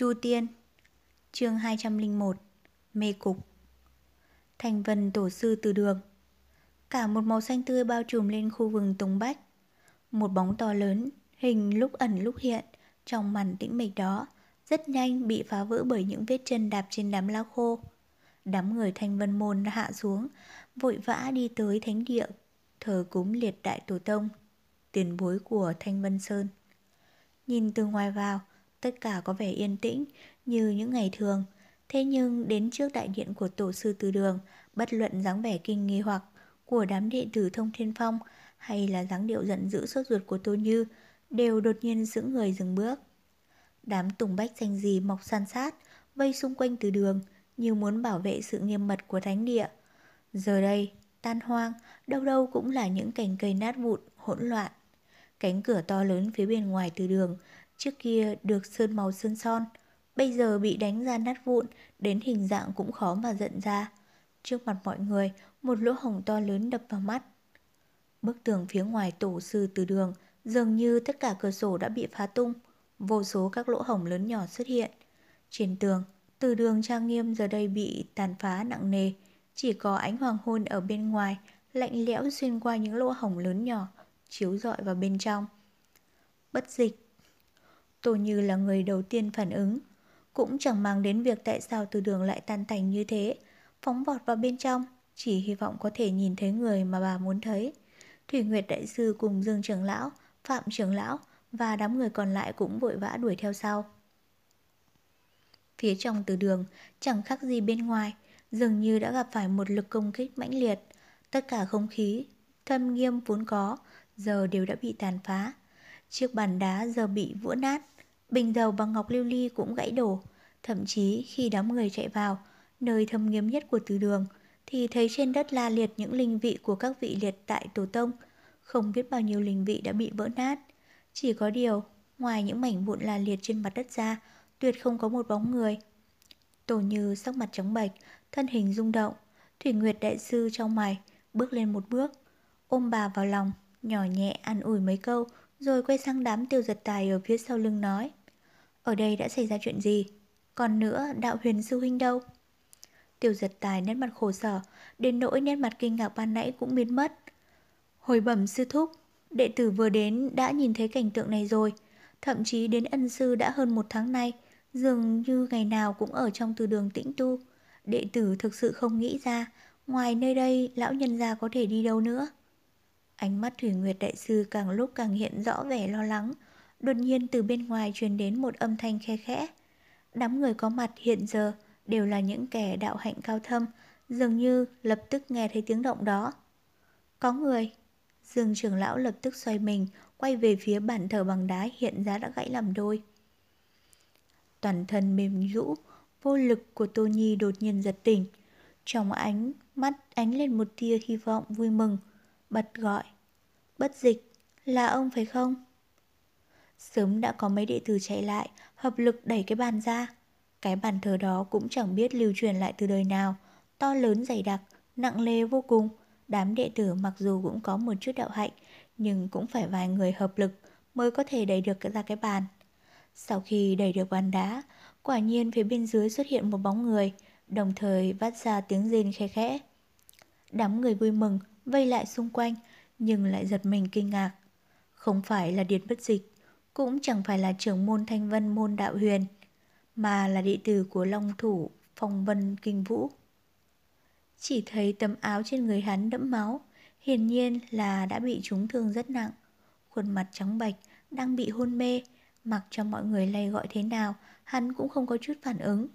Chu Tiên, Chương 201 Mê Cục. Thành vân tổ sư từ đường. Cả một màu xanh tươi bao trùm lên khu vườn Tùng Bách. Một bóng to lớn, Hình lúc ẩn lúc hiện, Trong màn tĩnh mịch đó, Rất nhanh bị phá vỡ bởi những vết chân đạp trên đám lao khô. Đám người thanh vân môn hạ xuống, Vội vã đi tới thánh địa, Thờ cúng liệt đại tổ tông, Tiền bối của thanh vân sơn. Nhìn từ ngoài vào Tất cả có vẻ yên tĩnh, Như những ngày thường. Thế nhưng, đến trước đại điện của tổ sư từ đường, Bất luận dáng vẻ kinh nghi hoặc Của đám đệ tử thông thiên phong, Hay là dáng điệu giận dữ sốt ruột của Tô Như, Đều đột nhiên giữ người dừng bước. Đám tùng bách xanh gì mọc san sát, Vây xung quanh từ đường, Như muốn bảo vệ sự nghiêm mật của thánh địa. Giờ đây, tan hoang, Đâu đâu cũng là những cành cây nát vụn, hỗn loạn. Cánh cửa to lớn phía bên ngoài từ đường Trước kia được sơn màu sơn son, Bây giờ bị đánh ra nát vụn, Đến hình dạng cũng khó mà giận ra. Trước mặt mọi người, Một lỗ hồng to lớn đập vào mắt. Bức tường phía ngoài tổ sư từ đường, Dường như tất cả cửa sổ đã bị phá tung, Vô số các lỗ hồng lớn nhỏ xuất hiện. Trên tường, Từ đường trang nghiêm giờ đây bị tàn phá nặng nề, Chỉ có ánh hoàng hôn ở bên ngoài, Lạnh lẽo xuyên qua những lỗ hồng lớn nhỏ, Chiếu rọi vào bên trong. Bất dịch Tô Như là người đầu tiên phản ứng. Cũng chẳng mang đến việc tại sao từ đường lại tan tành như thế. Phóng vọt vào bên trong, Chỉ hy vọng có thể nhìn thấy người mà bà muốn thấy. Thủy Nguyệt Đại Sư cùng Dương Trường Lão, Phạm Trường Lão Và đám người còn lại cũng vội vã đuổi theo sau. Phía trong từ đường, Chẳng khác gì bên ngoài, Dường như đã gặp phải một lực công kích mãnh liệt. Tất cả không khí, Thâm nghiêm vốn có, Giờ đều đã bị tàn phá. Chiếc bàn đá giờ bị vỡ nát Bình dầu bằng ngọc lưu ly cũng gãy đổ. Thậm chí, khi đám người chạy vào, Nơi thâm nghiêm nhất của từ đường, Thì thấy trên đất la liệt những linh vị của các vị liệt tại tổ tông. Không biết bao nhiêu linh vị đã bị vỡ nát. Chỉ có điều, Ngoài những mảnh vụn la liệt trên mặt đất ra, Tuyệt không có một bóng người. Tổ như sắc mặt trắng bệch, Thân hình rung động, Thủy Nguyệt Đại Sư trong mày Bước lên một bước, Ôm bà vào lòng, Nhỏ nhẹ an ủi mấy câu, Rồi quay sang đám tiêu giật tài ở phía sau lưng nói ở đây đã xảy ra chuyện gì? Còn nữa, đạo huyền sư huynh đâu? Tiểu giật tài nét mặt khổ sở, đến nỗi nét mặt kinh ngạc ban nãy cũng biến mất. Hồi bẩm sư thúc, đệ tử vừa đến đã nhìn thấy cảnh tượng này rồi. Thậm chí đến ân sư đã hơn một tháng nay, dường như ngày nào cũng ở trong từ đường tĩnh tu. Đệ tử thực sự không nghĩ ra, ngoài nơi đây lão nhân gia có thể đi đâu nữa. Ánh mắt Thủy Nguyệt Đại Sư càng lúc càng hiện rõ vẻ lo lắng, Đột nhiên từ bên ngoài truyền đến một âm thanh khe khẽ. Đám người có mặt hiện giờ đều là những kẻ đạo hạnh cao thâm, dường như lập tức nghe thấy tiếng động đó. Có người. Dương trưởng lão lập tức xoay mình, quay về phía bàn thờ bằng đá hiện ra đã gãy làm đôi. Toàn thân mềm rũ, vô lực của Tô Nhi đột nhiên giật tỉnh. Trong ánh mắt ánh lên một tia hy vọng vui mừng, bật gọi. Bất dịch, là ông phải không? Sớm đã có mấy đệ tử chạy lại, hợp lực đẩy cái bàn ra. Cái bàn thờ đó cũng chẳng biết lưu truyền lại từ đời nào, to lớn dày đặc, nặng lê vô cùng. Đám đệ tử mặc dù cũng có một chút đạo hạnh, nhưng cũng phải vài người hợp lực mới có thể đẩy được ra cái bàn. Sau khi đẩy được bàn đá, quả nhiên phía bên dưới xuất hiện một bóng người, đồng thời vắt ra tiếng rên khe khẽ. Đám người vui mừng, vây lại xung quanh, nhưng lại giật mình kinh ngạc. Không phải là Điền Bất Dịch, cũng chẳng phải là trưởng môn thanh vân môn đạo huyền, mà là đệ tử của Long Thủ Phong Vân Kinh Vũ. Chỉ thấy tấm áo trên người hắn đẫm máu, hiển nhiên là đã bị trúng thương rất nặng. Khuôn mặt trắng bạch, đang bị hôn mê, mặc cho mọi người lay gọi thế nào, hắn cũng không có chút phản ứng.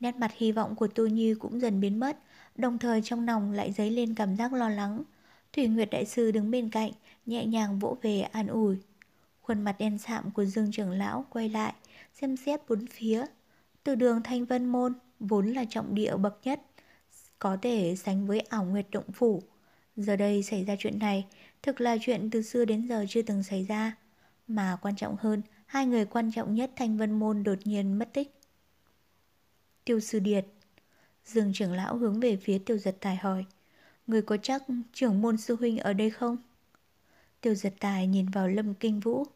Nét mặt hy vọng của Tô Như cũng dần biến mất, đồng thời trong lòng lại dấy lên cảm giác lo lắng. Thủy Nguyệt Đại Sư đứng bên cạnh, nhẹ nhàng vỗ về an ủi. Khuôn mặt đen sạm của Dương trưởng lão quay lại, xem xét bốn phía. Từ đường Thanh Vân Môn, vốn là trọng địa bậc nhất, có thể sánh với ảo nguyệt động phủ. Giờ đây xảy ra chuyện này, thực là chuyện từ xưa đến giờ chưa từng xảy ra. Mà quan trọng hơn, hai người quan trọng nhất Thanh Vân Môn đột nhiên mất tích. Tiêu sư Điệt Dương trưởng lão hướng về phía tiêu giật tài hỏi Người có chắc trưởng môn sư huynh ở đây không? Tiêu giật tài nhìn vào lâm kinh vũ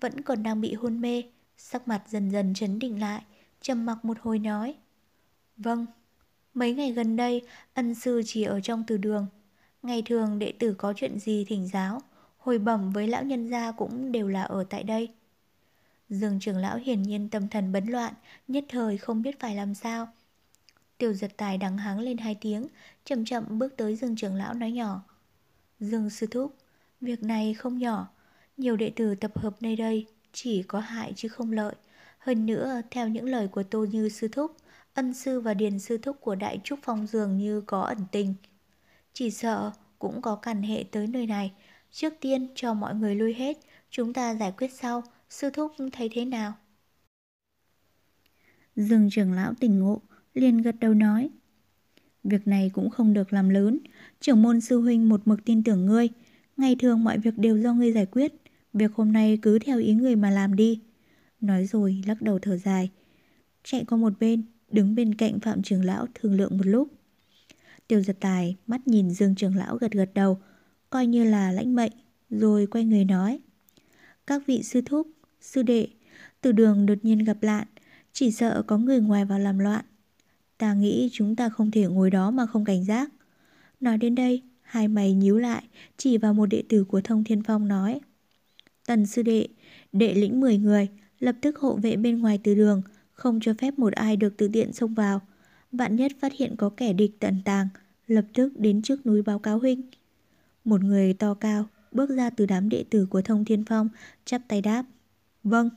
Vẫn còn đang bị hôn mê Sắc mặt dần dần chấn định lại trầm mặc một hồi nói. Vâng, mấy ngày gần đây ân sư chỉ ở trong từ đường. Ngày thường đệ tử có chuyện gì thỉnh giáo, hồi bẩm với lão nhân gia cũng đều là ở tại đây. Dương trưởng lão hiển nhiên tâm thần bấn loạn, nhất thời không biết phải làm sao. Tiểu giật tài đắng háng lên hai tiếng, chậm chậm bước tới Dương trưởng lão nói nhỏ. Dương sư thúc, việc này không nhỏ, nhiều đệ tử tập hợp nơi đây chỉ có hại chứ không lợi. Hơn nữa, theo những lời của Tô Như sư thúc, ân sư và điền sư thúc của Đại Trúc Phong dường như có ẩn tình. Chỉ sợ cũng có cản hệ tới nơi này. Trước tiên cho mọi người lui hết, chúng ta giải quyết sau, sư thúc thấy thế nào? Dương trưởng lão tỉnh ngộ, liền gật đầu nói. Việc này cũng không được làm lớn, trưởng môn sư huynh một mực tin tưởng ngươi. Ngày thường mọi việc đều do ngươi giải quyết, việc hôm nay cứ theo ý người mà làm đi. Nói rồi lắc đầu thở dài, chạy qua một bên, đứng bên cạnh Phạm trưởng lão thương lượng một lúc. Tiêu giật tài mắt nhìn Dương trưởng lão gật gật đầu, coi như là lãnh mệnh, rồi quay người nói. Các vị sư thúc, sư đệ, từ đường đột nhiên gặp lạn, chỉ sợ có người ngoài vào làm loạn. Ta nghĩ chúng ta không thể ngồi đó mà không cảnh giác. Nói đến đây, hai mày nhíu lại, chỉ vào một đệ tử của Thông Thiên Phong nói. Tần sư đệ, đệ lĩnh 10 người, lập tức hộ vệ bên ngoài từ đường, không cho phép một ai được tự tiện xông vào. Vạn nhất phát hiện có kẻ địch tận tàng, lập tức đến trước núi báo cáo huynh. Một người to cao bước ra từ đám đệ tử của Thông Thiên Phong, chắp tay đáp. Vâng.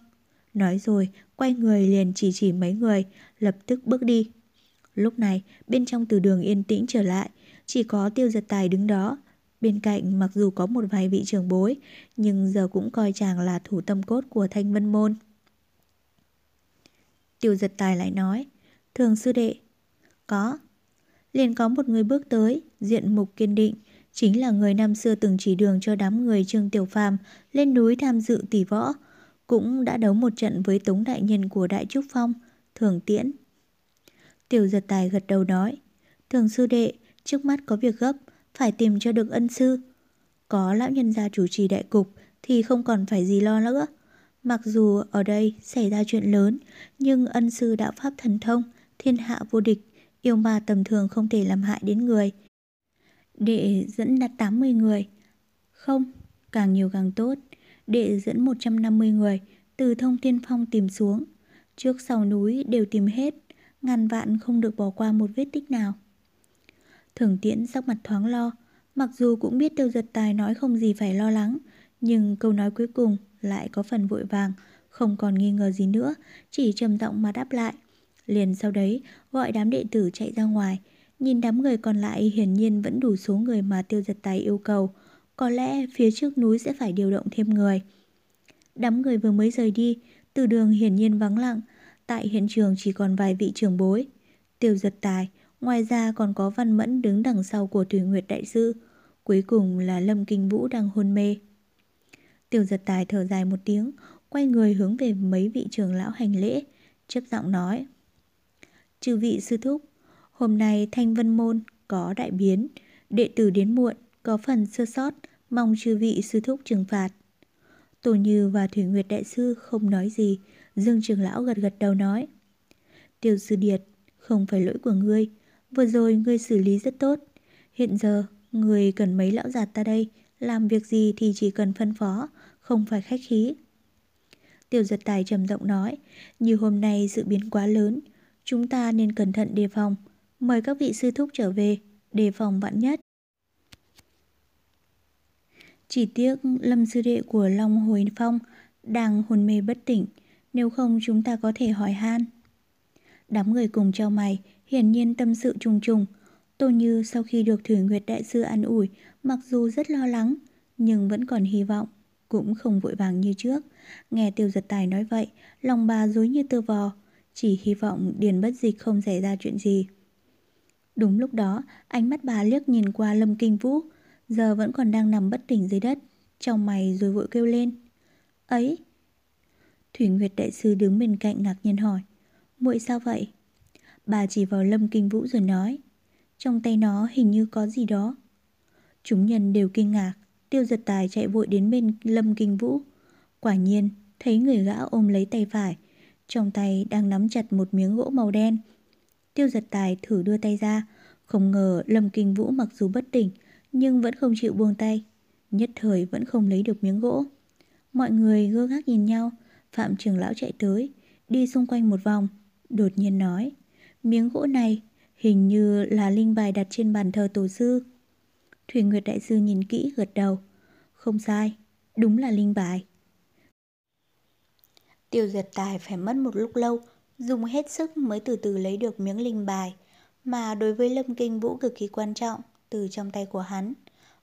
Nói rồi, quay người liền chỉ chỉ mấy người, lập tức bước đi. Lúc này, bên trong từ đường yên tĩnh trở lại, chỉ có tiêu giật tài đứng đó. Bên cạnh mặc dù có một vài vị trưởng bối, nhưng giờ cũng coi chàng là thủ tâm cốt của thanh vân môn. Tiêu giật tài lại nói, thường sư đệ, có. Liền có một người bước tới, diện mục kiên định, chính là người năm xưa từng chỉ đường cho đám người Trương Tiểu Phàm lên núi tham dự tỷ võ, cũng đã đấu một trận với Tống Đại Nhân của Đại Trúc Phong, Thường Tiễn. Tiểu giật tài gật đầu nói, Thường sư đệ, trước mắt có việc gấp, phải tìm cho được ân sư. Có lão nhân gia chủ trì đại cục thì không còn phải gì lo nữa. Mặc dù ở đây xảy ra chuyện lớn, nhưng ân sư đạo pháp thần thông, thiên hạ vô địch, yêu ma tầm thường không thể làm hại đến người. Đệ dẫn đặt 80 người. Không, càng nhiều càng tốt. Đệ dẫn 150 người từ thông thiên phong tìm xuống. Trước sau núi đều tìm hết, ngàn vạn không được bỏ qua một vết tích nào. Thường tiễn sắc mặt thoáng lo, mặc dù cũng biết tiêu giật tài nói không gì phải lo lắng, nhưng câu nói cuối cùng lại có phần vội vàng, không còn nghi ngờ gì nữa, chỉ trầm giọng mà đáp lại. Liền sau đấy, gọi đám đệ tử chạy ra ngoài, nhìn đám người còn lại hiển nhiên vẫn đủ số người mà tiêu giật tài yêu cầu, có lẽ phía trước núi sẽ phải điều động thêm người. Đám người vừa mới rời đi, từ đường hiển nhiên vắng lặng, tại hiện trường chỉ còn vài vị trưởng bối. Tiêu giật tài, ngoài ra còn có văn mẫn đứng đằng sau của Thủy Nguyệt Đại Sư, cuối cùng là Lâm Kinh Vũ đang hôn mê. tiểu giật tài thở dài một tiếng, quay người hướng về mấy vị trưởng lão hành lễ, chấp giọng nói. Chư vị sư thúc, hôm nay thanh vân môn có đại biến, đệ tử đến muộn, có phần sơ sót, mong chư vị sư thúc trừng phạt. Tổ Như và Thủy Nguyệt Đại Sư không nói gì, Dương trưởng Lão gật gật đầu nói. Tiêu sư điệt, không phải lỗi của ngươi, vừa rồi ngươi xử lý rất tốt. Hiện giờ, ngươi cần mấy lão già ta đây, làm việc gì thì chỉ cần phân phó, không phải khách khí. Tiểu giật tài trầm giọng nói, như hôm nay sự biến quá lớn, chúng ta nên cẩn thận đề phòng. Mời các vị sư thúc trở về, đề phòng vạn nhất. Chỉ tiếc lâm sư đệ của Long Hồi Phong đang hồn mê bất tỉnh, nếu không chúng ta có thể hỏi han. Đám người cùng trao mày, hiển nhiên tâm sự trùng trùng. Tô Như sau khi được Thủy Nguyệt Đại Sư an ủi, mặc dù rất lo lắng, nhưng vẫn còn hy vọng, cũng không vội vàng như trước. Nghe tiêu giật tài nói vậy, lòng bà dối như tơ vò, chỉ hy vọng Điền bất dịch không xảy ra chuyện gì. Đúng lúc đó, ánh mắt bà liếc nhìn qua Lâm Kinh Vũ, giờ vẫn còn đang nằm bất tỉnh dưới đất, trong mày rồi vội kêu lên. Ấy! Thủy Nguyệt Đại Sư đứng bên cạnh ngạc nhiên hỏi, muội sao vậy? Bà chỉ vào Lâm Kinh Vũ rồi nói, trong tay nó hình như có gì đó. Chúng nhân đều kinh ngạc, tiêu giật tài chạy vội đến bên Lâm Kinh Vũ. Quả nhiên, thấy người gã ôm lấy tay phải, trong tay đang nắm chặt một miếng gỗ màu đen. Tiêu giật tài thử đưa tay ra, không ngờ Lâm Kinh Vũ mặc dù bất tỉnh, nhưng vẫn không chịu buông tay. Nhất thời vẫn không lấy được miếng gỗ. Mọi người gơ gác nhìn nhau, Phạm trưởng lão chạy tới, đi xung quanh một vòng, đột nhiên nói, miếng gỗ này hình như là linh bài đặt trên bàn thờ tổ sư. Thủy Nguyệt Đại Sư nhìn kỹ gật đầu, không sai, đúng là linh bài. Tiêu Diệt tài phải mất một lúc lâu, dùng hết sức mới từ từ lấy được miếng linh bài, mà đối với Lâm Kinh Vũ cực kỳ quan trọng từ trong tay của hắn.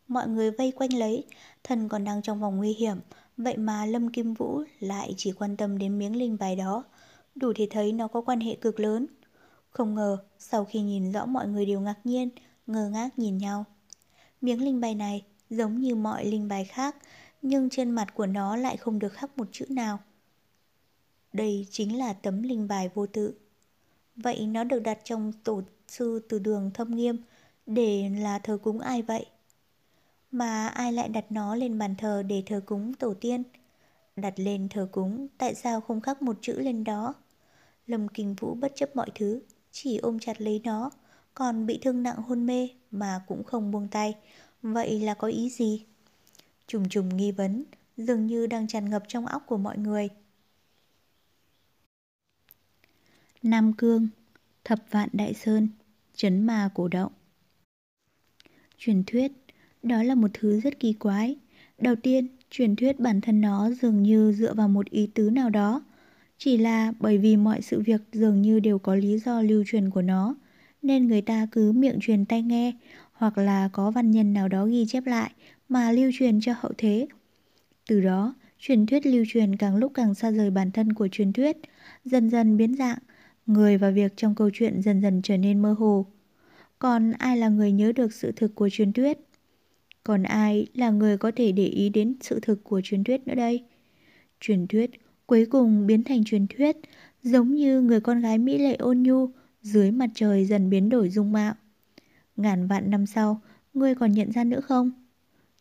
Mọi người vây quanh lấy, thần còn đang trong vòng nguy hiểm, vậy mà Lâm Kim Vũ lại chỉ quan tâm đến miếng linh bài đó, đủ thể thấy nó có quan hệ cực lớn. Không ngờ, sau khi nhìn rõ mọi người đều ngạc nhiên, ngơ ngác nhìn nhau. Miếng linh bài này giống như mọi linh bài khác, nhưng trên mặt của nó lại không được khắc một chữ nào. Đây chính là tấm linh bài vô tự. Vậy nó được đặt trong tổ sư từ đường thâm nghiêm để là thờ cúng ai vậy? Mà ai lại đặt nó lên bàn thờ để thờ cúng tổ tiên? Đặt lên thờ cúng, tại sao không khắc một chữ lên đó? Lâm Kinh Vũ bất chấp mọi thứ, chỉ ôm chặt lấy nó, còn bị thương nặng hôn mê mà cũng không buông tay. Vậy là có ý gì? Trùng trùng nghi vấn, dường như đang tràn ngập trong óc của mọi người. Nam Cương, Thập Vạn Đại Sơn, Chấn Ma Cổ Động Truyền thuyết, đó là một thứ rất kỳ quái. Đầu tiên, truyền thuyết bản thân nó dường như dựa vào một ý tứ nào đó. Chỉ là bởi vì mọi sự việc dường như đều có lý do lưu truyền của nó, nên người ta cứ miệng truyền tay nghe, hoặc là có văn nhân nào đó ghi chép lại mà lưu truyền cho hậu thế. Từ đó, truyền thuyết lưu truyền càng lúc càng xa rời bản thân của truyền thuyết, dần dần biến dạng, người và việc trong câu chuyện dần dần trở nên mơ hồ. Còn ai là người nhớ được sự thực của truyền thuyết? Còn ai là người có thể để ý đến sự thực của truyền thuyết nữa đây? Truyền thuyết cuối cùng biến thành truyền thuyết, giống như người con gái mỹ lệ ôn nhu dưới mặt trời dần biến đổi dung mạo. Ngàn vạn năm sau, ngươi còn nhận ra nữa không?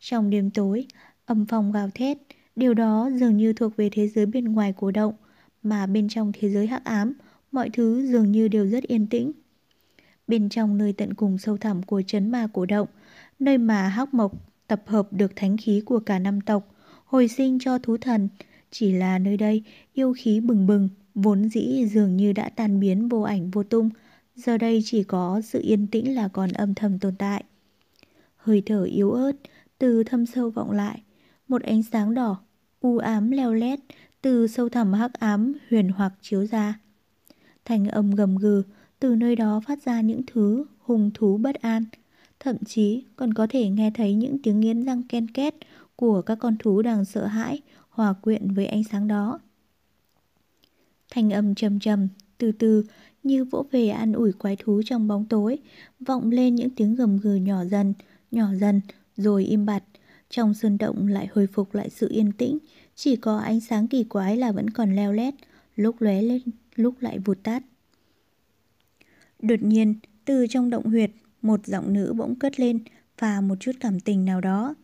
Trong đêm tối, âm phong gào thét, điều đó dường như thuộc về thế giới bên ngoài cổ động, mà bên trong thế giới hắc ám, mọi thứ dường như đều rất yên tĩnh. Bên trong nơi tận cùng sâu thẳm của chấn ma cổ động, nơi mà hắc mộc tập hợp được thánh khí của cả năm tộc, hồi sinh cho thú thần, chỉ là nơi đây yêu khí bừng bừng, vốn dĩ dường như đã tan biến vô ảnh vô tung, giờ đây chỉ có sự yên tĩnh là còn âm thầm tồn tại. Hơi thở yếu ớt từ thâm sâu vọng lại, một ánh sáng đỏ, u ám leo lét từ sâu thẳm hắc ám huyền hoặc chiếu ra. Thành âm gầm gừ từ nơi đó phát ra những thứ hùng thú bất an, thậm chí còn có thể nghe thấy những tiếng nghiến răng ken két của các con thú đang sợ hãi hòa quyện với ánh sáng đó. Thanh âm trầm trầm, từ từ như vỗ về an ủi quái thú trong bóng tối, vọng lên những tiếng gầm gừ nhỏ dần, nhỏ dần, rồi im bặt. Trong sơn động lại hồi phục lại sự yên tĩnh, chỉ có ánh sáng kỳ quái là vẫn còn leo lét, lúc lóe lên, lúc lại vụt tắt. Đột nhiên, từ trong động huyệt, một giọng nữ bỗng cất lên và một chút cảm tình nào đó.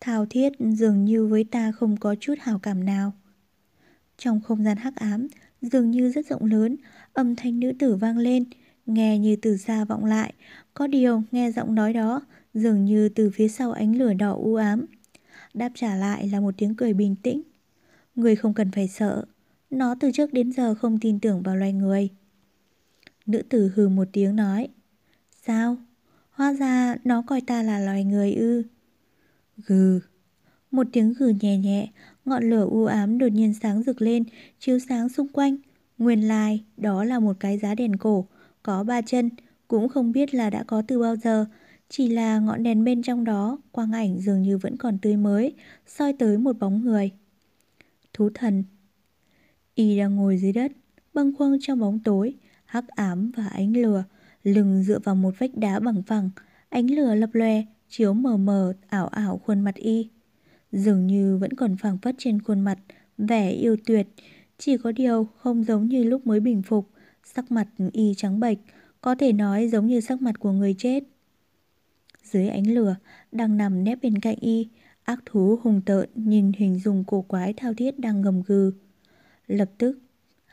Thao thiết dường như với ta không có chút hào cảm nào. Trong không gian hắc ám, dường như rất rộng lớn, âm thanh nữ tử vang lên, nghe như từ xa vọng lại. Có điều nghe giọng nói đó, dường như từ phía sau ánh lửa đỏ u ám. Đáp trả lại là một tiếng cười bình tĩnh. Người không cần phải sợ, nó từ trước đến giờ không tin tưởng vào loài người. Nữ tử hừ một tiếng nói. Sao? Hóa ra nó coi ta là loài người ư. Gừ. Một tiếng gừ nhẹ nhẹ, ngọn lửa u ám đột nhiên sáng rực lên, chiếu sáng xung quanh. Nguyên lai, đó là một cái giá đèn cổ, có ba chân, cũng không biết là đã có từ bao giờ. Chỉ là ngọn đèn bên trong đó, quang ảnh dường như vẫn còn tươi mới, soi tới một bóng người. Thú thần Y đang ngồi dưới đất, bâng khuâng trong bóng tối, hắc ám và ánh lửa, lưng dựa vào một vách đá bằng phẳng, ánh lửa lập lòe, chiếu mờ mờ, ảo ảo khuôn mặt y. Dường như vẫn còn phảng phất trên khuôn mặt, vẻ yêu tuyệt, chỉ có điều không giống như lúc mới bình phục, sắc mặt y trắng bệch, có thể nói giống như sắc mặt của người chết. Dưới ánh lửa, đang nằm nép bên cạnh y, ác thú hùng tợn nhìn hình dung cổ quái thao thiết đang gầm gừ. Lập tức,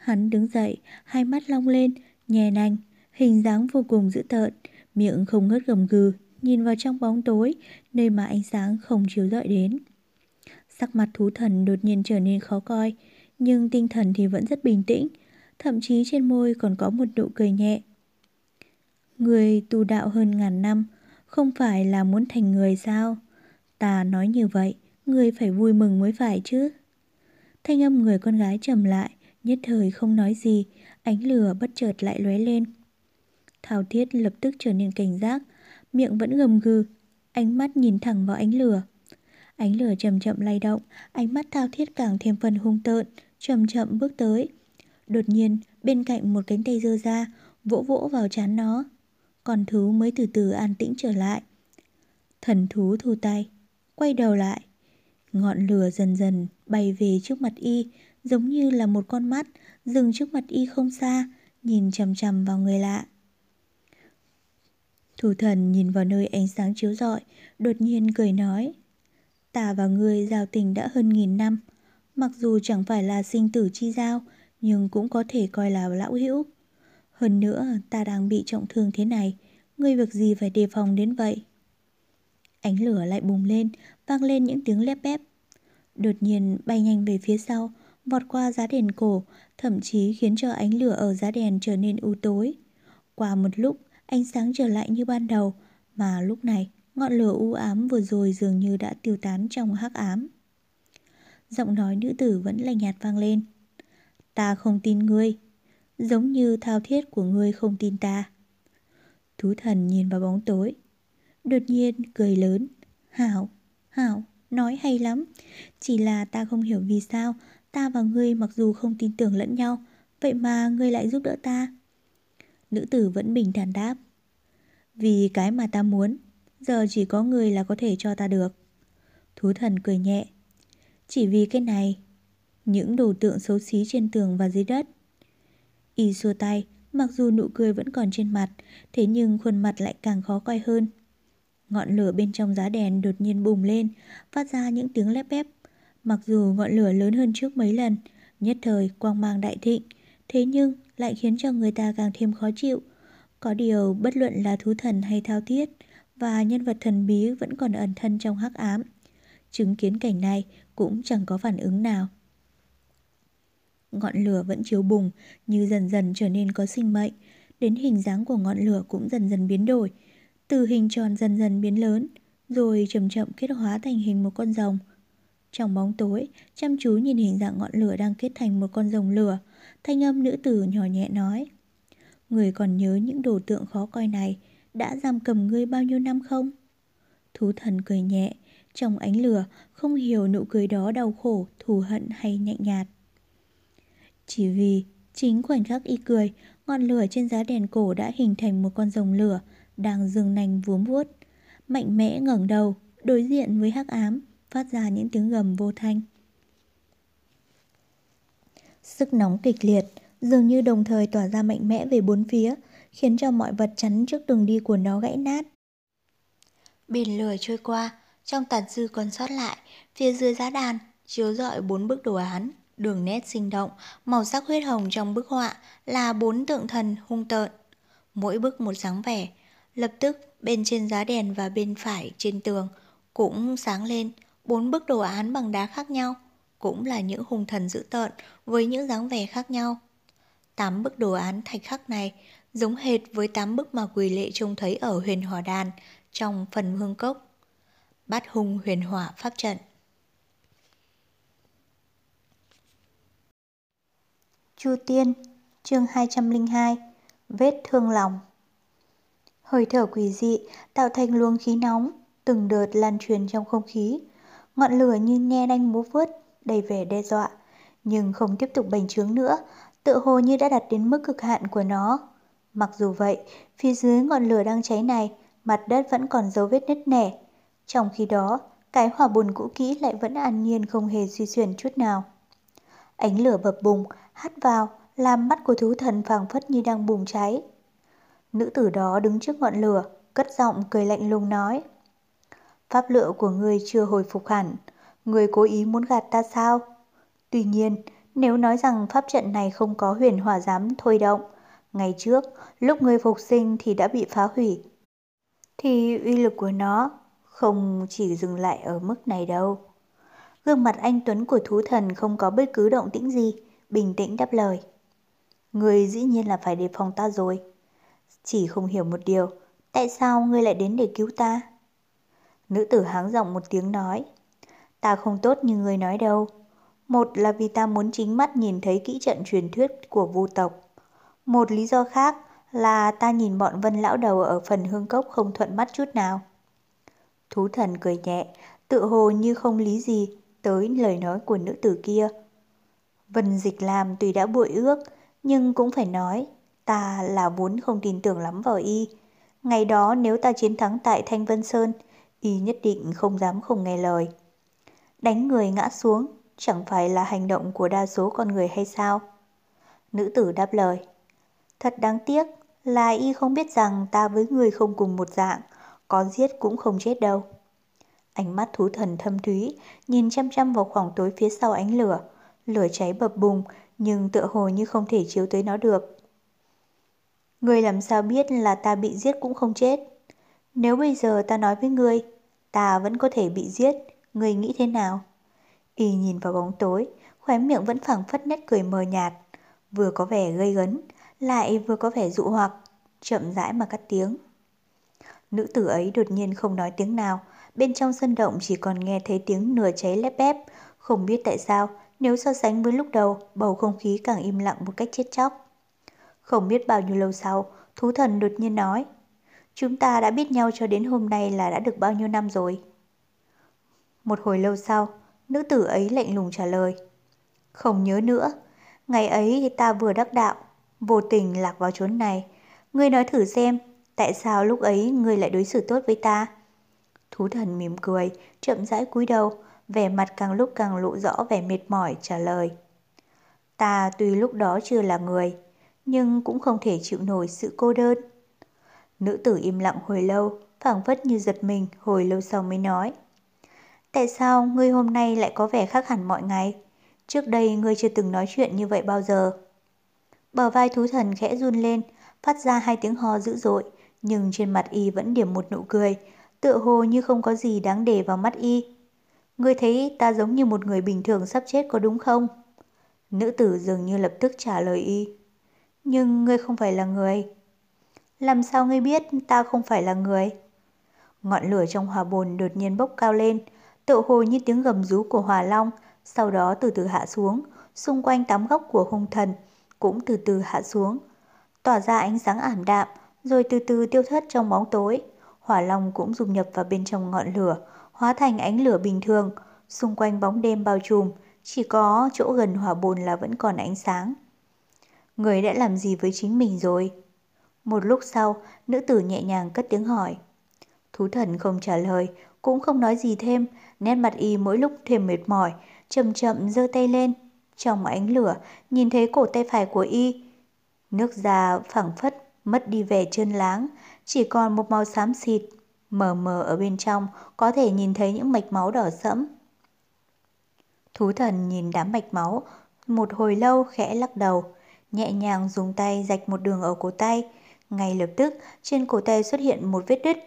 Hắn đứng dậy, hai mắt long lên, nhè nanh, hình dáng vô cùng dữ tợn, miệng không ngớt gầm gừ, nhìn vào trong bóng tối, nơi mà ánh sáng không chiếu rọi đến. Sắc mặt thú thần đột nhiên trở nên khó coi, nhưng tinh thần thì vẫn rất bình tĩnh, thậm chí trên môi còn có một nụ cười nhẹ. Người tu đạo hơn ngàn năm, không phải là muốn thành người sao? Ta nói như vậy, người phải vui mừng mới phải chứ. Thanh âm người con gái trầm lại, nhất thời không nói gì, ánh lửa bất chợt lại lóe lên. Thảo Thiết lập tức trở nên cảnh giác, miệng vẫn gầm gừ, ánh mắt nhìn thẳng vào ánh lửa. Ánh lửa chậm chậm lay động, ánh mắt Thao Thiết càng thêm phần hung tợn, chậm chậm bước tới. Đột nhiên, bên cạnh một cánh tay dơ ra, vỗ vỗ vào chán nó. Còn thú mới từ từ an tĩnh trở lại. Thần thú thu tay, quay đầu lại. Ngọn lửa dần dần bay về trước mặt y, giống như là một con mắt, dừng trước mặt y không xa, nhìn chằm chằm vào người lạ. Thủ thần nhìn vào nơi ánh sáng chiếu rọi, đột nhiên cười nói. Ta và ngươi giao tình đã hơn nghìn năm, mặc dù chẳng phải là sinh tử chi giao, nhưng cũng có thể coi là lão hữu. Hơn nữa, ta đang bị trọng thương thế này, ngươi việc gì phải đề phòng đến vậy? Ánh lửa lại bùng lên, vang lên những tiếng lép bép. Đột nhiên bay nhanh về phía sau, vọt qua giá đèn cổ, thậm chí khiến cho ánh lửa ở giá đèn trở nên u tối. Qua một lúc, ánh sáng trở lại như ban đầu, mà lúc này ngọn lửa u ám vừa rồi dường như đã tiêu tán trong hắc ám. Giọng nói nữ tử vẫn lạnh nhạt vang lên. Ta không tin ngươi, giống như thao thiết của ngươi không tin ta. Thú thần nhìn vào bóng tối, đột nhiên cười lớn. Hảo, Hảo, nói hay lắm. Chỉ là ta không hiểu vì sao ta và ngươi mặc dù không tin tưởng lẫn nhau, vậy mà ngươi lại giúp đỡ ta. Nữ tử vẫn bình thản đáp. Vì cái mà ta muốn, giờ chỉ có người là có thể cho ta được. Thú thần cười nhẹ. Chỉ vì cái này, những đồ tượng xấu xí trên tường và dưới đất. Y xua tay, mặc dù nụ cười vẫn còn trên mặt, thế nhưng khuôn mặt lại càng khó coi hơn. Ngọn lửa bên trong giá đèn đột nhiên bùng lên, phát ra những tiếng lép bép. Mặc dù ngọn lửa lớn hơn trước mấy lần, nhất thời quang mang đại thịnh, thế nhưng lại khiến cho người ta càng thêm khó chịu. Có điều bất luận là thú thần hay thao thiết và nhân vật thần bí vẫn còn ẩn thân trong hắc ám. Chứng kiến cảnh này cũng chẳng có phản ứng nào. Ngọn lửa vẫn chiếu bùng như dần dần trở nên có sinh mệnh, đến hình dáng của ngọn lửa cũng dần dần biến đổi, từ hình tròn dần dần biến lớn, rồi chậm chậm kết hóa thành hình một con rồng. Trong bóng tối, chăm chú nhìn hình dạng ngọn lửa đang kết thành một con rồng lửa, thanh âm nữ tử nhỏ nhẹ nói. Người còn nhớ những đồ tượng khó coi này đã giam cầm ngươi bao nhiêu năm không? Thú thần cười nhẹ, trong ánh lửa không hiểu nụ cười đó đau khổ, thù hận hay nhẹ nhạt. Chỉ vì chính khoảnh khắc y cười, ngọn lửa trên giá đèn cổ đã hình thành một con rồng lửa đang dương nành vuốm vuốt, mạnh mẽ ngẩng đầu, đối diện với hắc ám, phát ra những tiếng gầm vô thanh. Sức nóng kịch liệt, dường như đồng thời tỏa ra mạnh mẽ về bốn phía, khiến cho mọi vật chắn trước đường đi của nó gãy nát. Biển lửa trôi qua, trong tàn dư còn sót lại, phía dưới giá đàn, chiếu rọi bốn bức đồ án, đường nét sinh động, màu sắc huyết hồng trong bức họa là bốn tượng thần hung tợn. Mỗi bức một dáng vẻ, lập tức bên trên giá đèn và bên phải trên tường cũng sáng lên bốn bức đồ án bằng đá khác nhau, cũng là những hung thần dữ tợn với những dáng vẻ khác nhau. Tám bức đồ án thạch khắc này giống hệt với tám bức mà quỳ lệ trông thấy ở huyền hỏa đàn trong phần hương cốc. Bát hung huyền hỏa pháp trận. Chu Tiên, chương 202, vết thương lòng. Hơi thở quỷ dị tạo thành luồng khí nóng, từng đợt lan truyền trong không khí. Ngọn lửa như nhe đanh múa vớt, đầy vẻ đe dọa, nhưng không tiếp tục bành trướng nữa, tự hồ như đã đạt đến mức cực hạn của nó. Mặc dù vậy, phía dưới ngọn lửa đang cháy này, mặt đất vẫn còn dấu vết nứt nẻ. Trong khi đó, cái hỏa bùn cũ kỹ lại vẫn an nhiên không hề suy chuyển chút nào. Ánh lửa bập bùng, hắt vào, làm mắt của thú thần phảng phất như đang bùng cháy. Nữ tử đó đứng trước ngọn lửa, cất giọng cười lạnh lùng nói. Pháp lựa của ngươi chưa hồi phục hẳn, người cố ý muốn gạt ta sao? Tuy nhiên, Nếu nói rằng pháp trận này không có huyền hỏa giám thôi động, ngày trước, lúc người phục sinh thì đã bị phá hủy. Thì uy lực của nó không chỉ dừng lại ở mức này đâu. Gương mặt anh Tuấn của thú thần không có bất cứ động tĩnh gì, bình tĩnh đáp lời. Người dĩ nhiên là phải đề phòng ta rồi. Chỉ không hiểu một điều, tại sao ngươi lại đến để cứu ta? Nữ tử háng giọng một tiếng nói. Ta không tốt như người nói đâu. Một là vì ta muốn chính mắt nhìn thấy kỹ trận truyền thuyết của vu tộc. Một lý do khác là ta nhìn bọn vân lão đầu ở phần hương cốc không thuận mắt chút nào. Thú thần cười nhẹ, tự hồ như không lý gì tới lời nói của nữ tử kia. Vân dịch làm tùy đã bội ước, nhưng cũng phải nói, ta là vốn không tin tưởng lắm vào y. Ngày đó nếu ta chiến thắng tại Thanh Vân Sơn, y nhất định không dám không nghe lời. Đánh người ngã xuống, chẳng phải là hành động của đa số con người hay sao? Nữ tử đáp lời. Thật đáng tiếc là y không biết rằng ta với người không cùng một dạng, có giết cũng không chết đâu. Ánh mắt thú thần thâm thúy, nhìn chăm chăm vào khoảng tối phía sau ánh lửa. Lửa cháy bập bùng, nhưng tựa hồ như không thể chiếu tới nó được. Người làm sao biết là ta bị giết cũng không chết? Nếu bây giờ ta nói với ngươi, ta vẫn có thể bị giết, ngươi nghĩ thế nào? Y nhìn vào bóng tối, khóe miệng vẫn phẳng phất nét cười mờ nhạt, vừa có vẻ gây gấn, lại vừa có vẻ dụ hoặc, chậm rãi mà cắt tiếng. Nữ tử ấy đột nhiên không nói tiếng nào, bên trong sân động chỉ còn nghe thấy tiếng nửa cháy lép bép, không biết tại sao, nếu so sánh với lúc đầu, bầu không khí càng im lặng một cách chết chóc. Không biết bao nhiêu lâu sau, thú thần đột nhiên nói, chúng ta đã biết nhau cho đến hôm nay là đã được bao nhiêu năm rồi. Một hồi lâu sau, nữ tử ấy lạnh lùng trả lời, không nhớ nữa, ngày ấy ta vừa đắc đạo, vô tình lạc vào chốn này. Ngươi nói thử xem, tại sao lúc ấy ngươi lại đối xử tốt với ta? Thú thần mỉm cười, chậm rãi cúi đầu, vẻ mặt càng lúc càng lộ rõ vẻ mệt mỏi trả lời. Ta tuy lúc đó chưa là người, nhưng cũng không thể chịu nổi sự cô đơn. Nữ tử im lặng hồi lâu, phảng phất như giật mình, hồi lâu sau mới nói. Tại sao ngươi hôm nay lại có vẻ khác hẳn mọi ngày? Trước đây ngươi chưa từng nói chuyện như vậy bao giờ. Bờ vai thú thần khẽ run lên, phát ra hai tiếng ho dữ dội, nhưng trên mặt y vẫn điểm một nụ cười, tựa hồ như không có gì đáng để vào mắt y. Ngươi thấy ta giống như một người bình thường sắp chết có đúng không? Nữ tử dường như lập tức trả lời y. Nhưng ngươi không phải là người. Làm sao ngươi biết ta không phải là người? Ngọn lửa trong hòa bồn đột nhiên bốc cao lên, tựa hồ như tiếng gầm rú của hỏa long, sau đó từ từ hạ xuống, xung quanh tám góc của hung thần cũng từ từ hạ xuống, tỏa ra ánh sáng ảm đạm, rồi từ từ tiêu thất trong bóng tối. Hỏa long cũng dung nhập vào bên trong ngọn lửa, hóa thành ánh lửa bình thường, xung quanh bóng đêm bao trùm, chỉ có chỗ gần hỏa bồn là vẫn còn ánh sáng. Người đã làm gì với chính mình rồi? Một lúc sau, nữ tử nhẹ nhàng cất tiếng hỏi. Thú thần không trả lời, cũng không nói gì thêm, nét mặt y mỗi lúc thêm mệt mỏi, chậm chậm giơ tay lên. Trong ánh lửa, nhìn thấy cổ tay phải của y. Nước da phẳng phất, mất đi vẻ trơn láng, chỉ còn một màu xám xịt, mờ mờ ở bên trong có thể nhìn thấy những mạch máu đỏ sẫm. Thú thần nhìn đám mạch máu, một hồi lâu khẽ lắc đầu, nhẹ nhàng dùng tay rạch một đường ở cổ tay. Ngay lập tức trên cổ tay xuất hiện một vết đứt,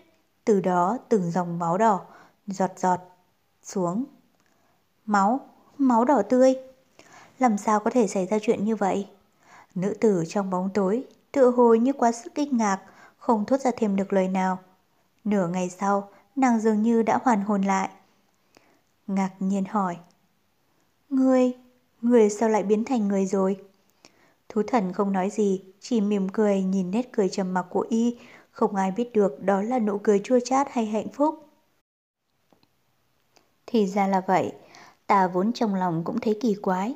từ đó từng dòng máu đỏ, giọt giọt, xuống. Máu, máu đỏ tươi. Làm sao có thể xảy ra chuyện như vậy? Nữ tử trong bóng tối, tựa hồi như quá sức kinh ngạc, không thốt ra thêm được lời nào. Nửa ngày sau, nàng dường như đã hoàn hồn lại. Ngạc nhiên hỏi. Ngươi, ngươi sao lại biến thành người rồi? Thú thần không nói gì, chỉ mỉm cười nhìn nét cười trầm mặc của y, không ai biết được đó là nụ cười chua chát hay hạnh phúc. Thì ra là vậy, ta vốn trong lòng cũng thấy kỳ quái.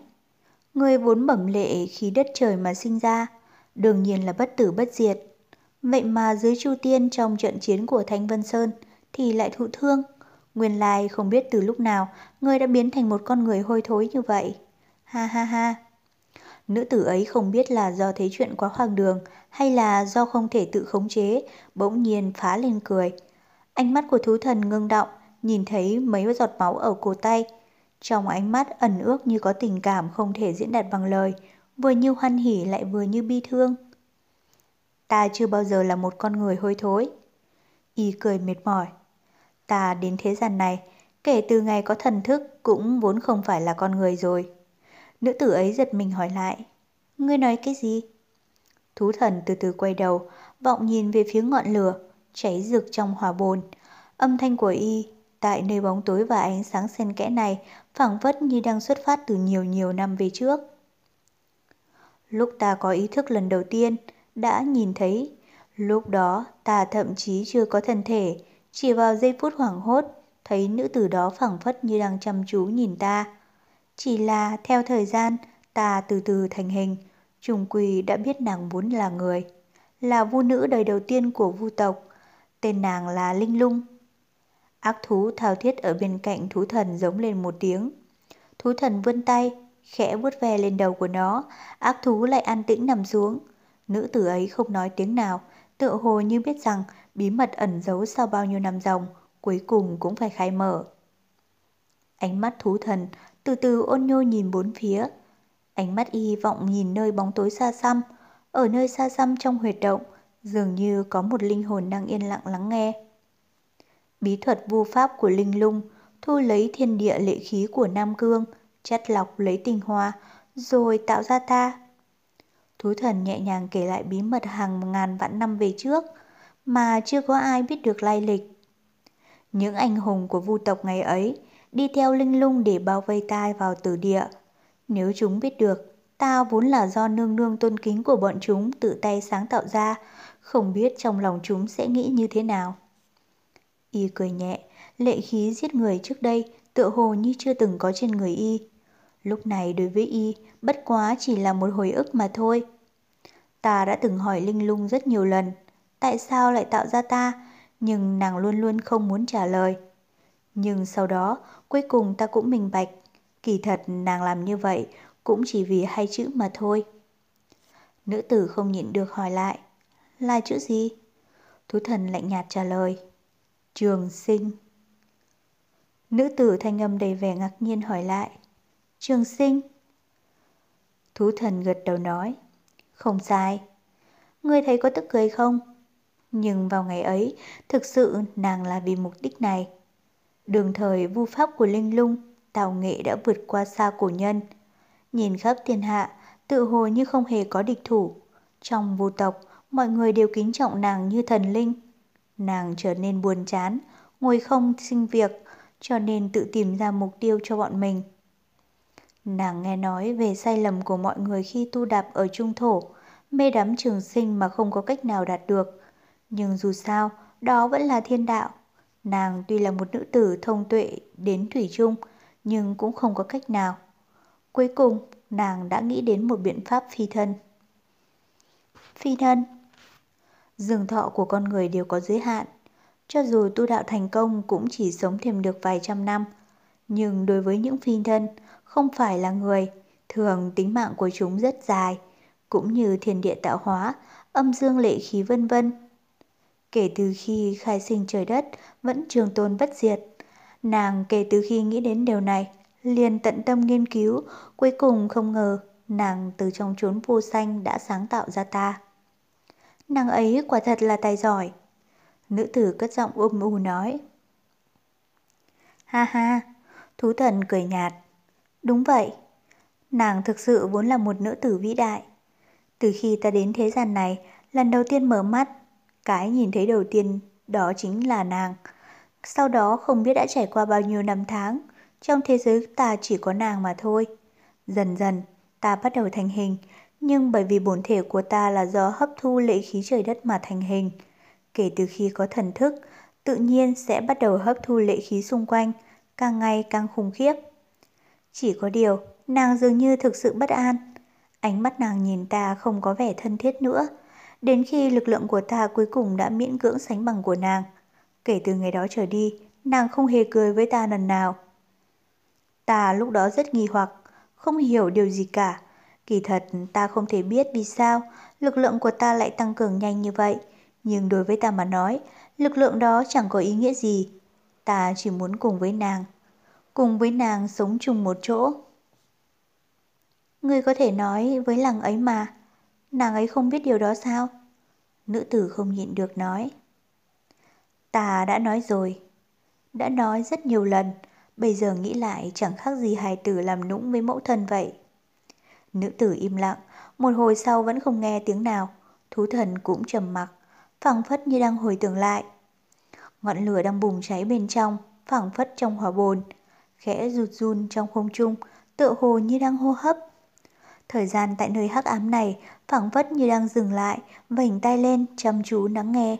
Người vốn bẩm lệ khi đất trời mà sinh ra, đương nhiên là bất tử bất diệt. Vậy mà dưới Chu Tiên trong trận chiến của Thanh Vân Sơn thì lại thụ thương. Nguyên lai không biết từ lúc nào người đã biến thành một con người hôi thối như vậy. Ha ha ha. Nữ tử ấy không biết là do thấy chuyện quá hoang đường hay là do không thể tự khống chế, bỗng nhiên phá lên cười. Ánh mắt của thú thần ngưng động, nhìn thấy mấy giọt máu ở cổ tay. Trong ánh mắt ẩn ước như có tình cảm không thể diễn đạt bằng lời, vừa như hoan hỉ lại vừa như bi thương. Ta chưa bao giờ là một con người hôi thối. Y cười mệt mỏi. Ta đến thế gian này, kể từ ngày có thần thức cũng vốn không phải là con người rồi. Nữ tử ấy giật mình hỏi lại. Ngươi nói cái gì? Thú thần từ từ quay đầu, vọng nhìn về phía ngọn lửa, cháy rực trong hỏa bồn. Âm thanh của y, tại nơi bóng tối và ánh sáng xen kẽ này, phảng phất như đang xuất phát từ nhiều nhiều năm về trước. Lúc ta có ý thức lần đầu tiên, đã nhìn thấy. Lúc đó ta thậm chí chưa có thân thể, chỉ vào giây phút hoảng hốt, thấy nữ tử đó phảng phất như đang chăm chú nhìn ta. Chỉ là theo thời gian, ta từ từ thành hình, trùng quỳ đã biết nàng muốn là người. Là vu nữ đời đầu tiên của vu tộc, tên nàng là Linh Lung. Ác thú thao thiết ở bên cạnh thú thần giống lên một tiếng. Thú thần vươn tay, khẽ vuốt ve lên đầu của nó, ác thú lại an tĩnh nằm xuống. Nữ tử ấy không nói tiếng nào, tựa hồ như biết rằng bí mật ẩn giấu sau bao nhiêu năm dòng cuối cùng cũng phải khai mở. Ánh mắt thú thần từ từ ôn nhô nhìn bốn phía. Ánh mắt y vọng nhìn nơi bóng tối xa xăm, ở nơi xa xăm trong huyệt động, dường như có một linh hồn đang yên lặng lắng nghe. Bí thuật vu pháp của linh lung thu lấy thiên địa lệ khí của Nam Cương, chắt lọc lấy tinh hoa, rồi tạo ra ta. Thú thần nhẹ nhàng kể lại bí mật hàng ngàn vạn năm về trước, mà chưa có ai biết được lai lịch. Những anh hùng của vu tộc ngày ấy đi theo linh lung để bao vây tai vào tử địa. Nếu chúng biết được, ta vốn là do nương nương tôn kính của bọn chúng tự tay sáng tạo ra, không biết trong lòng chúng sẽ nghĩ như thế nào. Y cười nhẹ, lệ khí giết người trước đây tựa hồ như chưa từng có trên người Y. Lúc này đối với Y, bất quá chỉ là một hồi ức mà thôi. Ta đã từng hỏi Linh Lung rất nhiều lần, tại sao lại tạo ra ta, nhưng nàng luôn luôn không muốn trả lời. Nhưng sau đó, cuối cùng ta cũng minh bạch, kỳ thật nàng làm như vậy cũng chỉ vì hai chữ mà thôi. Nữ tử không nhịn được hỏi lại, là chữ gì? Thú thần lạnh nhạt trả lời, trường sinh. Nữ tử thanh âm đầy vẻ ngạc nhiên hỏi lại, trường sinh. Thú thần gật đầu nói, không sai. Ngươi thấy có tức cười không? Nhưng vào ngày ấy, thực sự nàng là vì mục đích này. Đường thời vu pháp của Linh Lung, tào nghệ đã vượt qua xa cổ nhân. Nhìn khắp thiên hạ, tự hồ như không hề có địch thủ. Trong vô tộc, mọi người đều kính trọng nàng như thần linh. Nàng trở nên buồn chán, ngồi không sinh việc, cho nên tự tìm ra mục tiêu cho bọn mình. Nàng nghe nói về sai lầm của mọi người khi tu đạp ở trung thổ, mê đắm trường sinh mà không có cách nào đạt được. Nhưng dù sao, đó vẫn là thiên đạo. Nàng tuy là một nữ tử thông tuệ đến thủy chung, nhưng cũng không có cách nào. Cuối cùng, nàng đã nghĩ đến một biện pháp phi thân. Phi thân dường thọ của con người đều có giới hạn. Cho dù tu đạo thành công cũng chỉ sống thêm được vài trăm năm. Nhưng đối với những phi thân, không phải là người, thường tính mạng của chúng rất dài, cũng như thiên địa tạo hóa, âm dương lệ khí vân vân. Kể từ khi khai sinh trời đất vẫn trường tồn bất diệt, nàng kể từ khi nghĩ đến điều này, liền tận tâm nghiên cứu, cuối cùng không ngờ nàng từ trong chốn vô xanh đã sáng tạo ra ta. Nàng ấy quả thật là tài giỏi. Nữ tử cất giọng ôm u nói. Ha ha, thú thần cười nhạt. Đúng vậy, nàng thực sự vốn là một nữ tử vĩ đại. Từ khi ta đến thế gian này, lần đầu tiên mở mắt, cái nhìn thấy đầu tiên đó chính là nàng. Sau đó không biết đã trải qua bao nhiêu năm tháng, trong thế giới ta chỉ có nàng mà thôi. Dần dần, ta bắt đầu thành hình, nhưng bởi vì bổn thể của ta là do hấp thu lệ khí trời đất mà thành hình. Kể từ khi có thần thức, tự nhiên sẽ bắt đầu hấp thu lệ khí xung quanh, càng ngày càng khủng khiếp. Chỉ có điều, nàng dường như thực sự bất an. Ánh mắt nàng nhìn ta không có vẻ thân thiết nữa, đến khi lực lượng của ta cuối cùng đã miễn cưỡng sánh bằng của nàng. Kể từ ngày đó trở đi, nàng không hề cười với ta lần nào. Ta lúc đó rất nghi hoặc, không hiểu điều gì cả. Kỳ thật ta không thể biết vì sao lực lượng của ta lại tăng cường nhanh như vậy. Nhưng đối với ta mà nói, lực lượng đó chẳng có ý nghĩa gì. Ta chỉ muốn cùng với nàng. cùng với nàng sống chung một chỗ. Ngươi có thể nói với làng ấy mà, nàng ấy không biết điều đó sao? Nữ tử không nhịn được nói. Ta đã nói rồi, đã nói rất nhiều lần, bây giờ nghĩ lại chẳng khác gì hài tử làm nũng với mẫu thân vậy. Nữ tử im lặng, một hồi sau vẫn không nghe tiếng nào, thú thần cũng trầm mặc, phảng phất như đang hồi tưởng lại. Ngọn lửa đang bùng cháy bên trong, phảng phất trong hỏa bồn, khẽ rụt run trong không trung, tựa hồ như đang hô hấp. Thời gian tại nơi hắc ám này phảng phất như đang dừng lại, vảnh tay lên chăm chú lắng nghe.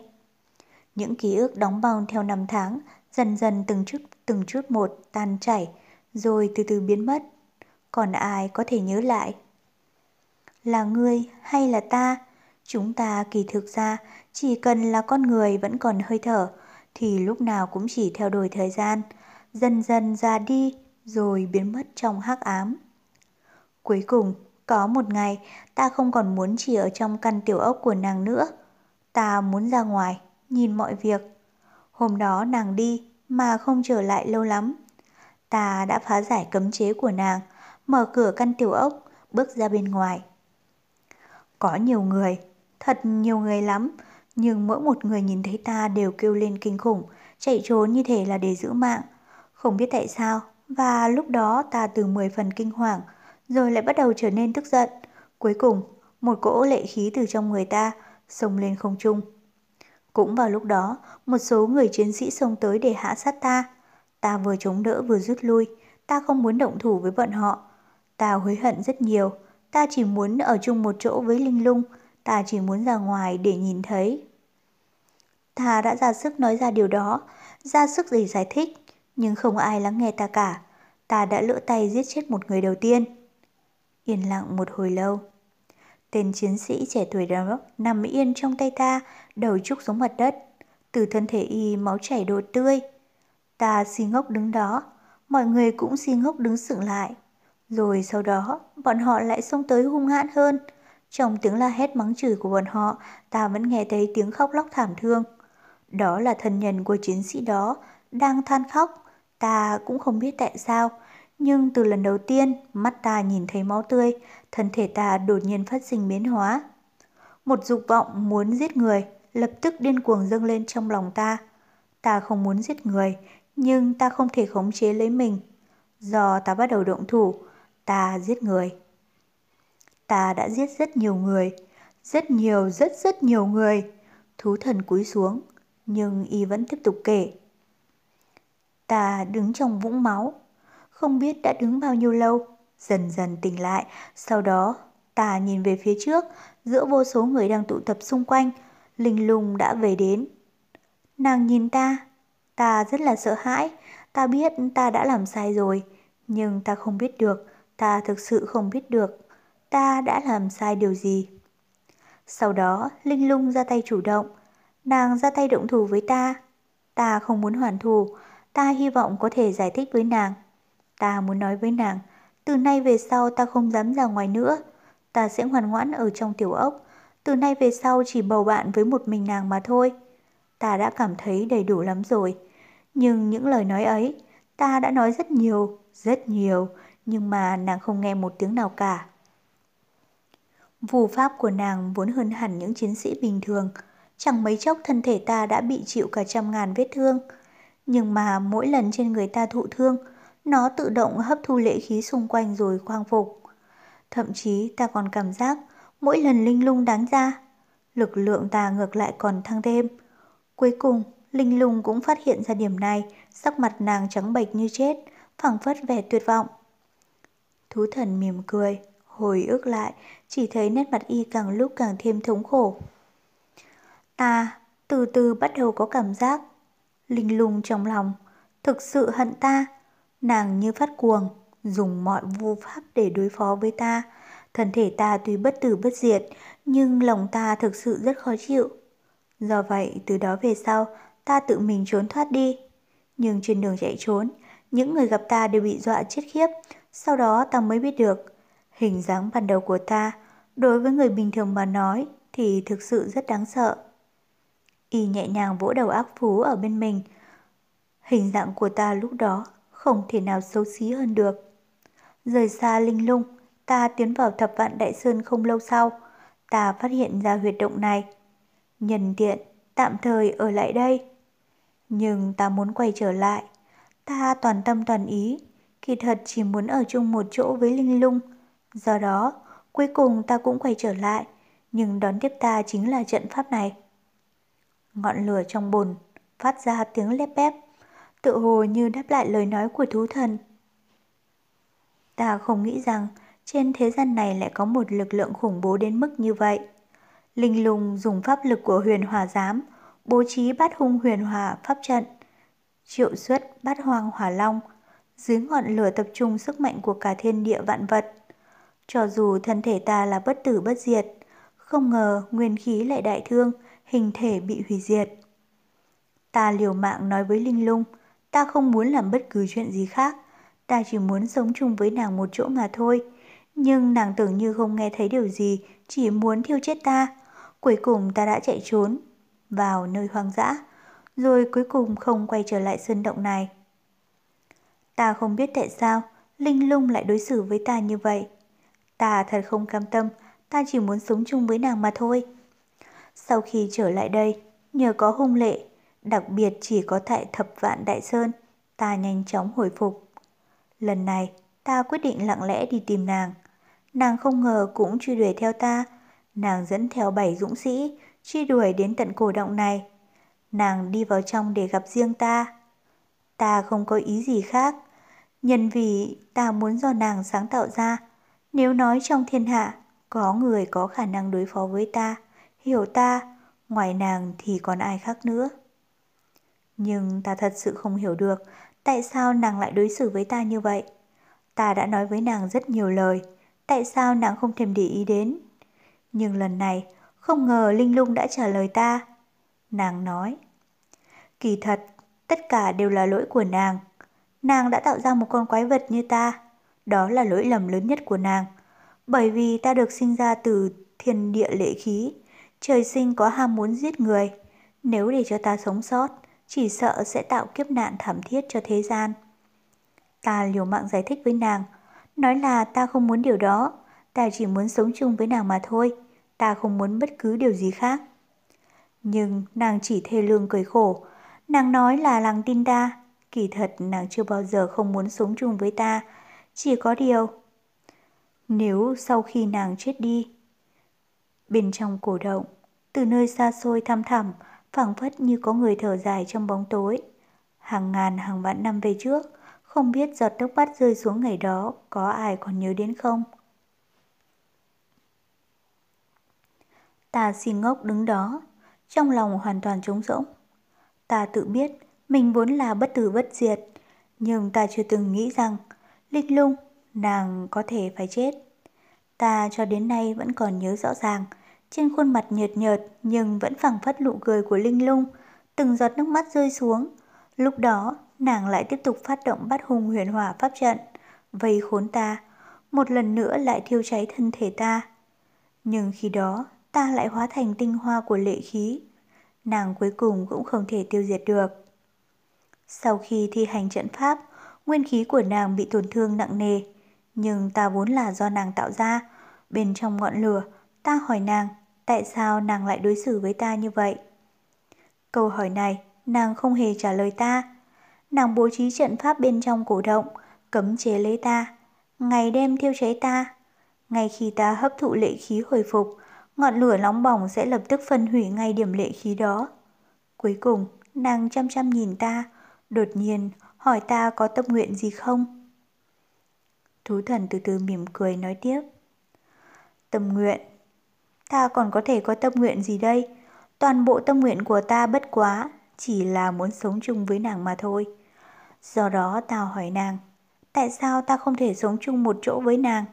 Những ký ức đóng băng theo năm tháng, dần dần từng chút từng chút một tan chảy, rồi từ từ biến mất. Còn ai có thể nhớ lại? Là ngươi hay là ta? Chúng ta kỳ thực ra chỉ cần là con người vẫn còn hơi thở thì lúc nào cũng chỉ theo đuổi thời gian, dần dần ra đi rồi biến mất trong hắc ám. Cuối cùng, có một ngày ta không còn muốn chỉ ở trong căn tiểu ốc của nàng nữa. Ta muốn ra ngoài, nhìn mọi việc. Hôm đó nàng đi mà không trở lại lâu lắm. Ta đã phá giải cấm chế của nàng, mở cửa căn tiểu ốc, bước ra bên ngoài. Có nhiều người, thật nhiều người lắm, nhưng mỗi một người nhìn thấy ta đều kêu lên kinh khủng, chạy trốn như thể là để giữ mạng. Không biết tại sao, và lúc đó ta từ 10 phần kinh hoàng, rồi lại bắt đầu trở nên tức giận. Cuối cùng, một cỗ lệ khí từ trong người ta xông lên không trung. Cũng vào lúc đó, một số người chiến sĩ xông tới để hạ sát ta. Ta vừa chống đỡ vừa rút lui, ta không muốn động thủ với bọn họ. Ta hối hận rất nhiều, ta chỉ muốn ở chung một chỗ với Linh Lung, ta chỉ muốn ra ngoài để nhìn thấy. Ta đã ra sức nói ra điều đó, ra sức để giải thích, nhưng không ai lắng nghe ta cả. Ta đã lỡ tay giết chết một người đầu tiên. Yên lặng một hồi lâu. Tên chiến sĩ trẻ tuổi đó nằm yên trong tay ta, đầu trúc xuống mặt đất. Từ thân thể y máu chảy đồ tươi. Ta si ngốc đứng đó, mọi người cũng si ngốc đứng sững lại. Rồi sau đó, bọn họ lại xông tới hung hãn hơn. Trong tiếng la hét mắng chửi của bọn họ, ta vẫn nghe thấy tiếng khóc lóc thảm thương. Đó là thân nhân của chiến sĩ đó, đang than khóc. Ta cũng không biết tại sao, nhưng từ lần đầu tiên mắt ta nhìn thấy máu tươi, thân thể ta đột nhiên phát sinh biến hóa. Một dục vọng muốn giết người lập tức điên cuồng dâng lên trong lòng ta. Ta không muốn giết người, nhưng ta không thể khống chế lấy mình. Do ta bắt đầu động thủ, ta giết người. Ta đã giết rất nhiều người, rất nhiều rất rất nhiều người. Thú thần cúi xuống, nhưng y vẫn tiếp tục kể. Ta đứng trong vũng máu, không biết đã đứng bao nhiêu lâu, dần dần tỉnh lại, sau đó ta nhìn về phía trước, giữa vô số người đang tụ tập xung quanh, Linh lung đã về đến. Nàng nhìn ta, ta rất là sợ hãi, ta biết ta đã làm sai rồi, nhưng ta không biết được, ta thực sự không biết được, ta đã làm sai điều gì. Sau đó, Linh lung ra tay chủ động, nàng ra tay động thủ với ta. Ta không muốn hoàn thù, ta hy vọng có thể giải thích với nàng. Ta muốn nói với nàng, từ nay về sau ta không dám ra ngoài nữa. Ta sẽ ngoan ngoãn ở trong tiểu ốc. Từ nay về sau chỉ bầu bạn với một mình nàng mà thôi. Ta đã cảm thấy đầy đủ lắm rồi. Nhưng những lời nói ấy, ta đã nói rất nhiều, rất nhiều, nhưng mà nàng không nghe một tiếng nào cả. Vù pháp của nàng vốn hơn hẳn những chiến sĩ bình thường. Chẳng mấy chốc thân thể ta đã bị chịu cả trăm ngàn vết thương. Nhưng mà mỗi lần trên người ta thụ thương, nó tự động hấp thu lệ khí xung quanh rồi khoang phục. Thậm chí ta còn cảm giác mỗi lần linh lung đáng ra, lực lượng ta ngược lại còn thăng thêm. Cuối cùng, linh lung cũng phát hiện ra điểm này, sắc mặt nàng trắng bệch như chết, phẳng phất vẻ tuyệt vọng. Thú thần mỉm cười, hồi ức lại, chỉ thấy nét mặt y càng lúc càng thêm thống khổ. Ta từ từ bắt đầu có cảm giác linh lung trong lòng, thực sự hận ta, Nàng như phát cuồng, dùng mọi vô pháp để đối phó với ta. Thân thể ta tuy bất tử bất diệt, nhưng lòng ta thực sự rất khó chịu. Do vậy, từ đó về sau, ta tự mình trốn thoát đi. Nhưng trên đường chạy trốn, những người gặp ta đều bị dọa chết khiếp. Sau đó ta mới biết được, hình dáng ban đầu của ta, đối với người bình thường mà nói, thì thực sự rất đáng sợ. Y nhẹ nhàng vỗ đầu ác phú ở bên mình. Hình dạng của ta lúc đó không thể nào xấu xí hơn được. Rời xa linh lung, ta tiến vào thập vạn đại sơn không lâu sau, ta phát hiện ra huyệt động này. Nhân tiện, tạm thời ở lại đây. Nhưng ta muốn quay trở lại. Ta toàn tâm toàn ý, kỳ thật chỉ muốn ở chung một chỗ với linh lung. Do đó, cuối cùng ta cũng quay trở lại, nhưng đón tiếp ta chính là trận pháp này. Ngọn lửa trong bồn phát ra tiếng lép bép, tự hồ như đáp lại lời nói của thú thần. Ta không nghĩ rằng trên thế gian này lại có một lực lượng khủng bố đến mức như vậy. Linh lùng dùng pháp lực của huyền hòa giám, bố trí bát hung huyền hòa pháp trận, triệu xuất bát hoang hỏa long, dưới ngọn lửa tập trung sức mạnh của cả thiên địa vạn vật. Cho dù thân thể ta là bất tử bất diệt, không ngờ nguyên khí lại đại thương, hình thể bị hủy diệt. Ta liều mạng nói với Linh Lung, ta không muốn làm bất cứ chuyện gì khác, ta chỉ muốn sống chung với nàng một chỗ mà thôi. Nhưng nàng tưởng như không nghe thấy điều gì, chỉ muốn thiêu chết ta. Cuối cùng ta đã chạy trốn, vào nơi hoang dã, rồi cuối cùng không quay trở lại sơn động này. Ta không biết tại sao Linh Lung lại đối xử với ta như vậy. Ta thật không cam tâm, ta chỉ muốn sống chung với nàng mà thôi. Sau khi trở lại đây, nhờ có hung lệ, đặc biệt chỉ có tại thập vạn đại sơn, ta nhanh chóng hồi phục. Lần này, ta quyết định lặng lẽ đi tìm nàng. Nàng không ngờ cũng truy đuổi theo ta. Nàng dẫn theo bảy dũng sĩ, truy đuổi đến tận cổ động này. Nàng đi vào trong để gặp riêng ta. Ta không có ý gì khác. Nhân vì ta muốn do nàng sáng tạo ra. Nếu nói trong thiên hạ, có người có khả năng đối phó với ta, hiểu ta, ngoài nàng thì còn ai khác nữa. Nhưng ta thật sự không hiểu được tại sao nàng lại đối xử với ta như vậy. Ta đã nói với nàng rất nhiều lời, tại sao nàng không thèm để ý đến. Nhưng lần này, không ngờ Linh Lung đã trả lời ta. Nàng nói, kỳ thật, tất cả đều là lỗi của nàng. Nàng đã tạo ra một con quái vật như ta. Đó là lỗi lầm lớn nhất của nàng. Bởi vì ta được sinh ra từ thiên địa lệ khí, trời sinh có ham muốn giết người. Nếu để cho ta sống sót, chỉ sợ sẽ tạo kiếp nạn thảm thiết cho thế gian. Ta liều mạng giải thích với nàng, nói là ta không muốn điều đó, ta chỉ muốn sống chung với nàng mà thôi, ta không muốn bất cứ điều gì khác. Nhưng nàng chỉ thê lương cười khổ, nàng nói là nàng tin ta, kỳ thật nàng chưa bao giờ không muốn sống chung với ta, chỉ có điều. Nếu sau khi nàng chết đi, bên trong cổ động, từ nơi xa xôi thăm thẳm, phảng phất như có người thở dài trong bóng tối. Hàng ngàn hàng vạn năm về trước, không biết giọt nước mắt rơi xuống ngày đó có ai còn nhớ đến không? Ta xin ngốc đứng đó, trong lòng hoàn toàn trống rỗng. Ta tự biết mình vốn là bất tử bất diệt, nhưng ta chưa từng nghĩ rằng Linh lung, nàng có thể phải chết. Ta cho đến nay vẫn còn nhớ rõ ràng, trên khuôn mặt nhợt nhợt nhưng vẫn phẳng phất nụ cười của Linh lung, từng giọt nước mắt rơi xuống. Lúc đó, nàng lại tiếp tục phát động bắt hung huyền hỏa pháp trận, vây khốn ta, một lần nữa lại thiêu cháy thân thể ta. Nhưng khi đó, ta lại hóa thành tinh hoa của lệ khí. Nàng cuối cùng cũng không thể tiêu diệt được. Sau khi thi hành trận pháp, nguyên khí của nàng bị tổn thương nặng nề, nhưng ta vốn là do nàng tạo ra. Bên trong ngọn lửa, ta hỏi nàng, tại sao nàng lại đối xử với ta như vậy? Câu hỏi này, nàng không hề trả lời ta. Nàng bố trí trận pháp bên trong cổ động, cấm chế lấy ta, ngày đêm thiêu cháy ta. Ngay khi ta hấp thụ lệ khí hồi phục, ngọn lửa nóng bỏng sẽ lập tức phân hủy ngay điểm lệ khí đó. Cuối cùng, nàng chăm chăm nhìn ta, đột nhiên hỏi ta có tâm nguyện gì không? Thú thần từ từ mỉm cười nói tiếp. Tâm nguyện? Ta còn có thể có tâm nguyện gì đây? Toàn bộ tâm nguyện của ta bất quá, chỉ là muốn sống chung với nàng mà thôi. Do đó tao hỏi nàng, tại sao ta không thể sống chung một chỗ với nàng?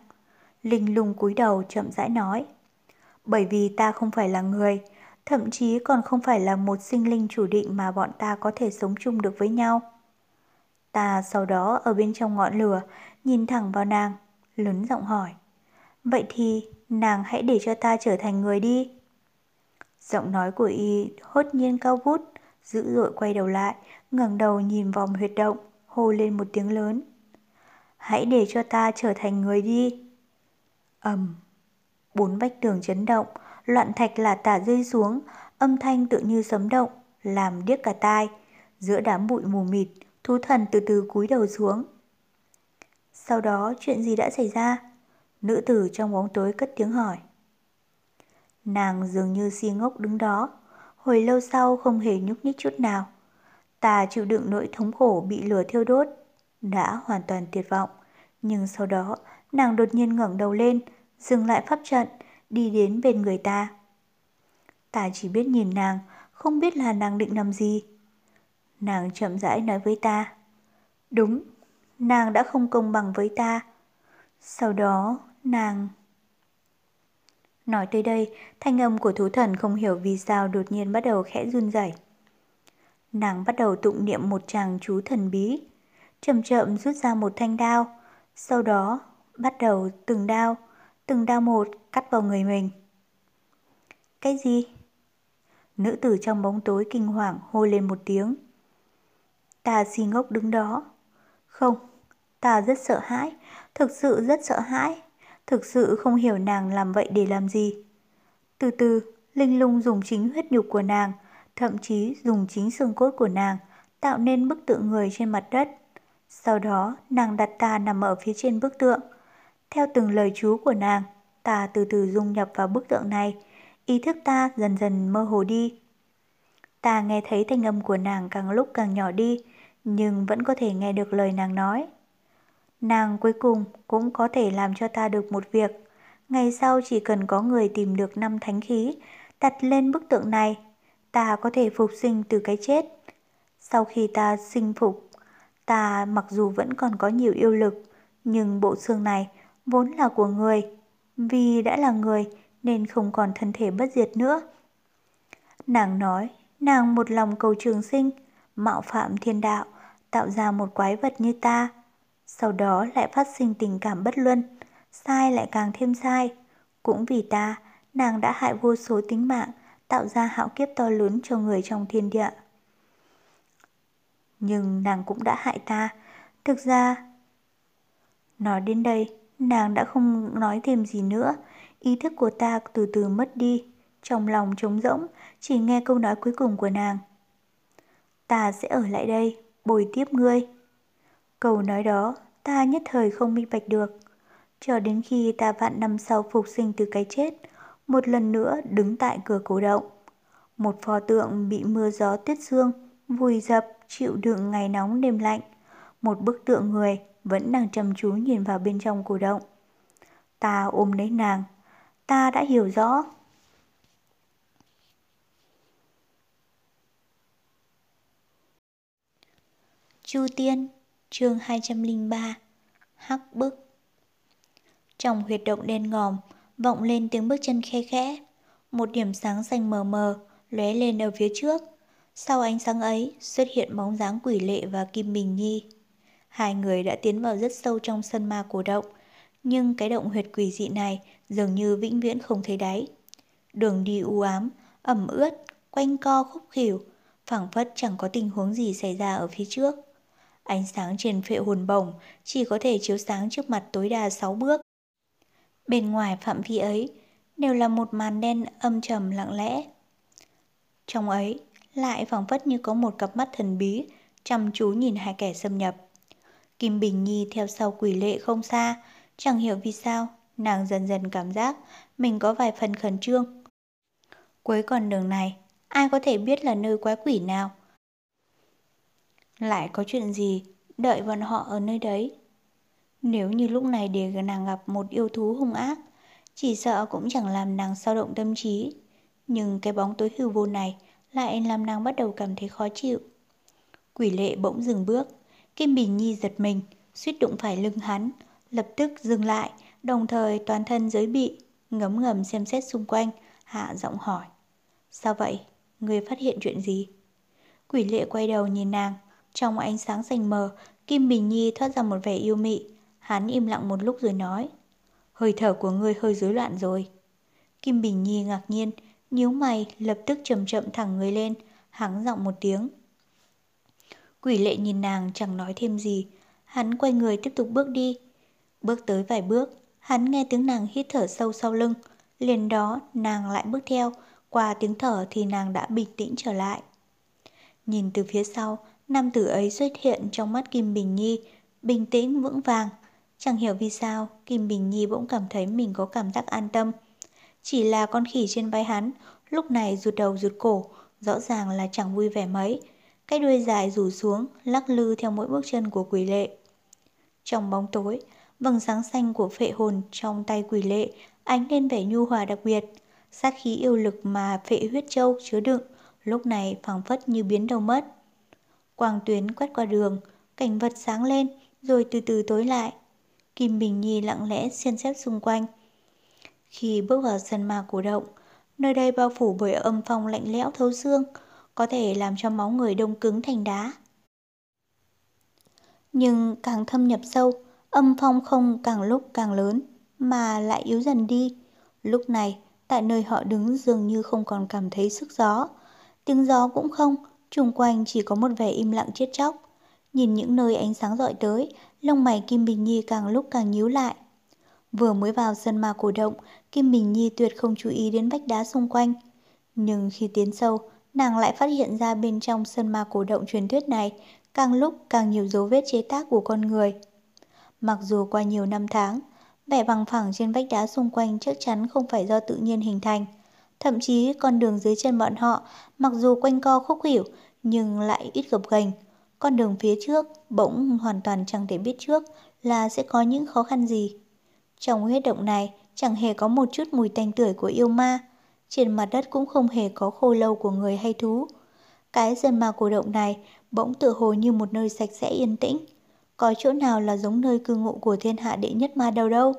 Linh lung cúi đầu chậm rãi nói. Bởi vì ta không phải là người, thậm chí còn không phải là một sinh linh chủ định mà bọn ta có thể sống chung được với nhau. Ta sau đó ở bên trong ngọn lửa, nhìn thẳng vào nàng, lớn giọng hỏi. Vậy thì nàng hãy để cho ta trở thành người đi. Giọng nói của y hốt nhiên cao vút, dữ dội quay đầu lại, ngẩng đầu nhìn vòng huyệt động, hô lên một tiếng lớn. Hãy để cho ta trở thành người đi. ầm, bốn vách tường chấn động, loạn thạch là tả rơi xuống, âm thanh tự như sấm động, làm điếc cả tai. Giữa đám bụi mù mịt, thú thần từ từ cúi đầu xuống. Sau đó chuyện gì đã xảy ra? Nữ tử trong bóng tối cất tiếng hỏi. Nàng dường như si ngốc đứng đó, hồi lâu sau không hề nhúc nhích chút nào. Ta chịu đựng nỗi thống khổ bị lửa thiêu đốt, đã hoàn toàn tuyệt vọng. Nhưng sau đó, nàng đột nhiên ngẩng đầu lên, dừng lại pháp trận, đi đến bên người ta. Ta chỉ biết nhìn nàng, không biết là nàng định làm gì. Nàng chậm rãi nói với ta. Đúng, nàng đã không công bằng với ta. Sau đó, nàng... Nói tới đây, thanh âm của thú thần không hiểu vì sao đột nhiên bắt đầu khẽ run rẩy. Nàng bắt đầu tụng niệm một chàng chú thần bí, chậm chậm rút ra một thanh đao, sau đó bắt đầu từng đao, từng đao một cắt vào người mình. Cái gì? Nữ tử trong bóng tối kinh hoàng hô lên một tiếng. Ta si ngốc đứng đó. Không, ta rất sợ hãi, thực sự rất sợ hãi, thực sự không hiểu nàng làm vậy để làm gì. Từ từ, Linh lung dùng chính huyết nhục của nàng, thậm chí dùng chính xương cốt của nàng, tạo nên bức tượng người trên mặt đất. Sau đó, nàng đặt ta nằm ở phía trên bức tượng. Theo từng lời chú của nàng, ta từ từ dung nhập vào bức tượng này, ý thức ta dần dần mơ hồ đi. Ta nghe thấy thanh âm của nàng càng lúc càng nhỏ đi, nhưng vẫn có thể nghe được lời nàng nói. Nàng cuối cùng cũng có thể làm cho ta được một việc. Ngày sau chỉ cần có người tìm được năm thánh khí, đặt lên bức tượng này, ta có thể phục sinh từ cái chết. Sau khi ta sinh phục, ta mặc dù vẫn còn có nhiều yêu lực, nhưng bộ xương này vốn là của người. Vì đã là người nên không còn thân thể bất diệt nữa. Nàng nói, nàng một lòng cầu trường sinh, mạo phạm thiên đạo, tạo ra một quái vật như ta. Sau đó lại phát sinh tình cảm bất luân, sai lại càng thêm sai. Cũng vì ta, nàng đã hại vô số tính mạng, tạo ra hạo kiếp to lớn cho người trong thiên địa. Nhưng nàng cũng đã hại ta. Thực ra, nói đến đây, nàng đã không nói thêm gì nữa. Ý thức của ta từ từ mất đi. Trong lòng trống rỗng, chỉ nghe câu nói cuối cùng của nàng. Ta sẽ ở lại đây, bồi tiếp ngươi. Câu nói đó, ta nhất thời không minh bạch được. Cho đến khi ta vạn năm sau phục sinh từ cái chết, một lần nữa đứng tại cửa cổ động. Một pho tượng bị mưa gió tuyết sương, vùi dập, chịu đựng ngày nóng đêm lạnh. Một bức tượng người vẫn đang chăm chú nhìn vào bên trong cổ động. Ta ôm lấy nàng, ta đã hiểu rõ. Chu Tiên, chương 203, Hắc Bức Trong huyệt động đen ngòm, vọng lên tiếng bước chân khe khẽ. Một điểm sáng xanh mờ mờ, lóe lên ở phía trước. Sau ánh sáng ấy, xuất hiện bóng dáng quỷ lệ và Kim Bình Nhi. Hai người đã tiến vào rất sâu trong sân ma cổ động, nhưng cái động huyệt quỷ dị này dường như vĩnh viễn không thấy đáy. Đường đi u ám, ẩm ướt, quanh co khúc khỉu, phảng phất chẳng có tình huống gì xảy ra ở phía trước. Ánh sáng trên phệ hồn bổng chỉ có thể chiếu sáng trước mặt tối đa 6 bước. Bên ngoài phạm vi ấy đều là một màn đen âm trầm lặng lẽ. Trong ấy lại phảng phất như có một cặp mắt thần bí chăm chú nhìn hai kẻ xâm nhập. Kim Bình Nhi theo sau quỷ lệ không xa, chẳng hiểu vì sao, nàng dần dần cảm giác mình có vài phần khẩn trương. Cuối con đường này, ai có thể biết là nơi quái quỷ nào? Lại có chuyện gì đợi bọn họ ở nơi đấy? Nếu như lúc này để nàng gặp một yêu thú hung ác, chỉ sợ cũng chẳng làm nàng sao động tâm trí. Nhưng cái bóng tối hư vô này lại làm nàng bắt đầu cảm thấy khó chịu. Quỷ lệ bỗng dừng bước, Kim Bình Nhi giật mình, suýt đụng phải lưng hắn, lập tức dừng lại, đồng thời toàn thân giới bị, ngấm ngầm xem xét xung quanh, hạ giọng hỏi. Sao vậy? Người phát hiện chuyện gì? Quỷ lệ quay đầu nhìn nàng, trong ánh sáng xanh mờ, Kim Bình Nhi thoát ra một vẻ yêu mị. Hắn im lặng một lúc rồi nói. Hơi thở của ngươi hơi rối loạn rồi. Kim Bình Nhi ngạc nhiên, nhíu mày lập tức chậm chậm thẳng người lên, hắng giọng một tiếng. Quỷ lệ nhìn nàng chẳng nói thêm gì. Hắn quay người tiếp tục bước đi. Bước tới vài bước, hắn nghe tiếng nàng hít thở sâu sau lưng. Liền đó, nàng lại bước theo. Qua tiếng thở thì nàng đã bình tĩnh trở lại. Nhìn từ phía sau, nam tử ấy xuất hiện trong mắt Kim Bình Nhi, bình tĩnh vững vàng. Chẳng hiểu vì sao, Kim Bình Nhi bỗng cảm thấy mình có cảm giác an tâm. Chỉ là con khỉ trên vai hắn, lúc này rụt đầu rụt cổ, rõ ràng là chẳng vui vẻ mấy. Cái đuôi dài rủ xuống, lắc lư theo mỗi bước chân của quỷ lệ. Trong bóng tối, vầng sáng xanh của phệ hồn trong tay quỷ lệ ánh lên vẻ nhu hòa đặc biệt. Sát khí yêu lực mà phệ huyết châu chứa đựng, lúc này phảng phất như biến đầu mất. Quang tuyến quét qua đường, cảnh vật sáng lên, rồi từ từ tối lại. Kim Bình Nhi lặng lẽ xem xếp xung quanh. Khi bước vào sân ma cổ động, nơi đây bao phủ bởi âm phong lạnh lẽo thấu xương, có thể làm cho máu người đông cứng thành đá. Nhưng càng thâm nhập sâu, âm phong không càng lúc càng lớn, mà lại yếu dần đi. Lúc này, tại nơi họ đứng dường như không còn cảm thấy sức gió. Tiếng gió cũng không, chung quanh chỉ có một vẻ im lặng chết chóc. Nhìn những nơi ánh sáng dọi tới, lông mày Kim Bình Nhi càng lúc càng nhíu lại. Vừa mới vào sân ma cổ động, Kim Bình Nhi tuyệt không chú ý đến vách đá xung quanh. Nhưng khi tiến sâu, nàng lại phát hiện ra bên trong sân ma cổ động truyền thuyết này càng lúc càng nhiều dấu vết chế tác của con người. Mặc dù qua nhiều năm tháng, vẻ bằng phẳng trên vách đá xung quanh chắc chắn không phải do tự nhiên hình thành. Thậm chí con đường dưới chân bọn họ, mặc dù quanh co khúc khỉu, nhưng lại ít gập ghềnh. Con đường phía trước bỗng hoàn toàn chẳng thể biết trước là sẽ có những khó khăn gì. Trong huyết động này chẳng hề có một chút mùi tanh tưởi của yêu ma. Trên mặt đất cũng không hề có khô lâu của người hay thú. Cái dân ma cổ động này bỗng tự hồ như một nơi sạch sẽ yên tĩnh. Có chỗ nào là giống nơi cư ngụ của thiên hạ đệ nhất ma đâu đâu.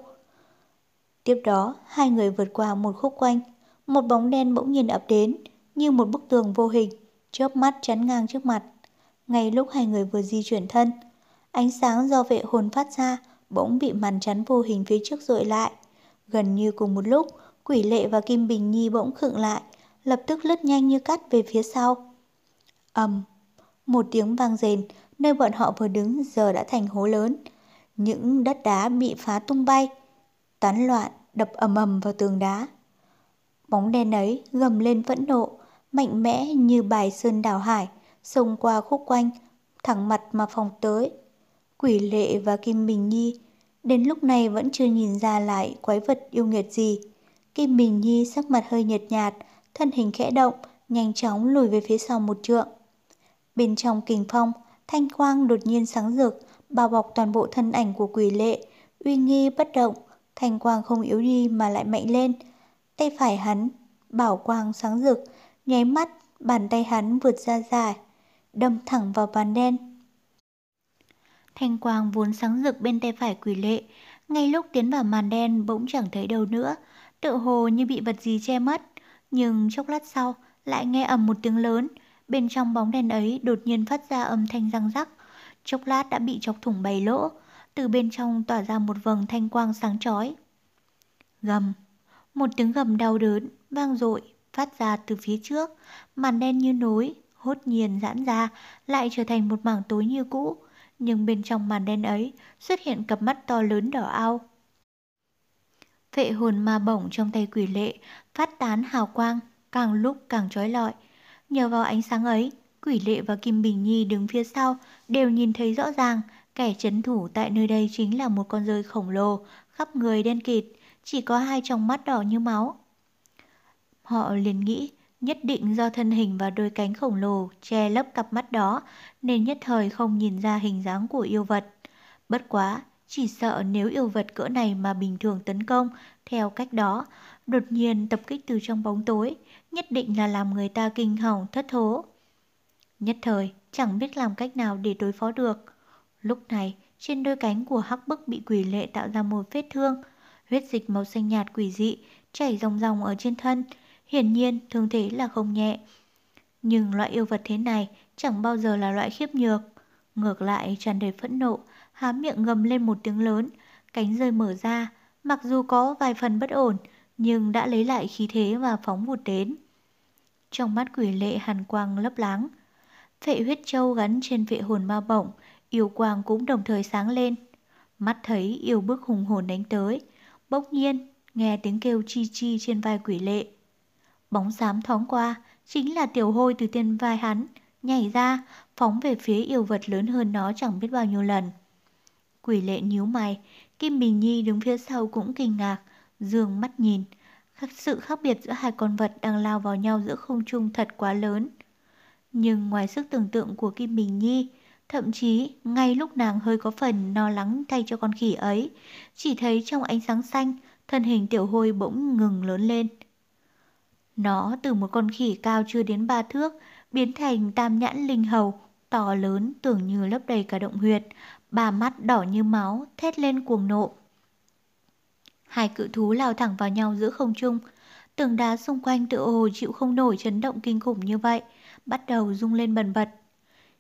Tiếp đó, hai người vượt qua một khúc quanh. Một bóng đen bỗng nhiên ập đến, như một bức tường vô hình, chớp mắt chắn ngang trước mặt. Ngay lúc hai người vừa di chuyển thân, ánh sáng do vệ hồn phát ra bỗng bị màn chắn vô hình phía trước dội lại. Gần như cùng một lúc, Quỷ Lệ và Kim Bình Nhi bỗng khựng lại, lập tức lướt nhanh như cắt về phía sau. ầm, một tiếng vang rền, nơi bọn họ vừa đứng giờ đã thành hố lớn. Những đất đá bị phá tung bay, tán loạn, đập ầm ầm vào tường đá. Bóng đen ấy gầm lên phẫn nộ, mạnh mẽ như bài sơn đảo hải, xông qua khúc quanh, thẳng mặt mà phòng tới. Quỷ lệ và Kim Bình Nhi đến lúc này vẫn chưa nhìn ra lại quái vật yêu nghiệt gì. Kim Bình Nhi sắc mặt hơi nhợt nhạt, thân hình khẽ động, nhanh chóng lùi về phía sau một trượng. Bên trong kình phong, thanh quang đột nhiên sáng rực, bao bọc toàn bộ thân ảnh của quỷ lệ, uy nghi bất động, thanh quang không yếu đi mà lại mạnh lên. Tay phải hắn, bảo quang sáng rực, nháy mắt, bàn tay hắn vượt ra dài, đâm thẳng vào bàn đen. Thanh quang vốn sáng rực bên tay phải quỷ lệ, ngay lúc tiến vào màn đen bỗng chẳng thấy đâu nữa, tự hồ như bị vật gì che mất. Nhưng chốc lát sau, lại nghe ầm một tiếng lớn, bên trong bóng đèn ấy đột nhiên phát ra âm thanh răng rắc. Chốc lát đã bị chọc thủng bảy lỗ, từ bên trong tỏa ra một vầng thanh quang sáng chói. Gầm, một tiếng gầm đau đớn, vang dội phát ra từ phía trước, màn đen như nối, hốt nhiên giãn ra, lại trở thành một mảng tối như cũ, nhưng bên trong màn đen ấy xuất hiện cặp mắt to lớn đỏ ao. Phệ hồn ma bổng trong tay quỷ lệ phát tán hào quang, càng lúc càng trói lọi. Nhờ vào ánh sáng ấy, quỷ lệ và Kim Bình Nhi đứng phía sau đều nhìn thấy rõ ràng kẻ chấn thủ tại nơi đây chính là một con rơi khổng lồ, khắp người đen kịt, chỉ có hai tròng mắt đỏ như máu. Họ liền nghĩ nhất định do thân hình và đôi cánh khổng lồ che lấp cặp mắt đó nên nhất thời không nhìn ra hình dáng của yêu vật. Bất quá, chỉ sợ nếu yêu vật cỡ này mà bình thường tấn công theo cách đó, đột nhiên tập kích từ trong bóng tối, nhất định là làm người ta kinh hỏng thất thố. Nhất thời, chẳng biết làm cách nào để đối phó được. Lúc này, trên đôi cánh của hắc bức bị quỷ lệ tạo ra một vết thương, huyết dịch màu xanh nhạt quỷ dị chảy ròng ròng ở trên thân, hiển nhiên thương thế là không nhẹ. Nhưng loại yêu vật thế này chẳng bao giờ là loại khiếp nhược. Ngược lại tràn đầy phẫn nộ, há miệng ngầm lên một tiếng lớn, cánh rơi mở ra, mặc dù có vài phần bất ổn, nhưng đã lấy lại khí thế và phóng vụt đến. Trong mắt quỷ lệ hàn quang lấp láng, phệ huyết châu gắn trên vệ hồn ma bổng, yêu quang cũng đồng thời sáng lên. Mắt thấy yêu bước hùng hồn đánh tới, bỗng nhiên nghe tiếng kêu chi chi trên vai quỷ lệ. Bóng xám thoáng qua, chính là tiểu hôi từ trên vai hắn, nhảy ra, phóng về phía yêu vật lớn hơn nó chẳng biết bao nhiêu lần. Quỷ lệ nhíu mày, Kim Bình Nhi đứng phía sau cũng kinh ngạc, dương mắt nhìn. Sự khác biệt giữa hai con vật đang lao vào nhau giữa không trung thật quá lớn. Nhưng ngoài sức tưởng tượng của Kim Bình Nhi, thậm chí ngay lúc nàng hơi có phần no lắng thay cho con khỉ ấy, chỉ thấy trong ánh sáng xanh, thân hình tiểu hôi bỗng ngừng lớn lên. Nó từ một con khỉ cao chưa đến ba thước, biến thành tam nhãn linh hầu, to lớn tưởng như lấp đầy cả động huyệt, ba mắt đỏ như máu, thét lên cuồng nộ. Hai cự thú lao thẳng vào nhau giữa không trung, tường đá xung quanh tựa hồ chịu không nổi chấn động kinh khủng như vậy, bắt đầu rung lên bần bật.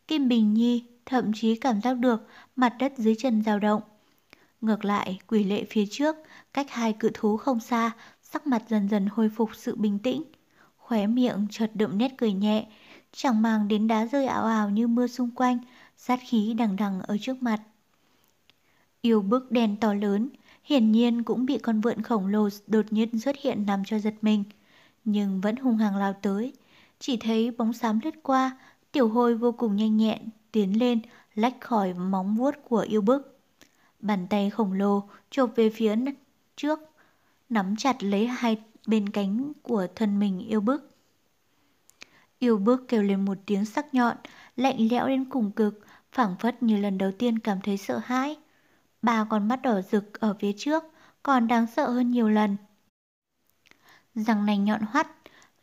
Kim Bình Nhi thậm chí cảm giác được mặt đất dưới chân dao động. Ngược lại, quỷ lệ phía trước, cách hai cự thú không xa, sắc mặt dần dần hồi phục sự bình tĩnh. Khóe miệng chợt đượm nét cười nhẹ, chẳng màng đến đá rơi ảo ảo như mưa xung quanh, sát khí đằng đằng ở trước mặt. Yêu bức đèn to lớn, hiển nhiên cũng bị con vượn khổng lồ đột nhiên xuất hiện nằm cho giật mình, nhưng vẫn hung hăng lao tới. Chỉ thấy bóng xám lướt qua, tiểu hôi vô cùng nhanh nhẹn, tiến lên, lách khỏi móng vuốt của yêu bức. Bàn tay khổng lồ chộp về phía trước, nắm chặt lấy hai bên cánh của thân mình yêu bức. Yêu bức kêu lên một tiếng sắc nhọn, lạnh lẽo đến cùng cực, phảng phất như lần đầu tiên cảm thấy sợ hãi. Ba con mắt đỏ rực ở phía trước còn đáng sợ hơn nhiều lần. Răng nành nhọn hoắt,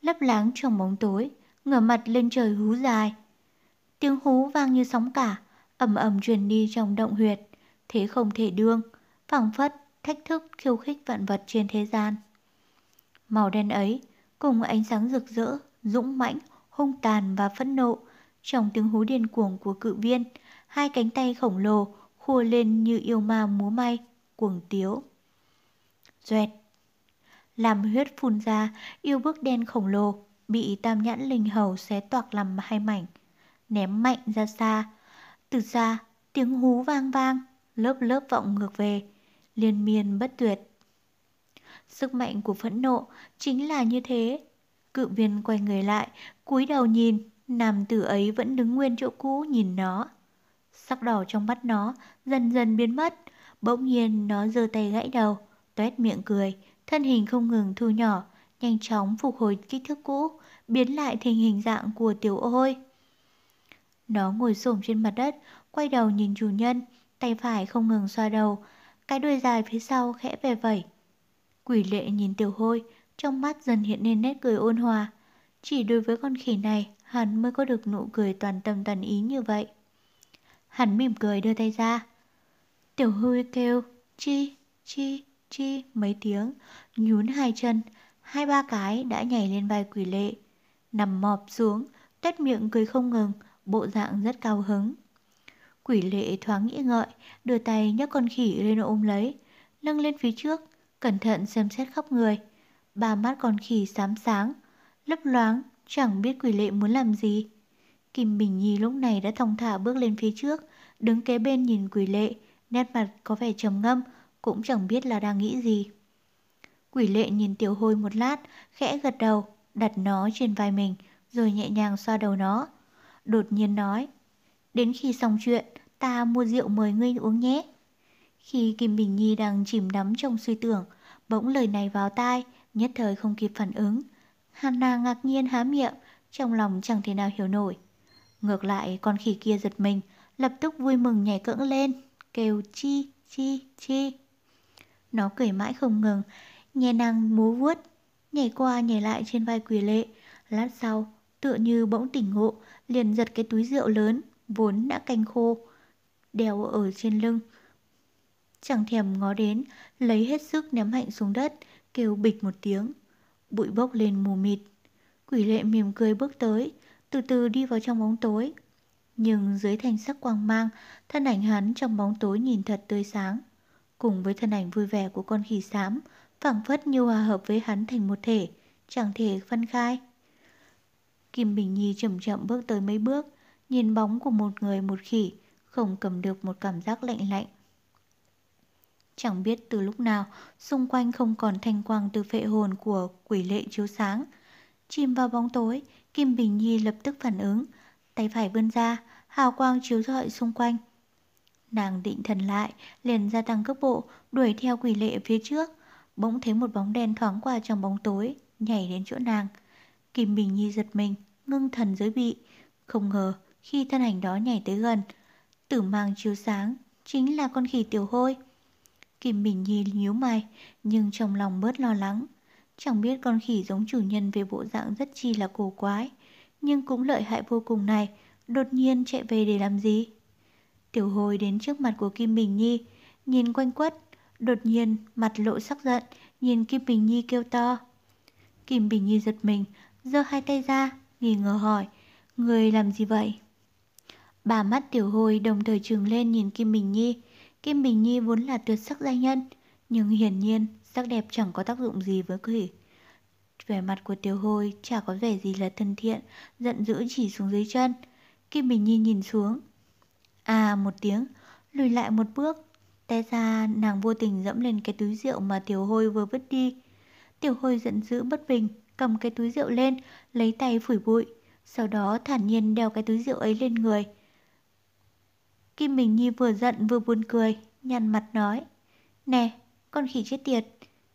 lấp láng trong bóng tối, ngửa mặt lên trời hú dài. Tiếng hú vang như sóng cả, ầm ầm truyền đi trong động huyệt, thế không thể đương, phảng phất thách thức khiêu khích vạn vật trên thế gian. Màu đen ấy cùng ánh sáng rực rỡ, dũng mãnh, hung tàn và phẫn nộ, trong tiếng hú điên cuồng của cự viên, hai cánh tay khổng lồ khua lên như yêu ma múa may, cuồng tiếu. Doẹt. Làm huyết phun ra, yêu bước đen khổng lồ, bị tam nhãn linh hầu xé toạc làm hai mảnh, ném mạnh ra xa. Từ xa, tiếng hú vang vang, lớp lớp vọng ngược về, liên miên bất tuyệt. Sức mạnh của phẫn nộ chính là như thế. Cự viên quay người lại, cúi đầu nhìn, nam tử ấy vẫn đứng nguyên chỗ cũ nhìn nó. Sắc đỏ trong mắt nó dần dần biến mất, bỗng nhiên nó giơ tay gãy đầu, toét miệng cười, thân hình không ngừng thu nhỏ, nhanh chóng phục hồi kích thước cũ, biến lại thành hình dạng của tiểu ôi. Nó ngồi xổm trên mặt đất, quay đầu nhìn chủ nhân, tay phải không ngừng xoa đầu, cái đuôi dài phía sau khẽ về vẩy. Quỷ lệ nhìn tiểu hôi, trong mắt dần hiện lên nét cười ôn hòa. Chỉ đối với con khỉ này, hắn mới có được nụ cười toàn tâm toàn ý như vậy. Hắn mỉm cười đưa tay ra. Tiểu hôi kêu, chi, chi, chi mấy tiếng, nhún hai chân, hai ba cái đã nhảy lên vai quỷ lệ. Nằm mọp xuống, tét miệng cười không ngừng, bộ dạng rất cao hứng. Quỷ lệ thoáng nghĩ ngợi, đưa tay nhấc con khỉ lên ôm lấy, nâng lên phía trước, cẩn thận xem xét khắp người. Ba mắt con khỉ xám sáng, lấp loáng, chẳng biết quỷ lệ muốn làm gì. Kim Bình Nhi lúc này đã thong thả bước lên phía trước, đứng kế bên nhìn quỷ lệ, nét mặt có vẻ trầm ngâm, cũng chẳng biết là đang nghĩ gì. Quỷ lệ nhìn tiểu hôi một lát, khẽ gật đầu, đặt nó trên vai mình, rồi nhẹ nhàng xoa đầu nó. Đột nhiên nói, đến khi xong chuyện, ta mua rượu mời ngươi uống nhé. Khi Kim Bình Nhi đang chìm đắm trong suy tưởng, bỗng lời này vào tai, nhất thời không kịp phản ứng. Hana ngạc nhiên há miệng, trong lòng chẳng thể nào hiểu nổi. Ngược lại, con khỉ kia giật mình, lập tức vui mừng nhảy cẫng lên, kêu chi, chi, chi. Nó cười mãi không ngừng, nhẹ năng múa vuốt, nhảy qua nhảy lại trên vai quỷ lệ. Lát sau, tựa như bỗng tỉnh ngộ, liền giật cái túi rượu lớn, vốn đã canh khô, đeo ở trên lưng. Chẳng thèm ngó đến, lấy hết sức ném hạnh xuống đất, kêu bịch một tiếng. Bụi bốc lên mù mịt. Quỷ lệ mỉm cười bước tới, từ từ đi vào trong bóng tối. Nhưng dưới thành sắc quang mang, thân ảnh hắn trong bóng tối nhìn thật tươi sáng. Cùng với thân ảnh vui vẻ của con khỉ xám, phảng phất như hòa hợp với hắn thành một thể, chẳng thể phân khai. Kim Bình Nhi chậm chậm bước tới mấy bước, nhìn bóng của một người một khỉ, không cầm được một cảm giác lạnh lạnh. Chẳng biết từ lúc nào, xung quanh không còn thanh quang từ phệ hồn của quỷ lệ chiếu sáng. Chìm vào bóng tối, Kim Bình Nhi lập tức phản ứng, tay phải vươn ra, hào quang chiếu rọi xung quanh. Nàng định thần lại, liền gia tăng cấp bộ, đuổi theo quỷ lệ phía trước. Bỗng thấy một bóng đen thoáng qua trong bóng tối, nhảy đến chỗ nàng. Kim Bình Nhi giật mình, ngưng thần giới bị. Không ngờ, khi thân ảnh đó nhảy tới gần, tử mang chiếu sáng, chính là con khỉ tiểu hôi. Kim Bình Nhi nhíu mày, nhưng trong lòng bớt lo lắng. Chẳng biết con khỉ giống chủ nhân về bộ dạng rất chi là cổ quái, nhưng cũng lợi hại vô cùng này, đột nhiên chạy về để làm gì? Tiểu hồi đến trước mặt của Kim Bình Nhi, nhìn quanh quất, đột nhiên mặt lộ sắc giận, nhìn Kim Bình Nhi kêu to. Kim Bình Nhi giật mình, giơ hai tay ra, nghi ngờ hỏi, người làm gì vậy? Bà mắt tiểu hồi đồng thời trừng lên nhìn Kim Bình Nhi. Kim Bình Nhi vốn là tuyệt sắc danh nhân, nhưng hiển nhiên sắc đẹp chẳng có tác dụng gì với quỷ. Vẻ mặt của tiểu Hôi chả có vẻ gì là thân thiện, giận dữ chỉ xuống dưới chân. Kim Bình Nhi nhìn xuống. À một tiếng, lùi lại một bước. Té ra nàng vô tình dẫm lên cái túi rượu mà tiểu hôi vừa vứt đi. Tiểu hôi giận dữ bất bình, cầm cái túi rượu lên, lấy tay phủi bụi. Sau đó thản nhiên đeo cái túi rượu ấy lên người. Kim Bình Nhi vừa giận vừa buồn cười, nhăn mặt nói. Nè, con khỉ chết tiệt,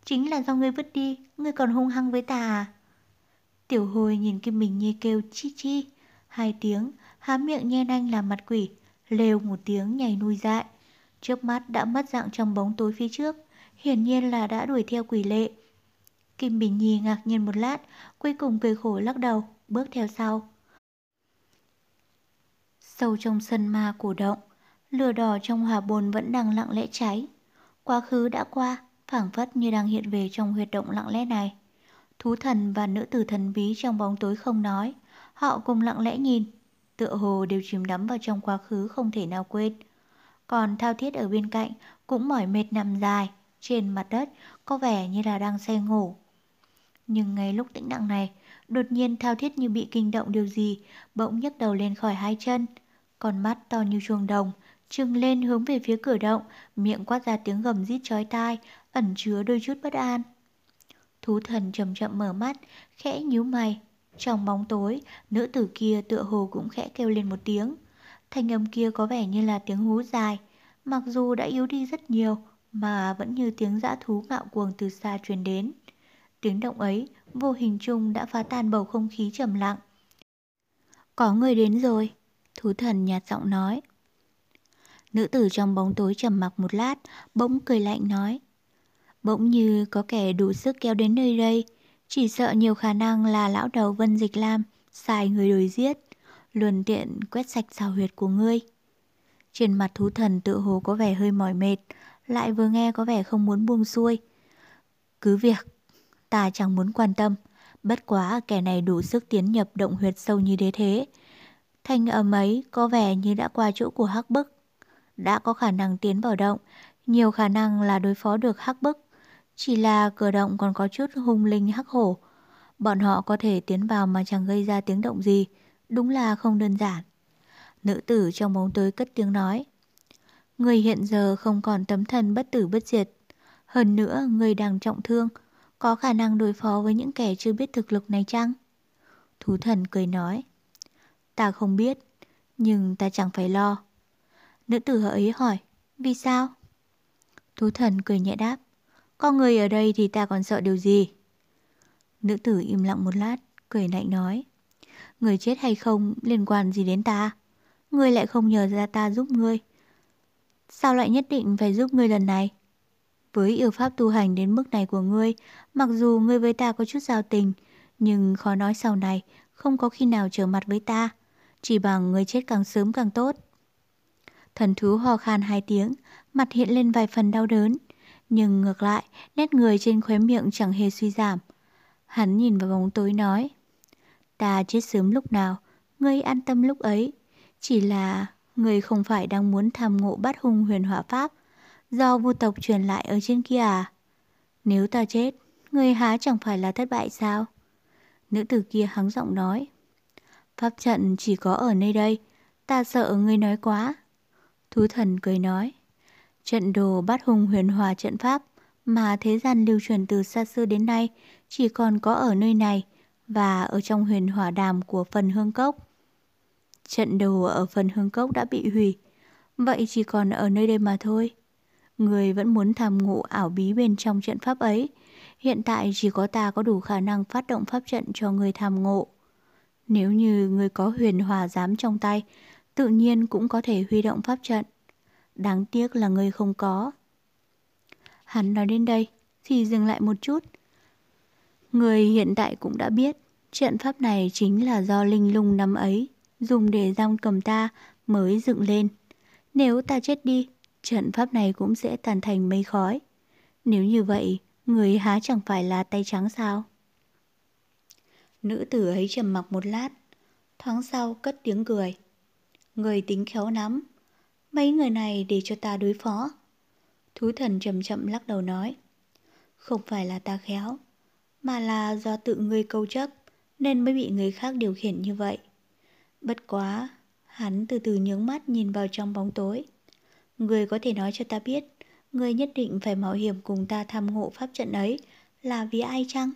chính là do ngươi vứt đi, ngươi còn hung hăng với ta à? Tiểu hồi nhìn Kim Bình Nhi kêu chi chi, hai tiếng, há miệng nhen anh làm mặt quỷ, lều một tiếng nhảy nuôi dại. Trước mắt đã mất dạng trong bóng tối phía trước, hiển nhiên là đã đuổi theo quỷ lệ. Kim Bình Nhi ngạc nhiên một lát, cuối cùng cười khổ lắc đầu, bước theo sau. Sâu trong sân ma cổ động, lửa đỏ trong hỏa bồn vẫn đang lặng lẽ cháy. Quá khứ đã qua, phảng phất như đang hiện về trong huyệt động lặng lẽ này. Thú thần và nữ tử thần bí trong bóng tối không nói, họ cùng lặng lẽ nhìn, tựa hồ đều chìm đắm vào trong quá khứ không thể nào quên. Còn thao thiết ở bên cạnh cũng mỏi mệt nằm dài, trên mặt đất có vẻ như là đang say ngủ. Nhưng ngay lúc tĩnh lặng này, đột nhiên thao thiết như bị kinh động điều gì, bỗng nhấc đầu lên khỏi hai chân. Con mắt to như chuông đồng, trừng lên hướng về phía cửa động, miệng quát ra tiếng gầm rít chói tai, ẩn chứa đôi chút bất an. Thú thần chậm chậm mở mắt, khẽ nhíu mày. Trong bóng tối, nữ tử kia tựa hồ cũng khẽ kêu lên một tiếng. Thanh âm kia có vẻ như là tiếng hú dài, mặc dù đã yếu đi rất nhiều, mà vẫn như tiếng dã thú ngạo cuồng từ xa truyền đến. Tiếng động ấy, vô hình chung đã phá tan bầu không khí trầm lặng. Có người đến rồi, thú thần nhạt giọng nói. Nữ tử trong bóng tối trầm mặc một lát, bỗng cười lạnh nói. Bỗng như có kẻ đủ sức kéo đến nơi đây, chỉ sợ nhiều khả năng là lão đầu Vân Dịch Lam, xài người đuổi giết, luồn tiện quét sạch xào huyệt của ngươi. Trên mặt thú thần tự hồ có vẻ hơi mỏi mệt, lại vừa nghe có vẻ không muốn buông xuôi. Cứ việc, ta chẳng muốn quan tâm, bất quá kẻ này đủ sức tiến nhập động huyệt sâu như thế thế. Thanh âm ấy có vẻ như đã qua chỗ của hắc bức. Đã có khả năng tiến vào động, nhiều khả năng là đối phó được hắc bức. Chỉ là cửa động còn có chút hung linh hắc hổ. Bọn họ có thể tiến vào mà chẳng gây ra tiếng động gì, đúng là không đơn giản. Nữ tử trong bóng tối cất tiếng nói. Người hiện giờ không còn tấm thần bất tử bất diệt. Hơn nữa, người đang trọng thương, có khả năng đối phó với những kẻ chưa biết thực lực này chăng? Thú thần cười nói. Ta không biết, nhưng ta chẳng phải lo. Nữ tử ấy hỏi, vì sao? Thú thần cười nhẹ đáp. Có người ở đây thì ta còn sợ điều gì? Nữ tử im lặng một lát, cười lạnh nói. Người chết hay không liên quan gì đến ta? Ngươi lại không nhờ ra ta giúp ngươi. Sao lại nhất định phải giúp ngươi lần này? Với yêu pháp tu hành đến mức này của ngươi, mặc dù ngươi với ta có chút giao tình, nhưng khó nói sau này không có khi nào trở mặt với ta. Chỉ bằng ngươi chết càng sớm càng tốt. Thần thú ho khan hai tiếng, mặt hiện lên vài phần đau đớn. Nhưng ngược lại, nét người trên khóe miệng chẳng hề suy giảm. Hắn nhìn vào bóng tối nói. Ta chết sớm lúc nào, ngươi an tâm lúc ấy. Chỉ là ngươi không phải đang muốn tham ngộ bắt hung huyền hỏa pháp do vua tộc truyền lại ở trên kia à? Nếu ta chết, ngươi há chẳng phải là thất bại sao? Nữ tử kia hắng giọng nói. Pháp trận chỉ có ở nơi đây, Ta sợ ngươi nói quá. Thú thần cười nói. Trận đồ bát hùng huyền hòa trận pháp mà thế gian lưu truyền từ xa xưa đến nay chỉ còn có ở nơi này và ở trong huyền hỏa đàm của phần hương cốc. Trận đồ ở phần hương cốc đã bị hủy, vậy chỉ còn ở nơi đây mà thôi. Người vẫn muốn tham ngộ ảo bí bên trong trận pháp ấy. Hiện tại chỉ có ta có đủ khả năng phát động pháp trận cho người tham ngộ. Nếu như người có huyền hòa giám trong tay, tự nhiên cũng có thể huy động pháp trận. Đáng tiếc là người không có. Hắn nói đến đây thì dừng lại một chút. Người hiện tại cũng đã biết trận pháp này chính là do linh lung năm ấy dùng để giam cầm ta mới dựng lên. Nếu ta chết đi, trận pháp này cũng sẽ tàn thành mây khói. Nếu như vậy, người há chẳng phải là tay trắng sao? Nữ tử ấy trầm mặc một lát, thoáng sau cất tiếng cười. Người tính khéo lắm, mấy người này để cho ta đối phó. Thú thần chậm chậm lắc đầu nói. Không phải là ta khéo, mà là do tự ngươi câu chấp nên mới bị người khác điều khiển như vậy. Bất quá, hắn từ từ nhướng mắt nhìn vào trong bóng tối. Người có thể nói cho ta biết, người nhất định phải mạo hiểm cùng ta tham ngộ pháp trận ấy là vì ai chăng?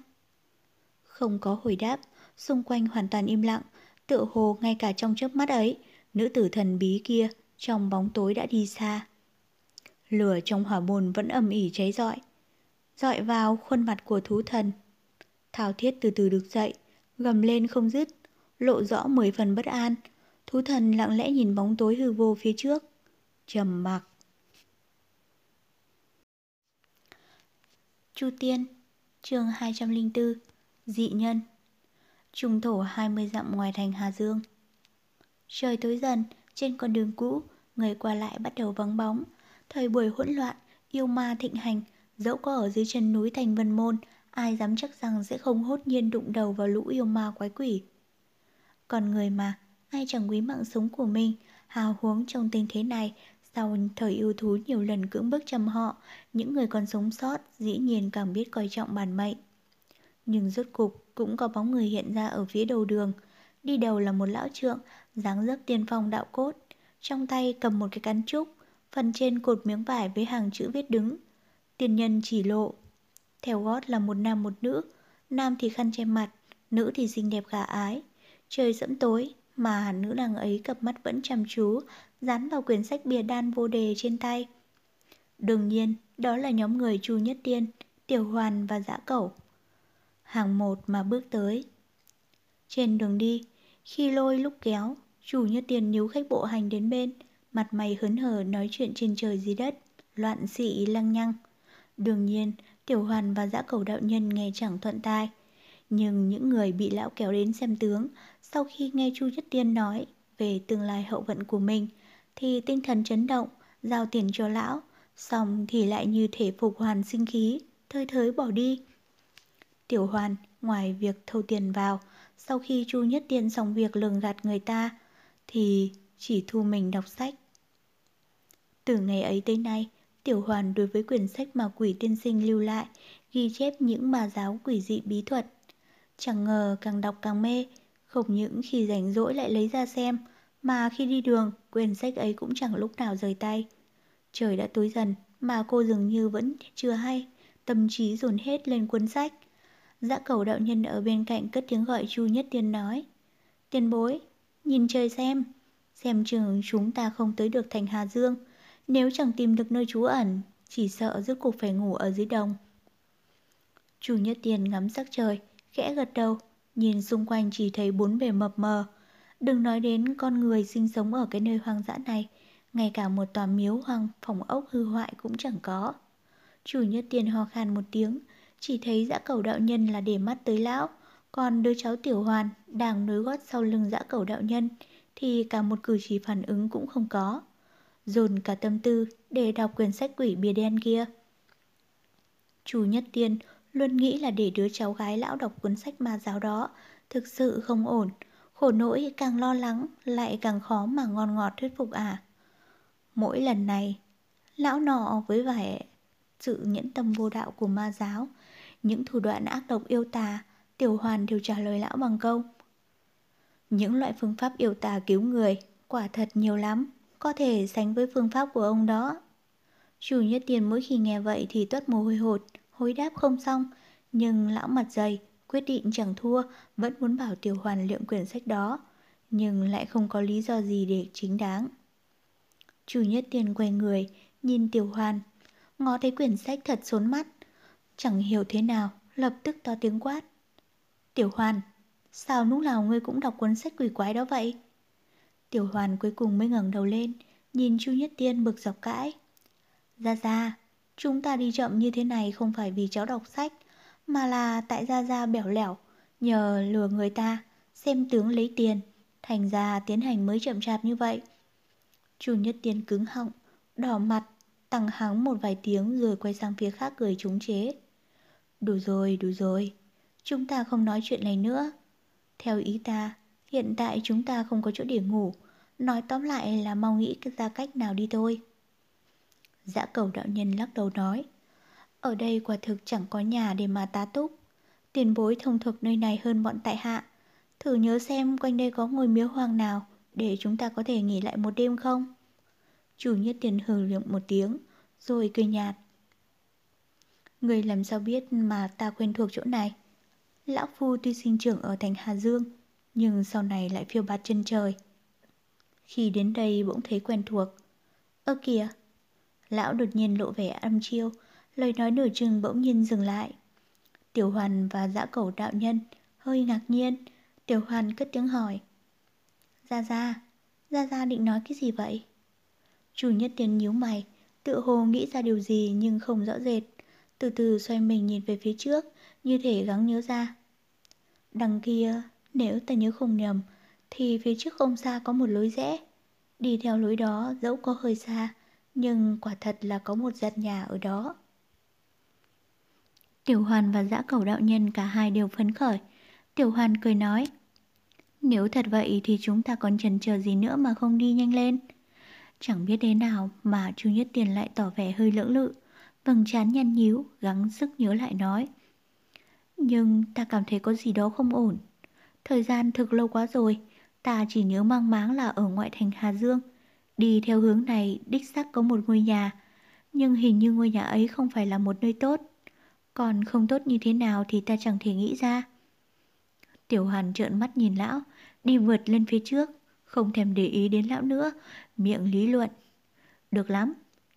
Không có hồi đáp, xung quanh hoàn toàn im lặng, tựa hồ ngay cả trong chớp mắt ấy, nữ tử thần bí kia trong bóng tối đã đi xa. Lửa trong hỏa bồn vẫn ầm ỉ cháy rọi, dọi vào khuôn mặt của thú thần. Thảo thiết từ từ được dậy, gầm lên không dứt, lộ rõ mười phần bất an. Thú thần lặng lẽ nhìn bóng tối hư vô phía trước, trầm mặc. Chu Tiên, chương 204, dị nhân. Trung thổ 20 dặm ngoài thành Hà Dương. Trời tối dần, trên con đường cũ, người qua lại bắt đầu vắng bóng. Thời buổi hỗn loạn, yêu ma thịnh hành, dẫu có ở dưới chân núi thành Vân Môn, ai dám chắc rằng sẽ không hốt nhiên đụng đầu vào lũ yêu ma quái quỷ. Còn người mà, ai chẳng quý mạng sống của mình, hào huống trong tình thế này, sau thời yêu thú nhiều lần cưỡng bức chăm họ, những người còn sống sót dĩ nhiên càng biết coi trọng bản mệnh. Nhưng rốt cục cũng có bóng người hiện ra ở phía đầu đường. Đi đầu là một lão trượng, dáng dấp tiên phong đạo cốt, trong tay cầm một cái cán trúc, phần trên cột miếng vải với hàng chữ viết đứng. Tiền nhân chỉ lộ. Theo gót là một nam một nữ, nam thì khăn che mặt, nữ thì xinh đẹp gà ái. Trời sẫm tối, mà nữ nàng ấy cặp mắt vẫn chăm chú, dán vào quyển sách bìa đan vô đề trên tay. Đương nhiên, đó là nhóm người Chu Nhất Tiên, Tiểu Hoàn và Dã Cẩu. Hàng một mà bước tới. Trên đường đi, khi lôi lúc kéo, Chủ như tiền níu khách bộ hành đến bên, mặt mày hớn hở nói chuyện trên trời dưới đất, loạn xị lăng nhăng. Đương nhiên, Tiểu Hoàn và Dã cầu đạo nhân nghe chẳng thuận tai. Nhưng những người bị lão kéo đến xem tướng, sau khi nghe Chu Nhất Tiên nói về tương lai hậu vận của mình, thì tinh thần chấn động, giao tiền cho lão, xong thì lại như thể phục hoàn sinh khí, thơi thới bỏ đi. Tiểu Hoàn, ngoài việc thâu tiền vào, sau khi Chu Nhất Tiên xong việc lường gạt người ta, thì chỉ thu mình đọc sách. Từ ngày ấy tới nay, Tiểu Hoàn đối với quyển sách mà quỷ tiên sinh lưu lại, ghi chép những bà giáo quỷ dị bí thuật. Chẳng ngờ càng đọc càng mê, không những khi rảnh rỗi lại lấy ra xem, mà khi đi đường, quyển sách ấy cũng chẳng lúc nào rời tay. Trời đã tối dần, mà cô dường như vẫn chưa hay, tâm trí dồn hết lên cuốn sách. Dã cầu đạo nhân ở bên cạnh cất tiếng gọi Chu Nhất Tiên nói. Tiên bối, nhìn trời xem, xem chừng chúng ta không tới được thành Hà Dương. Nếu chẳng tìm được nơi trú ẩn, chỉ sợ rốt cuộc phải ngủ ở dưới đồng. Chu Nhất tiền ngắm sắc trời, khẽ gật đầu, nhìn xung quanh chỉ thấy bốn bề mập mờ. Đừng nói đến con người sinh sống ở cái nơi hoang dã này, ngay cả một tòa miếu hoang phòng ốc hư hoại cũng chẳng có. Chủ Nhất tiền ho khan một tiếng, chỉ thấy dã cầu đạo nhân là để mắt tới lão, còn đứa cháu tiểu hoàn đang nối gót sau lưng dã cầu đạo nhân thì cả một cử chỉ phản ứng cũng không có. Dồn cả tâm tư để đọc quyển sách quỷ bìa đen kia. Chủ Nhất Tiên luôn nghĩ là để đứa cháu gái lão đọc cuốn sách ma giáo đó, thực sự không ổn, khổ nỗi càng lo lắng lại càng khó mà ngon ngọt thuyết phục à. Mỗi lần này, lão nọ với vẻ sự nhẫn tâm vô đạo của ma giáo, những thủ đoạn ác độc yêu tà, Tiểu Hoàn đều trả lời lão bằng câu. Những loại phương pháp yêu tà cứu người, quả thật nhiều lắm, có thể sánh với phương pháp của ông đó. Chủ nhất tiền mỗi khi nghe vậy thì tuất mồ hôi hột, hối đáp không xong, nhưng lão mặt dày, quyết định chẳng thua, vẫn muốn bảo Tiểu Hoàn liệm quyển sách đó, nhưng lại không có lý do gì để chính đáng. Chủ nhất tiền quay người, nhìn Tiểu Hoàn, ngó thấy quyển sách thật sốn mắt, chẳng hiểu thế nào, lập tức to tiếng quát. Tiểu Hoàn, sao lúc nào ngươi cũng đọc cuốn sách quỷ quái đó vậy? Tiểu Hoàn cuối cùng mới ngẩng đầu lên, nhìn Chu Nhất Tiên bực dọc cãi. Gia Gia, chúng ta đi chậm như thế này không phải vì cháu đọc sách, mà là tại Gia Gia bẻo lẻo, nhờ lừa người ta, xem tướng lấy tiền, thành ra tiến hành mới chậm chạp như vậy. Chu Nhất Tiên cứng họng, đỏ mặt, tăng hắng một vài tiếng rồi quay sang phía khác cười trúng chế. Đủ rồi, đủ rồi, chúng ta không nói chuyện này nữa. Theo ý ta, hiện tại chúng ta không có chỗ để ngủ, nói tóm lại là mau nghĩ ra cách nào đi thôi. Dã cầu đạo nhân lắc đầu nói Ở đây quả thực chẳng có nhà để mà tá túc. Tiền bối thông thuộc nơi này hơn bọn tại hạ. Thử nhớ xem quanh đây có ngôi miếu hoang nào Để chúng ta có thể nghỉ lại một đêm không? Chủ nhất tiền hừ lượng một tiếng Rồi cười nhạt Người làm sao biết mà ta quen thuộc chỗ này? Lão Phu tuy sinh trưởng ở thành Hà Dương Nhưng sau này lại phiêu bạt chân trời Khi đến đây bỗng thấy quen thuộc Ơ kìa Lão đột nhiên lộ vẻ âm chiêu, lời nói nửa chừng bỗng nhiên dừng lại. Tiểu Hoàn và dã cẩu đạo nhân hơi ngạc nhiên, Tiểu Hoàn cất tiếng hỏi. Gia Gia, Gia Gia định nói cái gì vậy? Chủ nhất tiến nhíu mày, tự hồ nghĩ ra điều gì nhưng không rõ rệt. Từ từ xoay mình nhìn về phía trước, như thể gắng nhớ ra. Đằng kia, nếu ta nhớ không nhầm, thì phía trước không xa có một lối rẽ. Đi theo lối đó dẫu có hơi xa, nhưng quả thật là có một giật nhà ở đó. Tiểu Hoàn và dã cầu đạo nhân cả hai đều phấn khởi. Tiểu Hoàn cười nói, nếu thật vậy thì chúng ta còn chần chờ gì nữa mà không đi nhanh lên. Chẳng biết thế nào mà Chu Nhất Tiền lại tỏ vẻ hơi lưỡng lự, vầng trán nhăn nhíu, gắng sức nhớ lại nói. Nhưng ta cảm thấy có gì đó không ổn. Thời gian thực lâu quá rồi, ta chỉ nhớ mang máng là ở ngoại thành Hà Dương. Đi theo hướng này đích xác có một ngôi nhà, nhưng hình như ngôi nhà ấy không phải là một nơi tốt. Còn không tốt như thế nào thì ta chẳng thể nghĩ ra. Tiểu Hàn trợn mắt nhìn lão, đi vượt lên phía trước, không thèm để ý đến lão nữa, miệng lý luận. Được lắm,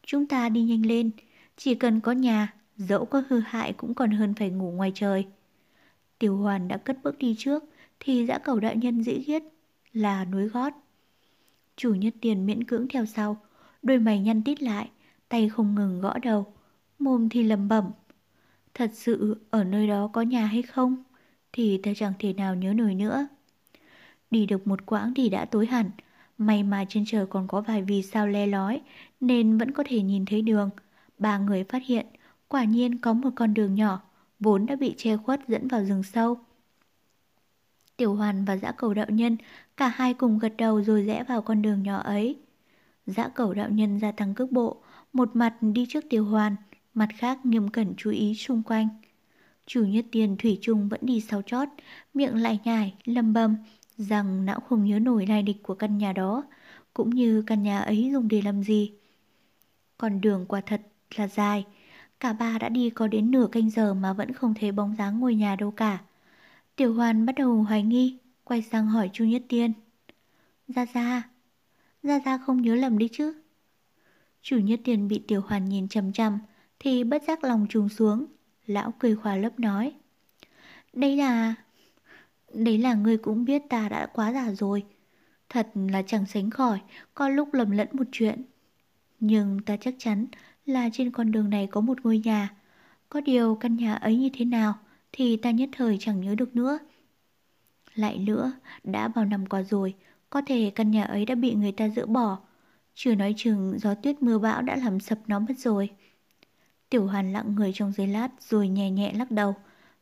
chúng ta đi nhanh lên, chỉ cần có nhà, dẫu có hư hại cũng còn hơn phải ngủ ngoài trời. Tiểu Hoàn đã cất bước đi trước, thì dã cầu đại nhân dĩ ghiết là núi gót. Chủ nhất tiền miễn cưỡng theo sau, đôi mày nhăn tít lại, tay không ngừng gõ đầu, mồm thì lầm bẩm. Thật sự ở nơi đó có nhà hay không thì ta chẳng thể nào nhớ nổi nữa. Đi được một quãng thì đã tối hẳn, may mà trên trời còn có vài vì sao le lói nên vẫn có thể nhìn thấy đường. Ba người phát hiện quả nhiên có một con đường nhỏ vốn đã bị che khuất dẫn vào rừng sâu. Tiểu Hoàn và dã cầu đạo nhân Cả hai cùng gật đầu rồi rẽ vào con đường nhỏ ấy. Dã cẩu đạo nhân gia tăng cước bộ, một mặt đi trước tiểu hoàn, mặt khác nghiêm cẩn chú ý xung quanh. Chủ nhất tiền Thủy Trung vẫn đi sau chót, miệng lại nhải, lầm bầm, rằng não không nhớ nổi lai địch của căn nhà đó, cũng như căn nhà ấy dùng để làm gì. Con đường quả thật là dài, cả ba đã đi có đến nửa canh giờ mà vẫn không thấy bóng dáng ngôi nhà đâu cả. Tiểu hoàn bắt đầu hoài nghi, quay sang hỏi Chu Nhất Tiên. Gia Gia, Gia Gia không nhớ lầm đi chứ? Chủ Nhất Tiên bị Tiểu Hoàn nhìn chầm chầm, thì bất giác lòng trùng xuống. Lão cười khỏa lấp nói. Đây là... Đấy là người cũng biết ta đã quá già rồi. Thật là chẳng sánh khỏi, có lúc lầm lẫn một chuyện. Nhưng ta chắc chắn là trên con đường này có một ngôi nhà. Có điều căn nhà ấy như thế nào thì ta nhất thời chẳng nhớ được nữa. Lại nữa, đã bao năm qua rồi, có thể căn nhà ấy đã bị người ta dỡ bỏ. Chưa nói chừng gió tuyết mưa bão đã làm sập nó mất rồi. Tiểu Hoàn lặng người trong giấy lát rồi nhẹ nhẹ lắc đầu.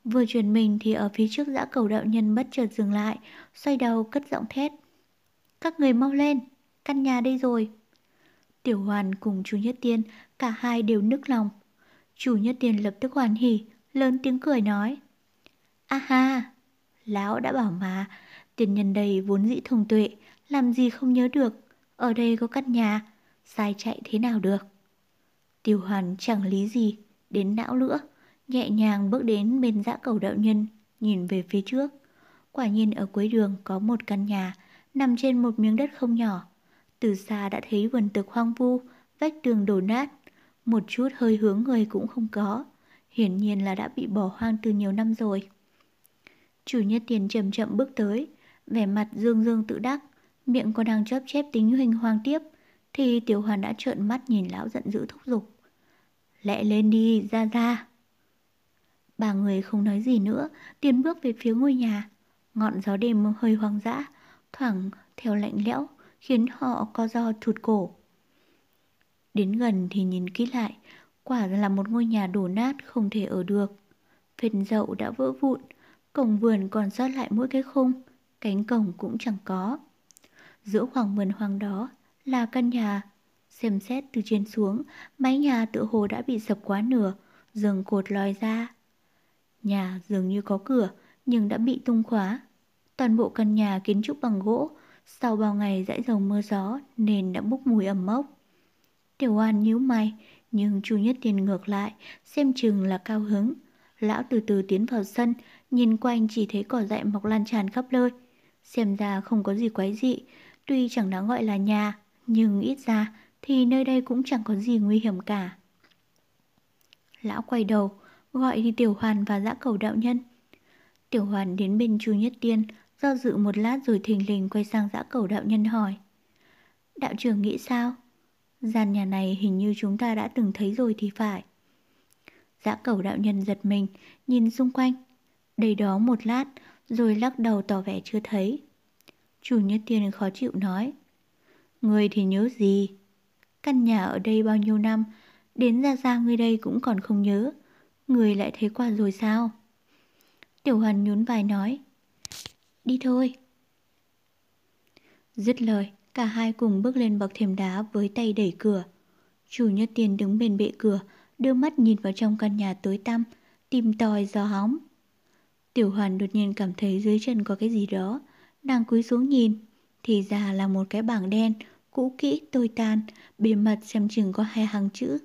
Vừa chuyển mình thì ở phía trước dã cầu đạo nhân bất chợt dừng lại, xoay đầu cất giọng thét. Các người mau lên, căn nhà đây rồi. Tiểu Hoàn cùng chú Nhất Tiên, cả hai đều nức lòng. Chủ Nhất tiền lập tức hoàn hỉ, lớn tiếng cười nói. A ha, Lão đã bảo mà, tiền nhân đây vốn dĩ thông tuệ, làm gì không nhớ được, ở đây có căn nhà, sai chạy thế nào được. Tiêu hoàn chẳng lý gì, đến não nữa, nhẹ nhàng bước đến bên dã cầu đạo nhân, nhìn về phía trước. Quả nhiên ở cuối đường có một căn nhà, nằm trên một miếng đất không nhỏ. Từ xa đã thấy vườn tược hoang vu, vách tường đổ nát, một chút hơi hướng người cũng không có. Hiển nhiên là đã bị bỏ hoang từ nhiều năm rồi. Chủ nhất tiền chậm chậm bước tới, vẻ mặt dương dương tự đắc, miệng còn đang chớp chép tính huỳnh hoang tiếp, thì tiểu hoàn đã trợn mắt nhìn lão giận dữ thúc giục. Lẹ lên đi, ra ra. Ba người không nói gì nữa, tiến bước về phía ngôi nhà. Ngọn gió đêm hơi hoang dã, thoảng theo lạnh lẽo, khiến họ co do thụt cổ. Đến gần thì nhìn kỹ lại, quả là một ngôi nhà đổ nát không thể ở được. Phên dậu đã vỡ vụn, cổng vườn còn sót lại mỗi cái khung, cánh cổng cũng chẳng có. Giữa khoảng vườn hoang đó là căn nhà. Xem xét từ trên xuống, mái nhà tự hồ đã bị sập quá nửa, giường cột lòi ra. Nhà dường như có cửa, nhưng đã bị tung khóa. Toàn bộ căn nhà kiến trúc bằng gỗ, sau bao ngày dãi dầu mưa gió nên đã bốc mùi ẩm mốc. Tiểu An nhíu mày, nhưng Chu Nhất Tiên ngược lại, xem chừng là cao hứng. Lão từ từ tiến vào sân, nhìn quanh chỉ thấy cỏ dại mọc lan tràn khắp nơi. Xem ra không có gì quái dị, tuy chẳng đáng gọi là nhà, nhưng ít ra thì nơi đây cũng chẳng có gì nguy hiểm cả. Lão quay đầu, gọi đi Tiểu Hoàn và dã cầu đạo nhân. Tiểu Hoàn đến bên Chu Nhất Tiên, do dự một lát rồi thình lình quay sang dã cầu đạo nhân hỏi. Đạo trưởng nghĩ sao? Gian nhà này hình như chúng ta đã từng thấy rồi thì phải. Dã cẩu đạo nhân giật mình, nhìn xung quanh. Đầy đó một lát, rồi lắc đầu tỏ vẻ chưa thấy. Chủ Nhất Tiên khó chịu nói. Người thì nhớ gì? Căn nhà ở đây bao nhiêu năm, đến ra ra người đây cũng còn không nhớ. Người lại thấy qua rồi sao? Tiểu Hoàn nhún vai nói. Đi thôi. Dứt lời, cả hai cùng bước lên bậc thềm đá với tay đẩy cửa. Chủ nhất tiền đứng bên bệ cửa, đưa mắt nhìn vào trong căn nhà tối tăm, tìm tòi gió hóng. Tiểu Hoàn đột nhiên cảm thấy dưới chân có cái gì đó, nàng cúi xuống nhìn, thì ra là một cái bảng đen, cũ kỹ tồi tàn, bề mặt xem chừng có hai hàng chữ.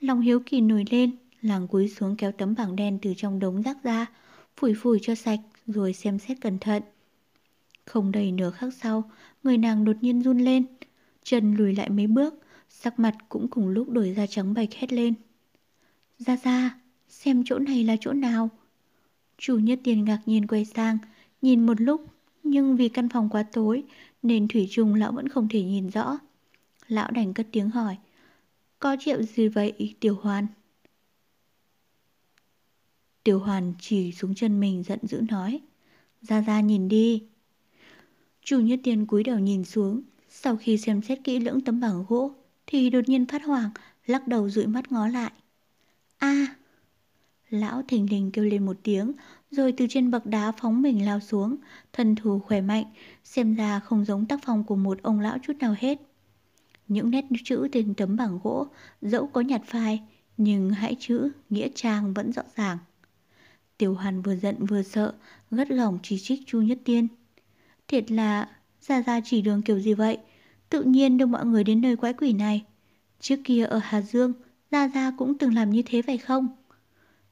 Lòng hiếu kỳ nổi lên, làng cúi xuống kéo tấm bảng đen từ trong đống rác ra, phủi phủi cho sạch rồi xem xét cẩn thận. Không đầy nửa khắc sau, người nàng đột nhiên run lên, chân lùi lại mấy bước, sắc mặt cũng cùng lúc đổi ra trắng bạch hét lên. Ra ra, xem chỗ này là chỗ nào? Chủ nhất tiền ngạc nhiên quay sang, nhìn một lúc, nhưng vì căn phòng quá tối nên Thủy Trung lão vẫn không thể nhìn rõ. Lão đành cất tiếng hỏi, có triệu gì vậy Tiểu Hoàn? Tiểu Hoàn chỉ xuống chân mình giận dữ nói, ra ra nhìn đi chu nhất tiền cúi đầu nhìn xuống, sau khi xem xét kỹ lưỡng tấm bảng gỗ, thì đột nhiên phát hoảng, lắc đầu dụi mắt ngó lại. a Lão thình lình kêu lên một tiếng, rồi từ trên bậc đá phóng mình lao xuống, thân thủ khỏe mạnh, xem ra không giống tác phong của một ông lão chút nào hết. Những nét chữ trên tấm bảng gỗ, dẫu có nhạt phai, nhưng hãy chữ, nghĩa trang vẫn rõ ràng. Tiểu hàn vừa giận vừa sợ, gắt gỏng chỉ trích Chu Nhất Tiên. Thiệt là, ra ra chỉ đường kiểu gì vậy? Tự nhiên đưa mọi người đến nơi quái quỷ này. Trước kia ở Hà Dương, Gia Gia cũng từng làm như thế phải không?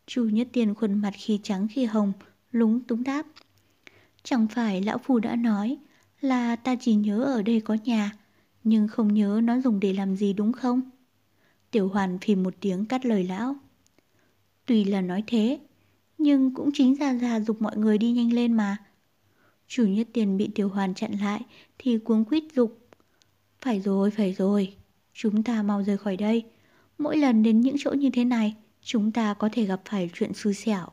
Chu Nhất Tiên khuôn mặt khi trắng khi hồng, lúng túng đáp. Chẳng phải lão phù đã nói là ta chỉ nhớ ở đây có nhà, nhưng không nhớ nó dùng để làm gì đúng không? Tiểu hoàn phì một tiếng cắt lời lão. Tuy là nói thế, nhưng cũng chính ra ra dục mọi người đi nhanh lên mà. Chủ nhất tiền bị tiểu hoàn chặn lại thì cuống quýt dục. Phải rồi, phải rồi, chúng ta mau rời khỏi đây. Mỗi lần đến những chỗ như thế này, chúng ta có thể gặp phải chuyện xui xẻo.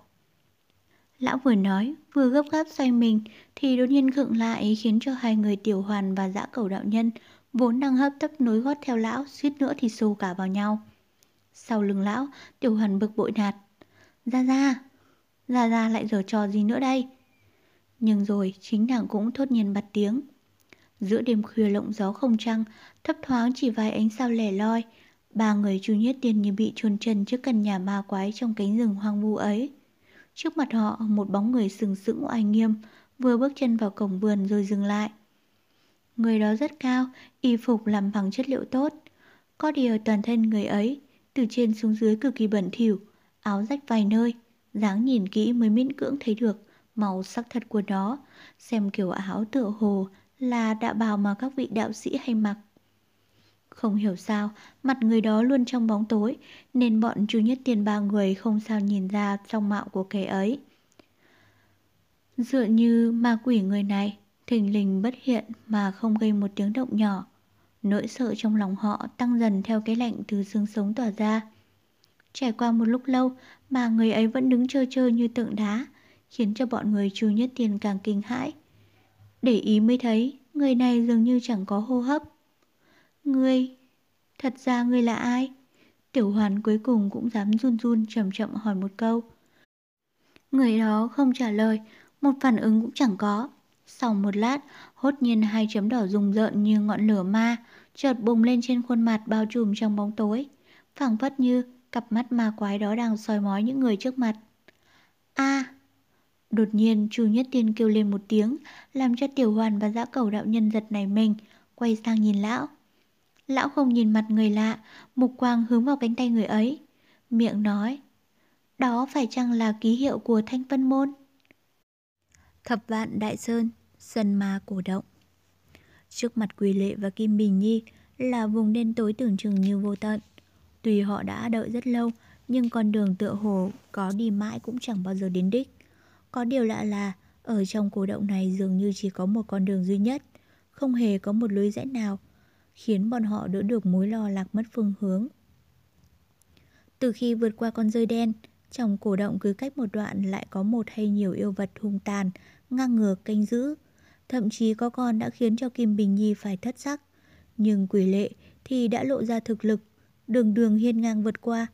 Lão vừa nói, vừa gấp gáp xoay mình thì đột nhiên khựng lại khiến cho hai người tiểu hoàn và dã cầu đạo nhân vốn đang hấp tấp nối gót theo lão suýt nữa thì xô cả vào nhau. Sau lưng lão, tiểu hoàn bực bội nạt. Ra ra, ra ra lại giở trò gì nữa đây? Nhưng rồi chính nàng cũng thốt nhiên bật tiếng. Giữa đêm khuya lộng gió không trăng, thấp thoáng chỉ vài ánh sao lẻ loi, Ba người chu nhất tiên như bị chôn chân trước căn nhà ma quái trong cánh rừng hoang vu ấy. Trước mặt họ một bóng người sừng sững oai nghiêm Vừa bước chân vào cổng vườn rồi dừng lại Người đó rất cao Y phục làm bằng chất liệu tốt Có điều toàn thân người ấy Từ trên xuống dưới cực kỳ bẩn thỉu Áo rách vài nơi dáng nhìn kỹ mới miễn cưỡng thấy được Màu sắc thật của nó Xem kiểu áo tựa hồ Là đạo bào mà các vị đạo sĩ hay mặc không hiểu sao, mặt người đó luôn trong bóng tối, nên bọn chú nhất tiền ba người không sao nhìn ra trong mạo của kẻ ấy. Dựa như ma quỷ người này, thình lình bất hiện mà không gây một tiếng động nhỏ. Nỗi sợ trong lòng họ tăng dần theo cái lạnh từ xương sống tỏa ra. Trải qua một lúc lâu mà người ấy vẫn đứng trơ trơ như tượng đá, khiến cho bọn người Chu nhất tiền càng kinh hãi. Để ý mới thấy, người này dường như chẳng có hô hấp. Ngươi, thật ra ngươi là ai? Tiểu hoàn cuối cùng cũng dám run run chậm chậm hỏi một câu. Người đó không trả lời, một phản ứng cũng chẳng có. Sau một lát, hốt nhiên hai chấm đỏ rùng rợn như ngọn lửa ma, chợt bùng lên trên khuôn mặt bao trùm trong bóng tối. phảng phất như cặp mắt ma quái đó đang soi mói những người trước mặt. a Đột nhiên, Chu Nhất Tiên kêu lên một tiếng, làm cho Tiểu Hoàn và Dã Cầu đạo nhân giật nảy mình, quay sang nhìn lão. Lão không nhìn mặt người lạ, mục quang hướng vào cánh tay người ấy. Miệng nói, đó phải chăng là ký hiệu của thanh vân môn? Thập vạn đại sơn, sân ma cổ động. Trước mặt Quỳ Lệ và Kim Bình Nhi là vùng đen tối tưởng chừng như vô tận. Tuy họ đã đợi rất lâu, nhưng con đường tựa hồ có đi mãi cũng chẳng bao giờ đến đích. Có điều lạ là, ở trong cổ động này dường như chỉ có một con đường duy nhất, không hề có một lối rẽ nào khiến bọn họ đỡ được mối lo lạc mất phương hướng. Từ khi vượt qua con rơi đen, trong cổ động cứ cách một đoạn lại có một hay nhiều yêu vật hung tàn, ngang ngược canh giữ. Thậm chí có con đã khiến cho Kim Bình Nhi phải thất sắc. Nhưng quỷ lệ thì đã lộ ra thực lực, đường đường hiên ngang vượt qua.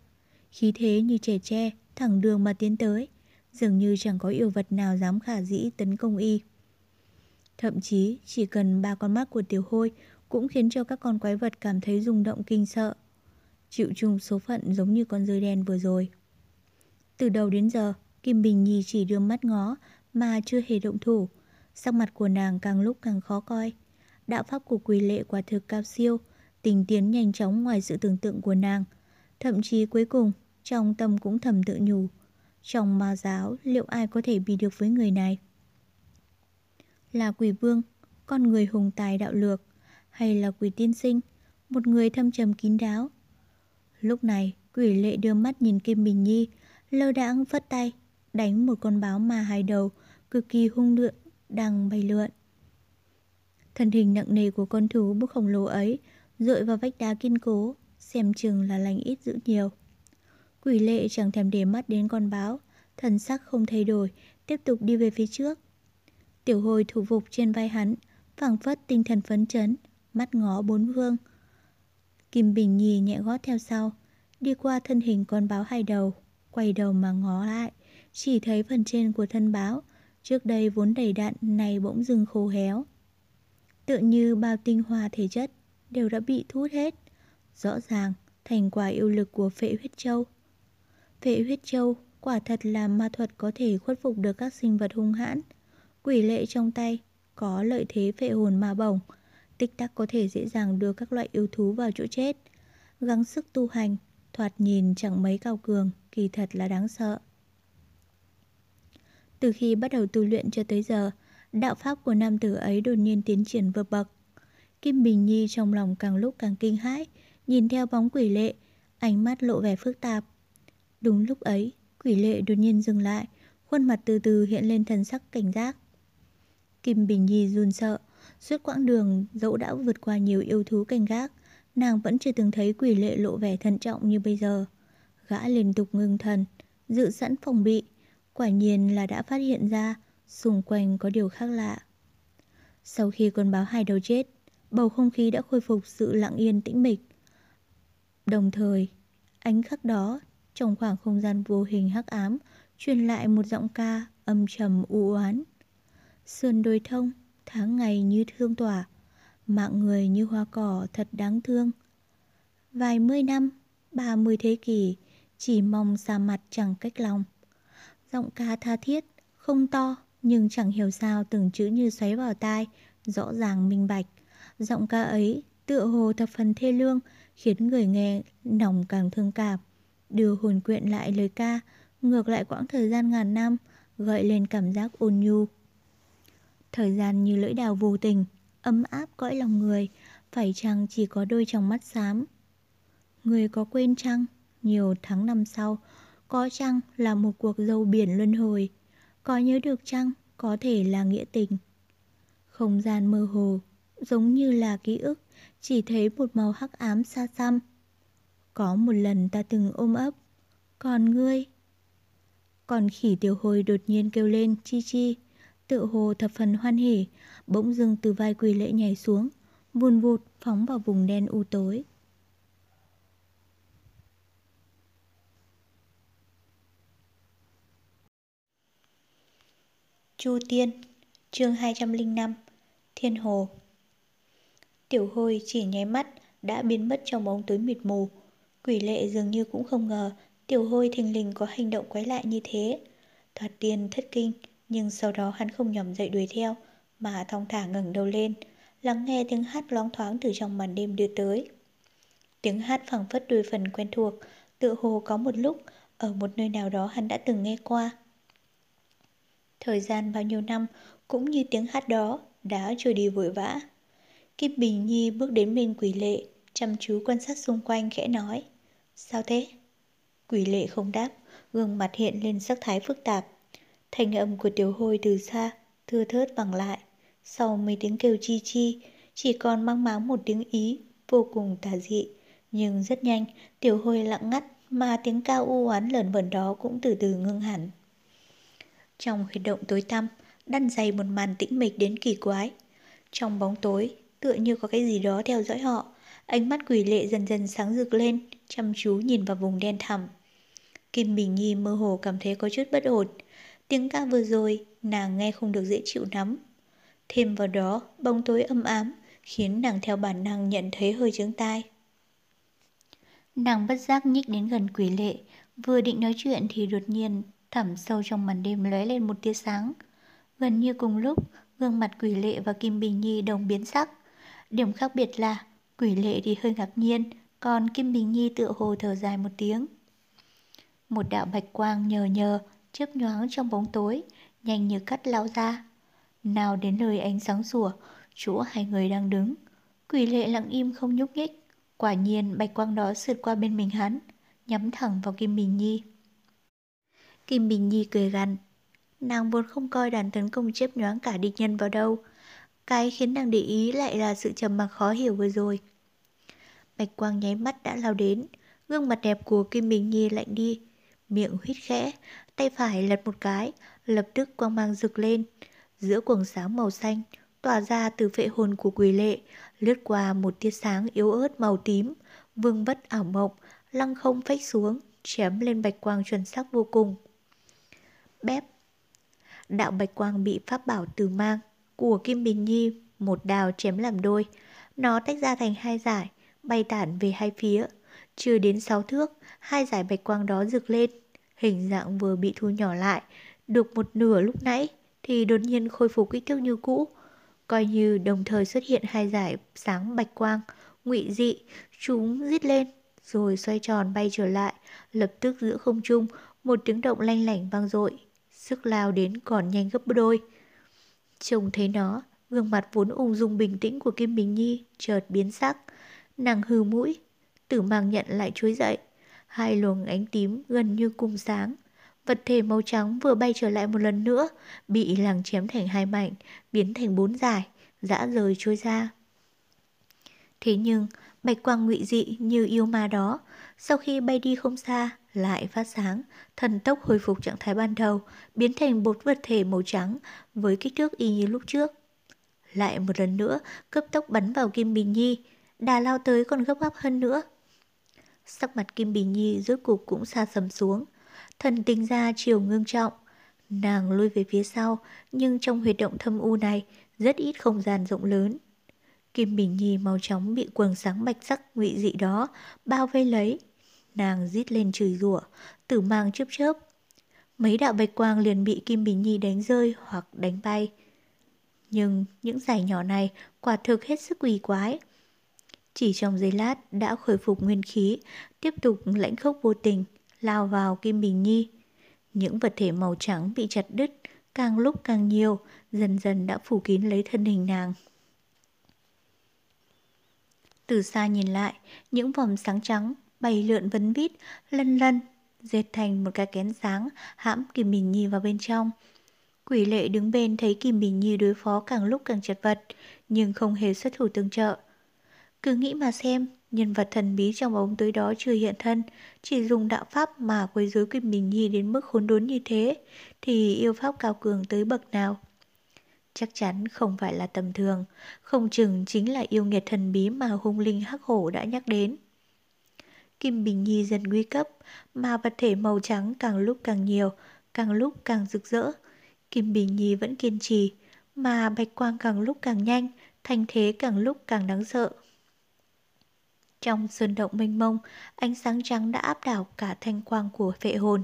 Khí thế như trẻ tre, thẳng đường mà tiến tới. Dường như chẳng có yêu vật nào dám khả dĩ tấn công y. Thậm chí chỉ cần ba con mắt của tiểu hôi cũng khiến cho các con quái vật cảm thấy rung động kinh sợ. Chịu chung số phận giống như con rơi đen vừa rồi. Từ đầu đến giờ, Kim Bình Nhi chỉ đưa mắt ngó mà chưa hề động thủ. Sắc mặt của nàng càng lúc càng khó coi. Đạo pháp của quỷ lệ quả thực cao siêu, tình tiến nhanh chóng ngoài sự tưởng tượng của nàng. Thậm chí cuối cùng, trong tâm cũng thầm tự nhủ. Trong ma giáo, liệu ai có thể bị được với người này? Là quỷ vương, con người hùng tài đạo lược, hay là quỷ tiên sinh, một người thâm trầm kín đáo. Lúc này, quỷ lệ đưa mắt nhìn Kim Bình Nhi, lơ đãng phất tay, đánh một con báo ma hai đầu, cực kỳ hung lượn, đang bay lượn. Thân hình nặng nề của con thú bức khổng lồ ấy, dội vào vách đá kiên cố, xem chừng là lành ít dữ nhiều. Quỷ lệ chẳng thèm để mắt đến con báo, thần sắc không thay đổi, tiếp tục đi về phía trước. Tiểu hồi thủ phục trên vai hắn, phảng phất tinh thần phấn chấn, mắt ngó bốn phương. Kim Bình Nhi nhẹ gót theo sau, đi qua thân hình con báo hai đầu, quay đầu mà ngó lại, chỉ thấy phần trên của thân báo, trước đây vốn đầy đặn này bỗng dưng khô héo. Tự như bao tinh hoa thể chất đều đã bị thút hết. Rõ ràng, thành quả yêu lực của phệ huyết châu. Phệ huyết châu quả thật là ma thuật có thể khuất phục được các sinh vật hung hãn. Quỷ lệ trong tay, có lợi thế phệ hồn ma bổng, tích tắc có thể dễ dàng đưa các loại yêu thú vào chỗ chết. Gắng sức tu hành, thoạt nhìn chẳng mấy cao cường, kỳ thật là đáng sợ. Từ khi bắt đầu tu luyện cho tới giờ, đạo pháp của nam tử ấy đột nhiên tiến triển vượt bậc. Kim Bình Nhi trong lòng càng lúc càng kinh hãi, nhìn theo bóng quỷ lệ, ánh mắt lộ vẻ phức tạp. Đúng lúc ấy, quỷ lệ đột nhiên dừng lại, khuôn mặt từ từ hiện lên thần sắc cảnh giác. Kim Bình Nhi run sợ, suốt quãng đường dẫu đã vượt qua nhiều yêu thú cảnh gác, nàng vẫn chưa từng thấy quỷ lệ lộ vẻ thận trọng như bây giờ. Gã liên tục ngưng thần, dự sẵn phòng bị, quả nhiên là đã phát hiện ra xung quanh có điều khác lạ. Sau khi con báo hai đầu chết, bầu không khí đã khôi phục sự lặng yên tĩnh mịch. Đồng thời, ánh khắc đó trong khoảng không gian vô hình hắc ám truyền lại một giọng ca âm trầm u oán. Sườn đồi thông, tháng ngày như thương tỏa, mạng người như hoa cỏ thật đáng thương. Vài mươi năm, ba mươi thế kỷ, chỉ mong xa mặt chẳng cách lòng. Giọng ca tha thiết, không to, nhưng chẳng hiểu sao từng chữ như xoáy vào tai, rõ ràng minh bạch. Giọng ca ấy tựa hồ thập phần thê lương, khiến người nghe nòng càng thương cảm. Đưa hồn quyện lại lời ca, ngược lại quãng thời gian ngàn năm, gợi lên cảm giác ôn nhu. Thời gian như lưỡi đào vô tình, ấm áp cõi lòng người, phải chăng chỉ có đôi trong mắt xám. Người có quên chăng, nhiều tháng năm sau, có chăng là một cuộc dâu biển luân hồi, có nhớ được chăng có thể là nghĩa tình. Không gian mơ hồ, giống như là ký ức, chỉ thấy một màu hắc ám xa xăm. Có một lần ta từng ôm ấp, còn ngươi... Còn khỉ tiểu hồi đột nhiên kêu lên chi chi, tự hồ thập phần hoan hỉ, bỗng dưng từ vai quỳ lễ nhảy xuống, vùn vụt phóng vào vùng đen u tối. Chu Tiên chương 205 Thiên Hồ Tiểu hôi chỉ nháy mắt đã biến mất trong bóng tối mịt mù. Quỷ lệ dường như cũng không ngờ tiểu hôi thình lình có hành động quái lại như thế. Thoạt tiên thất kinh, nhưng sau đó hắn không nhòm dậy đuổi theo, mà thong thả ngẩng đầu lên, lắng nghe tiếng hát loáng thoáng từ trong màn đêm đưa tới. Tiếng hát phẳng phất đôi phần quen thuộc, tựa hồ có một lúc ở một nơi nào đó hắn đã từng nghe qua. Thời gian bao nhiêu năm cũng như tiếng hát đó đã trôi đi vội vã. Kim Bình Nhi bước đến bên quỷ lệ, chăm chú quan sát xung quanh khẽ nói. Sao thế? Quỷ lệ không đáp, gương mặt hiện lên sắc thái phức tạp. Thanh âm của tiểu hôi từ xa, thưa thớt bằng lại. Sau mấy tiếng kêu chi chi, chỉ còn mang máng một tiếng ý, vô cùng tà dị. Nhưng rất nhanh, tiểu hôi lặng ngắt mà tiếng cao u oán lởn vẩn đó cũng từ từ ngưng hẳn. Trong huy động tối tăm, đăn dày một màn tĩnh mịch đến kỳ quái. Trong bóng tối, tựa như có cái gì đó theo dõi họ. Ánh mắt quỷ lệ dần dần sáng rực lên, chăm chú nhìn vào vùng đen thẳm. Kim Bình Nhi mơ hồ cảm thấy có chút bất ổn. Tiếng ca vừa rồi, nàng nghe không được dễ chịu lắm. Thêm vào đó, bóng tối âm ám, khiến nàng theo bản năng nhận thấy hơi chướng tai. Nàng bất giác nhích đến gần quỷ lệ, vừa định nói chuyện thì đột nhiên thẳm sâu trong màn đêm lóe lên một tia sáng. Gần như cùng lúc, gương mặt quỷ lệ và Kim Bình Nhi đồng biến sắc. Điểm khác biệt là quỷ lệ thì hơi ngạc nhiên, còn Kim Bình Nhi tựa hồ thở dài một tiếng. Một đạo bạch quang nhờ nhờ, chớp nhoáng trong bóng tối, nhanh như cắt lao ra. Nào đến nơi ánh sáng sủa, chỗ hai người đang đứng. Quỷ lệ lặng im không nhúc nhích. Quả nhiên bạch quang đó sượt qua bên mình hắn, nhắm thẳng vào Kim Bình Nhi. Kim Bình Nhi cười gằn. Nàng vốn không coi đàn tấn công chớp nhoáng cả địch nhân vào đâu. Cái khiến nàng để ý lại là sự trầm mặc khó hiểu vừa rồi. Bạch quang nháy mắt đã lao đến, gương mặt đẹp của Kim Bình Nhi lạnh đi, miệng huyết khẽ, tay phải lật một cái, lập tức quang mang rực lên. Giữa quầng sáng màu xanh, tỏa ra từ vệ hồn của quỷ lệ, lướt qua một tia sáng yếu ớt màu tím, vương vất ảo mộng, lăng không phách xuống, chém lên bạch quang chuẩn xác vô cùng. Bép Đạo bạch quang bị pháp bảo từ mang của Kim Bình Nhi một đào chém làm đôi. Nó tách ra thành hai giải, bay tản về hai phía. Chưa đến sáu thước, hai giải bạch quang đó rực lên. Hình dạng vừa bị thu nhỏ lại, được một nửa lúc nãy thì đột nhiên khôi phục kích thước như cũ. Coi như đồng thời xuất hiện hai giải sáng bạch quang, ngụy dị, chúng rít lên, rồi xoay tròn bay trở lại, lập tức giữa không trung, một tiếng động lanh lảnh vang dội, sức lao đến còn nhanh gấp đôi. Trông thấy nó, gương mặt vốn ung dung bình tĩnh của Kim Bình Nhi chợt biến sắc, nàng hừ mũi, tử mang nhận lại chuối dậy. Hai luồng ánh tím gần như cùng sáng, vật thể màu trắng vừa bay trở lại một lần nữa, bị làng chém thành hai mảnh, biến thành bốn giải, dã rời trôi ra. Thế nhưng, bạch quang ngụy dị như yêu ma đó, sau khi bay đi không xa, lại phát sáng, thần tốc hồi phục trạng thái ban đầu, biến thành một vật thể màu trắng với kích thước y như lúc trước. Lại một lần nữa, cấp tốc bắn vào Kim Bình Nhi, đà lao tới còn gấp gáp hơn nữa. Sắc mặt Kim Bình Nhi rốt cục cũng xa sầm xuống, thần tinh ra chiều ngương trọng. Nàng lui về phía sau, nhưng trong huyệt động thâm u này rất ít không gian rộng lớn. Kim Bình Nhi mau chóng bị quần sáng bạch sắc ngụy dị đó bao vây lấy, Nàng rít lên chửi rủa, tử mang chớp chớp. Mấy đạo bạch quang liền bị Kim Bình Nhi đánh rơi hoặc đánh bay. Nhưng những giải nhỏ này quả thực hết sức quỷ quái. Chỉ trong giây lát đã khôi phục nguyên khí, tiếp tục lãnh khốc vô tình, lao vào Kim Bình Nhi. Những vật thể màu trắng bị chặt đứt, càng lúc càng nhiều, dần dần đã phủ kín lấy thân hình nàng. Từ xa nhìn lại, những vòng sáng trắng bay lượn vấn vít, lân lân, dệt thành một cái kén sáng hãm Kim Bình Nhi vào bên trong. Quỷ lệ đứng bên thấy Kim Bình Nhi đối phó càng lúc càng chật vật, nhưng không hề xuất thủ tương trợ. Cứ nghĩ mà xem, nhân vật thần bí trong bóng tối đó chưa hiện thân, chỉ dùng đạo pháp mà quấy rối Kim Bình Nhi đến mức khốn đốn như thế, thì yêu pháp cao cường tới bậc nào. Chắc chắn không phải là tầm thường, không chừng chính là yêu nghiệt thần bí mà hung linh hắc hổ đã nhắc đến. Kim Bình Nhi dần nguy cấp, mà vật thể màu trắng càng lúc càng nhiều, càng lúc càng rực rỡ. Kim Bình Nhi vẫn kiên trì, mà bạch quang càng lúc càng nhanh, thanh thế càng lúc càng đáng sợ. Trong sơn động mênh mông, ánh sáng trắng đã áp đảo cả thanh quang của vệ hồn.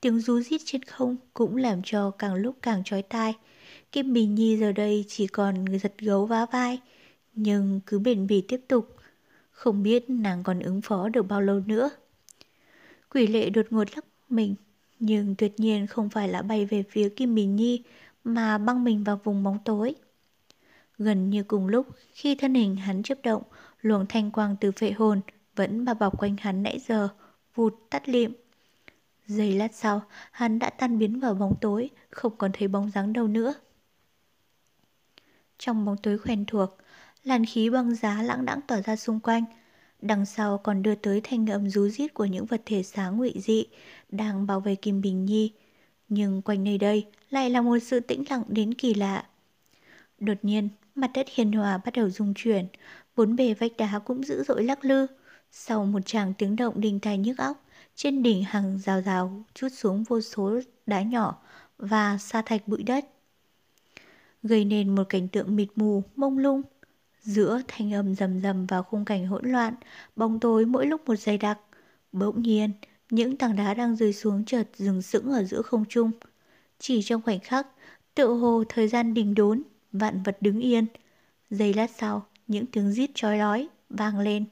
Tiếng rú rít trên không cũng làm cho càng lúc càng trói tai. Kim Bình Nhi giờ đây chỉ còn giật gấu vá vai, nhưng cứ bền bỉ tiếp tục. Không biết nàng còn ứng phó được bao lâu nữa. Quỷ lệ đột ngột lắc mình, nhưng tuyệt nhiên không phải là bay về phía Kim Bình Nhi, mà băng mình vào vùng bóng tối. Gần như cùng lúc, khi thân hình hắn chấp động, luồng thanh quang từ phệ hồn vẫn bao bọc quanh hắn nãy giờ, vụt tắt liệm. Giây lát sau, hắn đã tan biến vào bóng tối, không còn thấy bóng dáng đâu nữa. Trong bóng tối quen thuộc, làn khí băng giá lãng đãng tỏa ra xung quanh. Đằng sau còn đưa tới thanh âm rú rít của những vật thể sáng ngụy dị đang bảo vệ Kim Bình Nhi. Nhưng quanh nơi đây lại là một sự tĩnh lặng đến kỳ lạ. Đột nhiên, mặt đất hiền hòa bắt đầu rung chuyển, bốn bề vách đá cũng dữ dội lắc lư. Sau một tràng tiếng động đình tai nhức óc, trên đỉnh hàng rào rào chút xuống vô số đá nhỏ và sa thạch bụi đất. Gây nên một cảnh tượng mịt mù, mông lung. Giữa thanh âm rầm rầm vào khung cảnh hỗn loạn, bóng tối mỗi lúc một dày đặc. Bỗng nhiên, những tảng đá đang rơi xuống chợt dừng sững ở giữa không trung. Chỉ trong khoảnh khắc, tự hồ thời gian đình đốn, vạn vật đứng yên. Giây lát sau, những tiếng rít chói lói vang lên,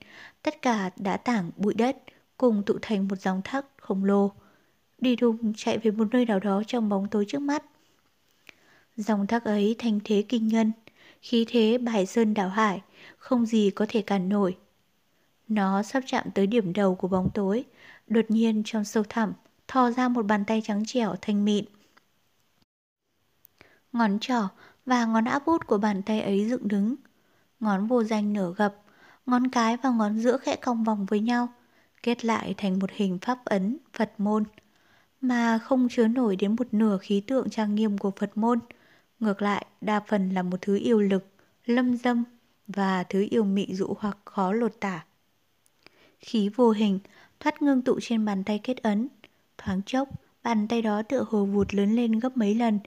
tất cả đã tảng bụi đất cùng tụ thành một dòng thác khổng lồ. Đi đùng chạy về một nơi nào đó trong bóng tối trước mắt. Dòng thác ấy thanh thế kinh ngân, khí thế bài sơn đảo hải, không gì có thể cản nổi. Nó sắp chạm tới điểm đầu của bóng tối, đột nhiên trong sâu thẳm, thò ra một bàn tay trắng trẻo thanh mịn. Ngón trỏ và ngón áp út của bàn tay ấy dựng đứng. Ngón vô danh nửa gập, ngón cái và ngón giữa khẽ cong vòng với nhau, kết lại thành một hình pháp ấn Phật môn, mà không chứa nổi đến một nửa khí tượng trang nghiêm của Phật môn. Ngược lại, đa phần là một thứ yêu lực, lâm dâm và thứ yêu mị dụ hoặc khó lột tả. Khí vô hình thoát ngưng tụ trên bàn tay kết ấn. Thoáng chốc, bàn tay đó tựa hồ vụt lớn lên gấp mấy lần,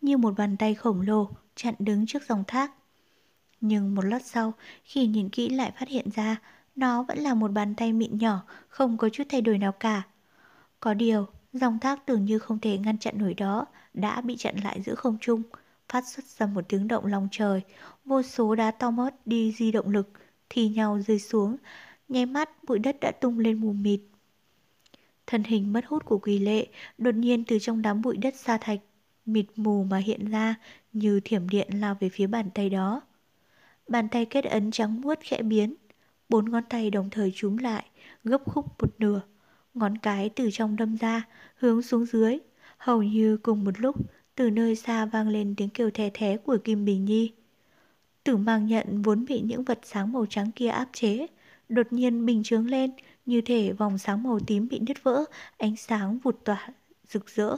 như một bàn tay khổng lồ chặn đứng trước dòng thác. Nhưng một lát sau, khi nhìn kỹ lại phát hiện ra, nó vẫn là một bàn tay mịn nhỏ, không có chút thay đổi nào cả. Có điều, dòng thác tưởng như không thể ngăn chặn nổi đó, đã bị chặn lại giữa không trung, phát xuất ra một tiếng động lòng trời, vô số đá to mót đi di động lực, thì nhau rơi xuống, nháy mắt bụi đất đã tung lên mù mịt. Thân hình mất hút của quỷ lệ đột nhiên từ trong đám bụi đất sa thạch, mịt mù mà hiện ra như thiểm điện lao về phía bàn tay đó. Bàn tay kết ấn trắng muốt khẽ biến, bốn ngón tay đồng thời chúm lại, gấp khúc một nửa. Ngón cái từ trong đâm ra, hướng xuống dưới, hầu như cùng một lúc, từ nơi xa vang lên tiếng kêu thè thé của Kim Bình Nhi. Tử mang nhận vốn bị những vật sáng màu trắng kia áp chế, đột nhiên bình trướng lên, như thể vòng sáng màu tím bị nứt vỡ, ánh sáng vụt tỏa, rực rỡ.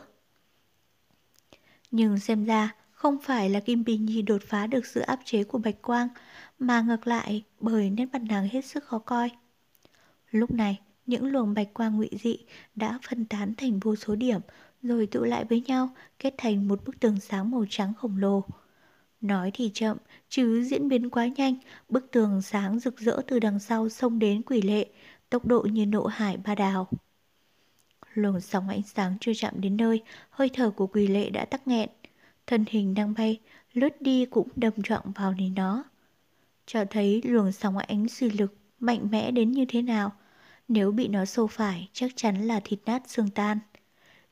Nhưng xem ra, không phải là Kim Bình Nhi đột phá được sự áp chế của Bạch Quang, mà ngược lại bởi nét mặt nàng hết sức khó coi. Lúc này, những luồng bạch quang ngụy dị đã phân tán thành vô số điểm, rồi tụ lại với nhau, kết thành một bức tường sáng màu trắng khổng lồ. Nói thì chậm, chứ diễn biến quá nhanh, bức tường sáng rực rỡ từ đằng sau xông đến quỷ lệ, tốc độ như nộ hải ba đào. luồng sóng ánh sáng chưa chạm đến nơi, hơi thở của quỷ lệ đã tắc nghẹn. Thân hình đang bay, lướt đi cũng đâm trọng vào nền nó. Cho thấy luồng sóng ánh suy lực mạnh mẽ đến như thế nào. Nếu bị nó xô phải, chắc chắn là thịt nát xương tan.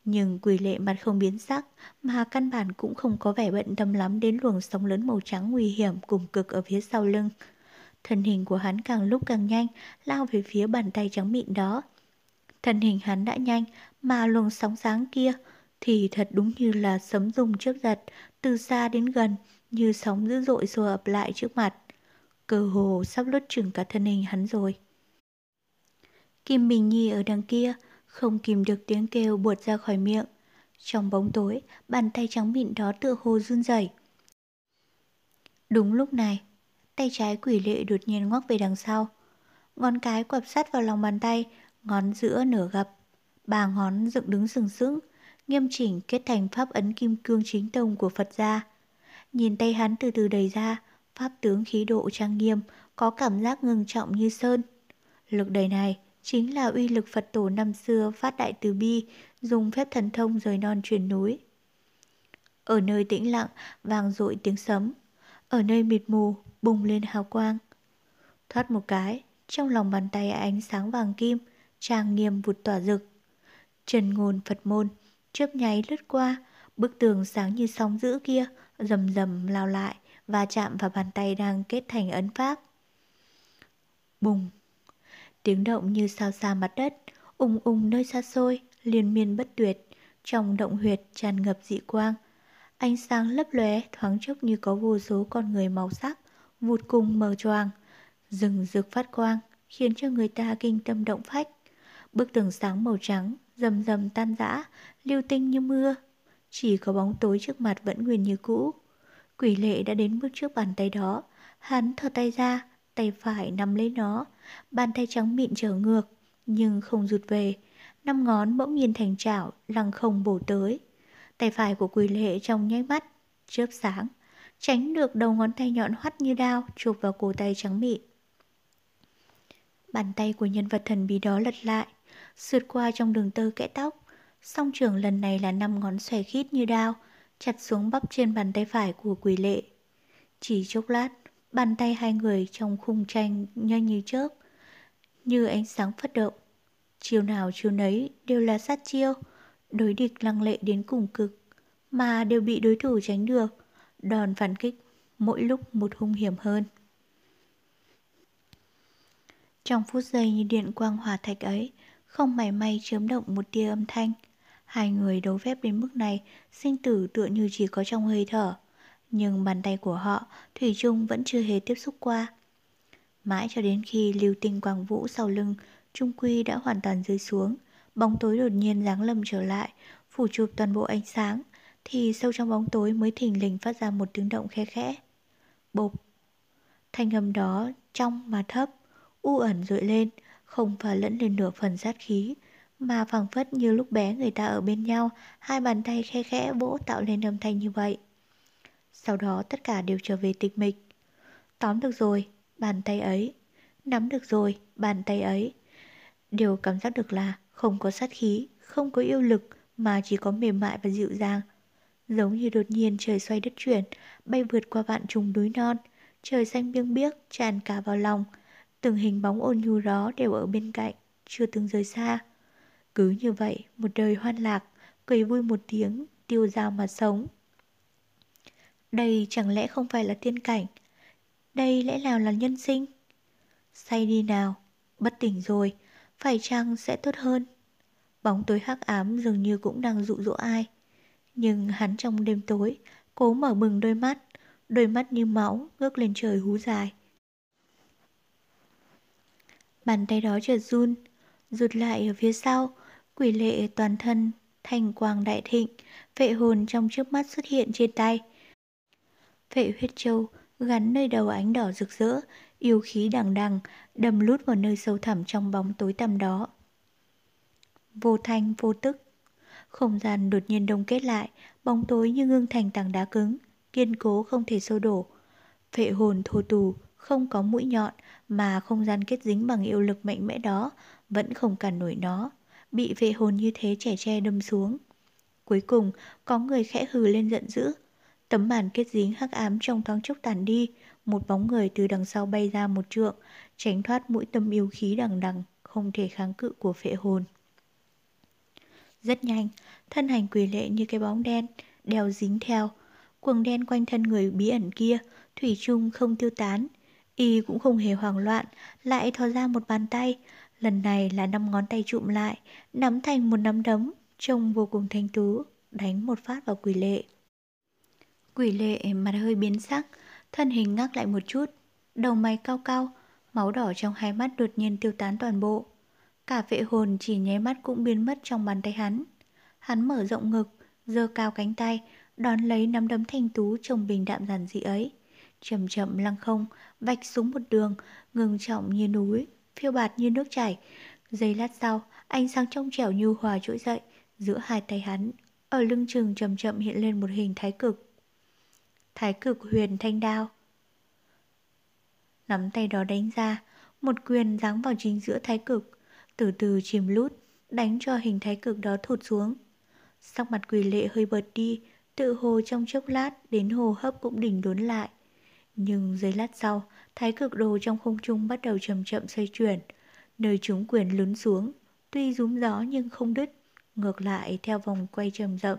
Nhưng quỷ lệ mặt không biến sắc mà căn bản cũng không có vẻ bận tâm lắm đến luồng sóng lớn màu trắng nguy hiểm cùng cực ở phía sau lưng. Thân hình của hắn càng lúc càng nhanh, lao về phía bàn tay trắng mịn đó. Thân hình hắn đã nhanh, mà luồng sóng sáng kia thì thật đúng như là sấm rung trước giật, từ xa đến gần, như sóng dữ dội xô ập lại trước mặt. Cơ hồ sắp lướt chừng cả thân hình hắn rồi. Kim Bình Nhi ở đằng kia, không kìm được tiếng kêu buột ra khỏi miệng. Trong bóng tối, bàn tay trắng mịn đó tựa hồ run rẩy. Đúng lúc này, tay trái quỷ lệ đột nhiên ngoắc về đằng sau. Ngón cái quặp sát vào lòng bàn tay, ngón giữa nửa gập. Ba ngón dựng đứng sừng sững, nghiêm chỉnh kết thành pháp ấn kim cương chính tông của Phật gia. Nhìn tay hắn từ từ đầy ra, pháp tướng khí độ trang nghiêm, có cảm giác ngưng trọng như sơn. Lực đầy này chính là uy lực Phật tổ năm xưa phát đại từ bi, dùng phép thần thông rời non truyền núi. Ở nơi tĩnh lặng, vang dội tiếng sấm. Ở nơi mịt mù, bùng lên hào quang. Thoát một cái, trong lòng bàn tay ánh sáng vàng kim, trang nghiêm vụt tỏa rực. Trần ngôn Phật môn, chớp nháy lướt qua, bức tường sáng như sóng dữ kia, rầm rầm lao lại và chạm vào bàn tay đang kết thành ấn pháp. Bùng! Tiếng động như sao xa mặt đất, ung ung nơi xa xôi, liên miên bất tuyệt, trong động huyệt tràn ngập dị quang. Ánh sáng lấp lóe thoáng chốc như có vô số con người màu sắc, vụt cùng mờ choàng, rừng rực phát quang, khiến cho người ta kinh tâm động phách. Bức tường sáng màu trắng, rầm rầm tan rã, lưu tinh như mưa. Chỉ có bóng tối trước mặt vẫn nguyên như cũ. Quỷ lệ đã đến bước trước bàn tay đó. Hắn thở tay ra, tay phải nắm lấy nó. Bàn tay trắng mịn trở ngược, nhưng không rụt về. Năm ngón bỗng nhiên thành chảo, lăng không bổ tới. Tay phải của quỷ lệ trong nháy mắt, chớp sáng. Tránh được đầu ngón tay nhọn hoắt như đao chụp vào cổ tay trắng mịn. Bàn tay của nhân vật thần bí đó lật lại, sượt qua trong đường tơ kẽ tóc. Song trường lần này là năm ngón xòe khít như đao, chặt xuống bắp trên bàn tay phải của quỷ lệ. Chỉ chốc lát, bàn tay hai người trong khung tranh nhanh như chớp, như ánh sáng phát động. Chiều nào chiều nấy đều là sát chiêu, đối địch lăng lệ đến cùng cực, mà đều bị đối thủ tránh được, đòn phản kích mỗi lúc một hung hiểm hơn. Trong phút giây như điện quang hỏa thạch ấy, không mảy may chớm động một tia âm thanh. Hai người đấu phép đến mức này, sinh tử tựa như chỉ có trong hơi thở. Nhưng bàn tay của họ, Thủy chung vẫn chưa hề tiếp xúc qua. Mãi cho đến khi lưu tinh quang vũ sau lưng, Trung Quy đã hoàn toàn rơi xuống. Bóng tối đột nhiên giáng lâm trở lại, phủ chụp toàn bộ ánh sáng, thì sâu trong bóng tối mới thình lình phát ra một tiếng động khe khẽ. Bộp! Thanh âm đó trong mà thấp, u ẩn dội lên, không pha lẫn lên nửa phần sát khí, mà phảng phất như lúc bé người ta ở bên nhau, hai bàn tay khe khẽ vỗ tạo lên âm thanh như vậy. Sau đó tất cả đều trở về tịch mịch. Tóm được rồi, bàn tay ấy. Nắm được rồi, bàn tay ấy. Điều cảm giác được là không có sát khí, không có yêu lực, mà chỉ có mềm mại và dịu dàng. Giống như đột nhiên trời xoay đất chuyển, bay vượt qua vạn trùng núi non, trời xanh biêng biếc tràn cả vào lòng, Từng hình bóng ôn nhu đó đều ở bên cạnh, chưa từng rời xa. Cứ như vậy, một đời hoan lạc, cười vui một tiếng, tiêu dao mà sống. Đây chẳng lẽ không phải là tiên cảnh? Đây lẽ nào là nhân sinh? Say đi nào, bất tỉnh rồi, phải chăng sẽ tốt hơn? Bóng tối hắc ám dường như cũng đang dụ dỗ ai. Nhưng hắn trong đêm tối, cố mở bừng đôi mắt, đôi mắt như máu ngước lên trời hú dài. Bàn tay đó chợt run, rụt lại ở phía sau, quỷ lệ toàn thân, thành quang đại thịnh, vệ hồn trong trước mắt xuất hiện trên tay. Vệ huyết châu gắn nơi đầu ánh đỏ rực rỡ, yêu khí đằng đằng, đầm lút vào nơi sâu thẳm trong bóng tối tăm đó. Vô thanh vô tức, không gian đột nhiên đông kết lại, bóng tối như ngưng thành tảng đá cứng, kiên cố không thể sâu đổ. Phệ hồn thô tù, không có mũi nhọn mà không gian kết dính bằng yêu lực mạnh mẽ đó vẫn không cản nổi nó. bị vệ hồn như thế trẻ tre đâm xuống. Cuối cùng, có người khẽ hừ lên giận dữ. Tấm màn kết dính hắc ám trong thoáng chốc tàn đi, một bóng người từ đằng sau bay ra một trượng, tránh thoát mũi tâm yêu khí đằng đằng, không thể kháng cự của phệ hồn. Rất nhanh, thân hành quỷ lệ như cái bóng đen, đeo dính theo. Quần đen quanh thân người bí ẩn kia, thủy chung không tiêu tán. Y cũng không hề hoảng loạn, lại thò ra một bàn tay. Lần này là năm ngón tay trụm lại, nắm thành một nắm đấm, trông vô cùng thanh tú, đánh một phát vào quỷ lệ. Quỷ lệ mặt hơi biến sắc, thân hình ngắc lại một chút, đầu mày cao cao, máu đỏ trong hai mắt đột nhiên tiêu tán toàn bộ. Cả vệ hồn chỉ nháy mắt cũng biến mất trong bàn tay hắn. Hắn mở rộng ngực, giơ cao cánh tay, đón lấy nắm đấm thanh tú trông bình đạm giản dị ấy. Chậm chậm lăng không, vạch xuống một đường, ngừng trọng như núi, phiêu bạt như nước chảy. Giây lát sau, ánh sáng trong trẻo nhu hòa trỗi dậy, giữa hai tay hắn, ở lưng chừng chậm chậm hiện lên một hình thái cực. Thái cực huyền thanh đao. Nắm tay đó đánh ra, một quyền giáng vào chính giữa thái cực, từ từ chìm lút, đánh cho hình thái cực đó thụt xuống. Sắc mặt quỷ lệ hơi bật đi, tự hồ trong chốc lát đến hồ hấp cũng đỉnh đốn lại. Nhưng giây lát sau, thái cực đồ trong không trung bắt đầu chậm chậm xoay chuyển, nơi chúng quyền lún xuống, tuy rúm gió nhưng không đứt, ngược lại theo vòng quay trầm rậm,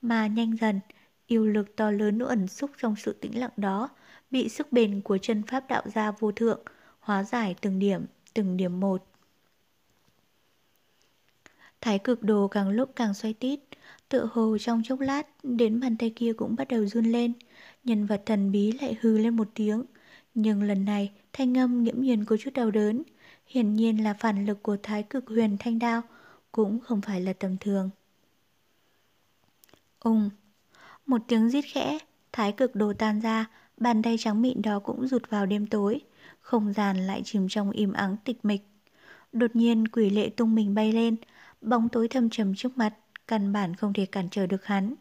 mà nhanh dần, yêu lực to lớn ẩn xúc trong sự tĩnh lặng đó, bị sức bền của chân pháp đạo gia vô thượng, hóa giải từng điểm, từng điểm một. Thái cực đồ càng lúc càng xoay tít, tựa hồ trong chốc lát, đến bàn tay kia cũng bắt đầu run lên. Nhân vật thần bí lại hư lên một tiếng. Nhưng lần này, thanh âm nghiễm nhiên có chút đau đớn. Hiển nhiên là phản lực của thái cực huyền thanh đao, cũng không phải là tầm thường. Ung, một tiếng rít khẽ, thái cực đồ tan ra, bàn tay trắng mịn đó cũng rụt vào đêm tối. Không gian lại chìm trong im ắng tịch mịch. Đột nhiên quỷ lệ tung mình bay lên, bóng tối thâm trầm trước mặt, căn bản không thể cản trở được hắn.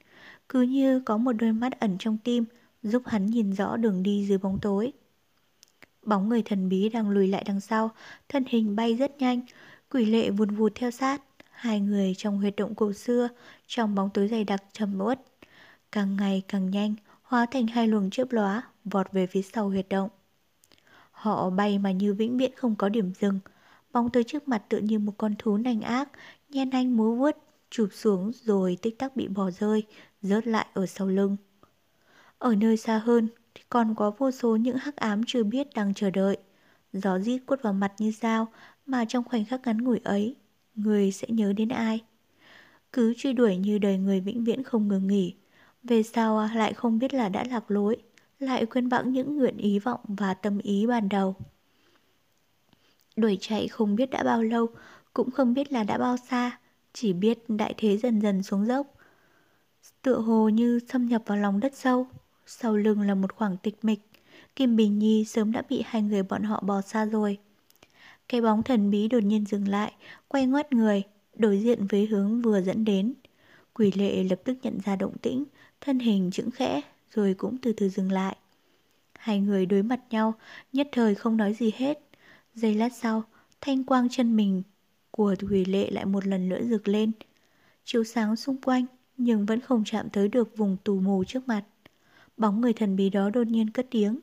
Cứ như có một đôi mắt ẩn trong tim, giúp hắn nhìn rõ đường đi dưới bóng tối. Bóng người thần bí đang lùi lại đằng sau, thân hình bay rất nhanh, quỷ lệ vùn vụt theo sát. Hai người trong huyệt động cổ xưa, trong bóng tối dày đặc trầm uất. Càng ngày càng nhanh, hóa thành hai luồng chớp lóa, vọt về phía sau huyệt động. Họ bay mà như vĩnh viễn không có điểm dừng, bóng tới trước mặt tựa như một con thú nành ác, nhen anh múa vuốt, chụp xuống rồi tích tắc bị bỏ rơi, rớt lại ở sau lưng. Ở nơi xa hơn thì còn có vô số những hắc ám chưa biết đang chờ đợi. Gió rít quất vào mặt như dao mà trong khoảnh khắc ngắn ngủi ấy, người sẽ nhớ đến ai? Cứ truy đuổi như đời người vĩnh viễn không ngừng nghỉ. Về sau à, lại không biết là đã lạc lối, lại quên bẵng những nguyện ý vọng và tâm ý ban đầu. Đuổi chạy không biết đã bao lâu, cũng không biết là đã bao xa, chỉ biết đại thế dần dần xuống dốc. Tựa hồ như xâm nhập vào lòng đất sâu, sau lưng là một khoảng tịch mịch. Kim Bình Nhi sớm đã bị hai người bọn họ bỏ xa rồi. Cái bóng thần bí đột nhiên dừng lại, quay ngoắt người, đối diện với hướng vừa dẫn đến. Quỷ lệ lập tức nhận ra động tĩnh, thân hình chững khẽ, rồi cũng từ từ dừng lại. Hai người đối mặt nhau, nhất thời không nói gì hết. Giây lát sau, thanh quang chân mình của Thủy Lệ lại một lần nữa rực lên. Chiếu sáng xung quanh, nhưng vẫn không chạm tới được vùng tù mù trước mặt. Bóng người thần bí đó đột nhiên cất tiếng.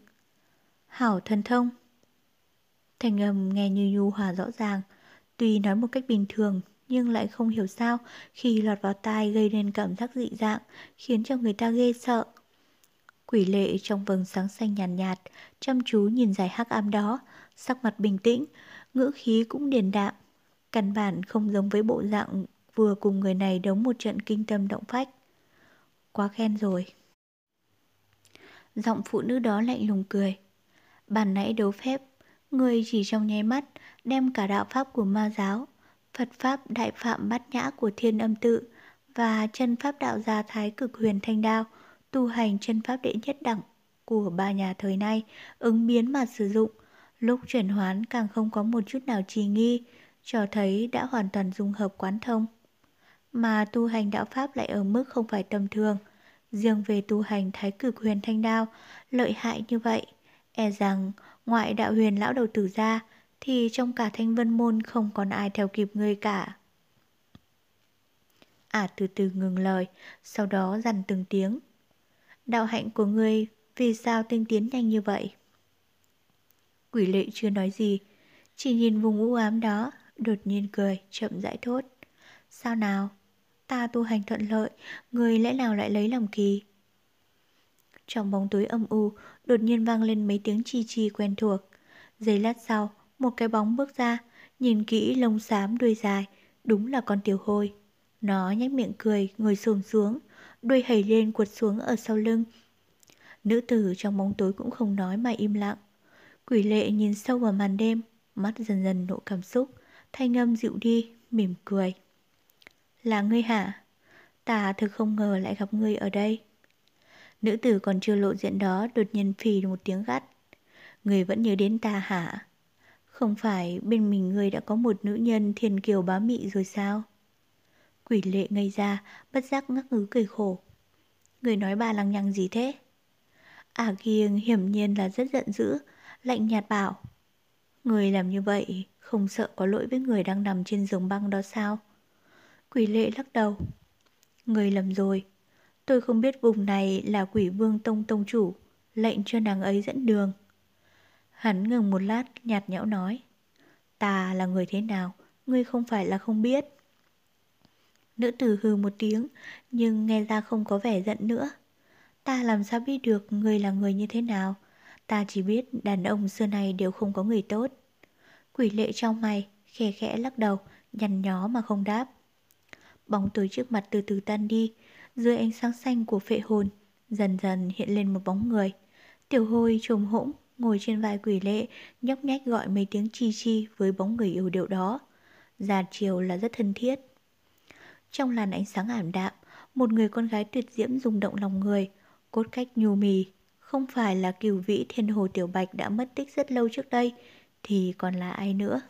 Hảo thần thông. Thành âm nghe như nhu hòa rõ ràng, tuy nói một cách bình thường nhưng lại không hiểu sao khi lọt vào tai gây nên cảm giác dị dạng, khiến cho người ta ghê sợ. Quỷ lệ trong vầng sáng xanh nhàn nhạt, nhạt, chăm chú nhìn dài hắc ám đó, sắc mặt bình tĩnh, ngữ khí cũng điềm đạm. Căn bản không giống với bộ dạng vừa cùng người này đấu một trận kinh tâm động phách. Quá khen rồi. Giọng phụ nữ đó lạnh lùng cười. Bản nãy đấu phép, người chỉ trong nháy mắt đem cả đạo pháp của ma giáo, Phật pháp đại phạm bát nhã của thiên âm tự và chân pháp đạo gia thái cực huyền thanh đao, tu hành chân pháp đệ nhất đẳng của ba nhà thời nay, ứng biến mà sử dụng. Lúc chuyển hoán càng không có một chút nào trì nghi, cho thấy đã hoàn toàn dung hợp quán thông. Mà tu hành đạo pháp lại ở mức không phải tầm thường. Riêng về tu hành thái cực huyền thanh đao, lợi hại như vậy, e rằng ngoại đạo huyền lão đầu tử ra thì trong cả thanh vân môn không còn ai theo kịp người cả. Ả từ từ ngừng lời, sau đó dằn từng tiếng. Đạo hạnh của ngươi vì sao tinh tiến nhanh như vậy? Quỷ lệ chưa nói gì, chỉ nhìn vùng u ám đó, đột nhiên cười, chậm rãi thốt. Sao nào? Ta tu hành thuận lợi, người lẽ nào lại lấy lòng kỳ? Trong bóng tối âm u, đột nhiên vang lên mấy tiếng chi chi quen thuộc. Giây lát sau, một cái bóng bước ra, nhìn kỹ lông xám đuôi dài, đúng là con tiểu hôi. Nó nhếch miệng cười, ngồi xồm xuống, đuôi hầy lên quật xuống ở sau lưng. Nữ tử trong bóng tối cũng không nói mà im lặng. Quỷ lệ nhìn sâu vào màn đêm, mắt dần dần nộ cảm xúc, thanh âm dịu đi, mỉm cười. Là ngươi hả? Ta thực không ngờ lại gặp ngươi ở đây. Nữ tử còn chưa lộ diện đó đột nhiên phì một tiếng gắt. Người vẫn nhớ đến ta hả? Không phải bên mình người đã có một nữ nhân thiên kiều bá mị rồi sao? Quỷ lệ ngây ra, bất giác ngắc ngứ cười khổ. Người nói bà lăng nhăng gì thế? À kiêng hiểm nhiên là rất giận dữ, lạnh nhạt bảo. Người làm như vậy không sợ có lỗi với người đang nằm trên giường băng đó sao? Quỷ lệ lắc đầu. Người lầm rồi. Tôi không biết vùng này là quỷ vương tông tông chủ, lệnh cho nàng ấy dẫn đường. Hắn ngừng một lát, nhạt nhẽo nói. Ta là người thế nào, ngươi không phải là không biết. Nữ tử hừ một tiếng, nhưng nghe ra không có vẻ giận nữa. Ta làm sao biết được người là người như thế nào? Ta chỉ biết đàn ông xưa này đều không có người tốt. Quỷ lệ trong mày, khẽ khẽ lắc đầu, nhằn nhó mà không đáp. Bóng tối trước mặt từ từ tan đi, dưới ánh sáng xanh của phệ hồn, dần dần hiện lên một bóng người. Tiểu hôi trồm hỗn ngồi trên vai quỷ lệ, nhóc nhách gọi mấy tiếng chi chi với bóng người yêu điệu đó. Già chiều là rất thân thiết. Trong làn ánh sáng ảm đạm, một người con gái tuyệt diễm rung động lòng người, cốt cách nhu mì. Không phải là cửu vĩ thiên hồ tiểu bạch đã mất tích rất lâu trước đây, thì còn là ai nữa?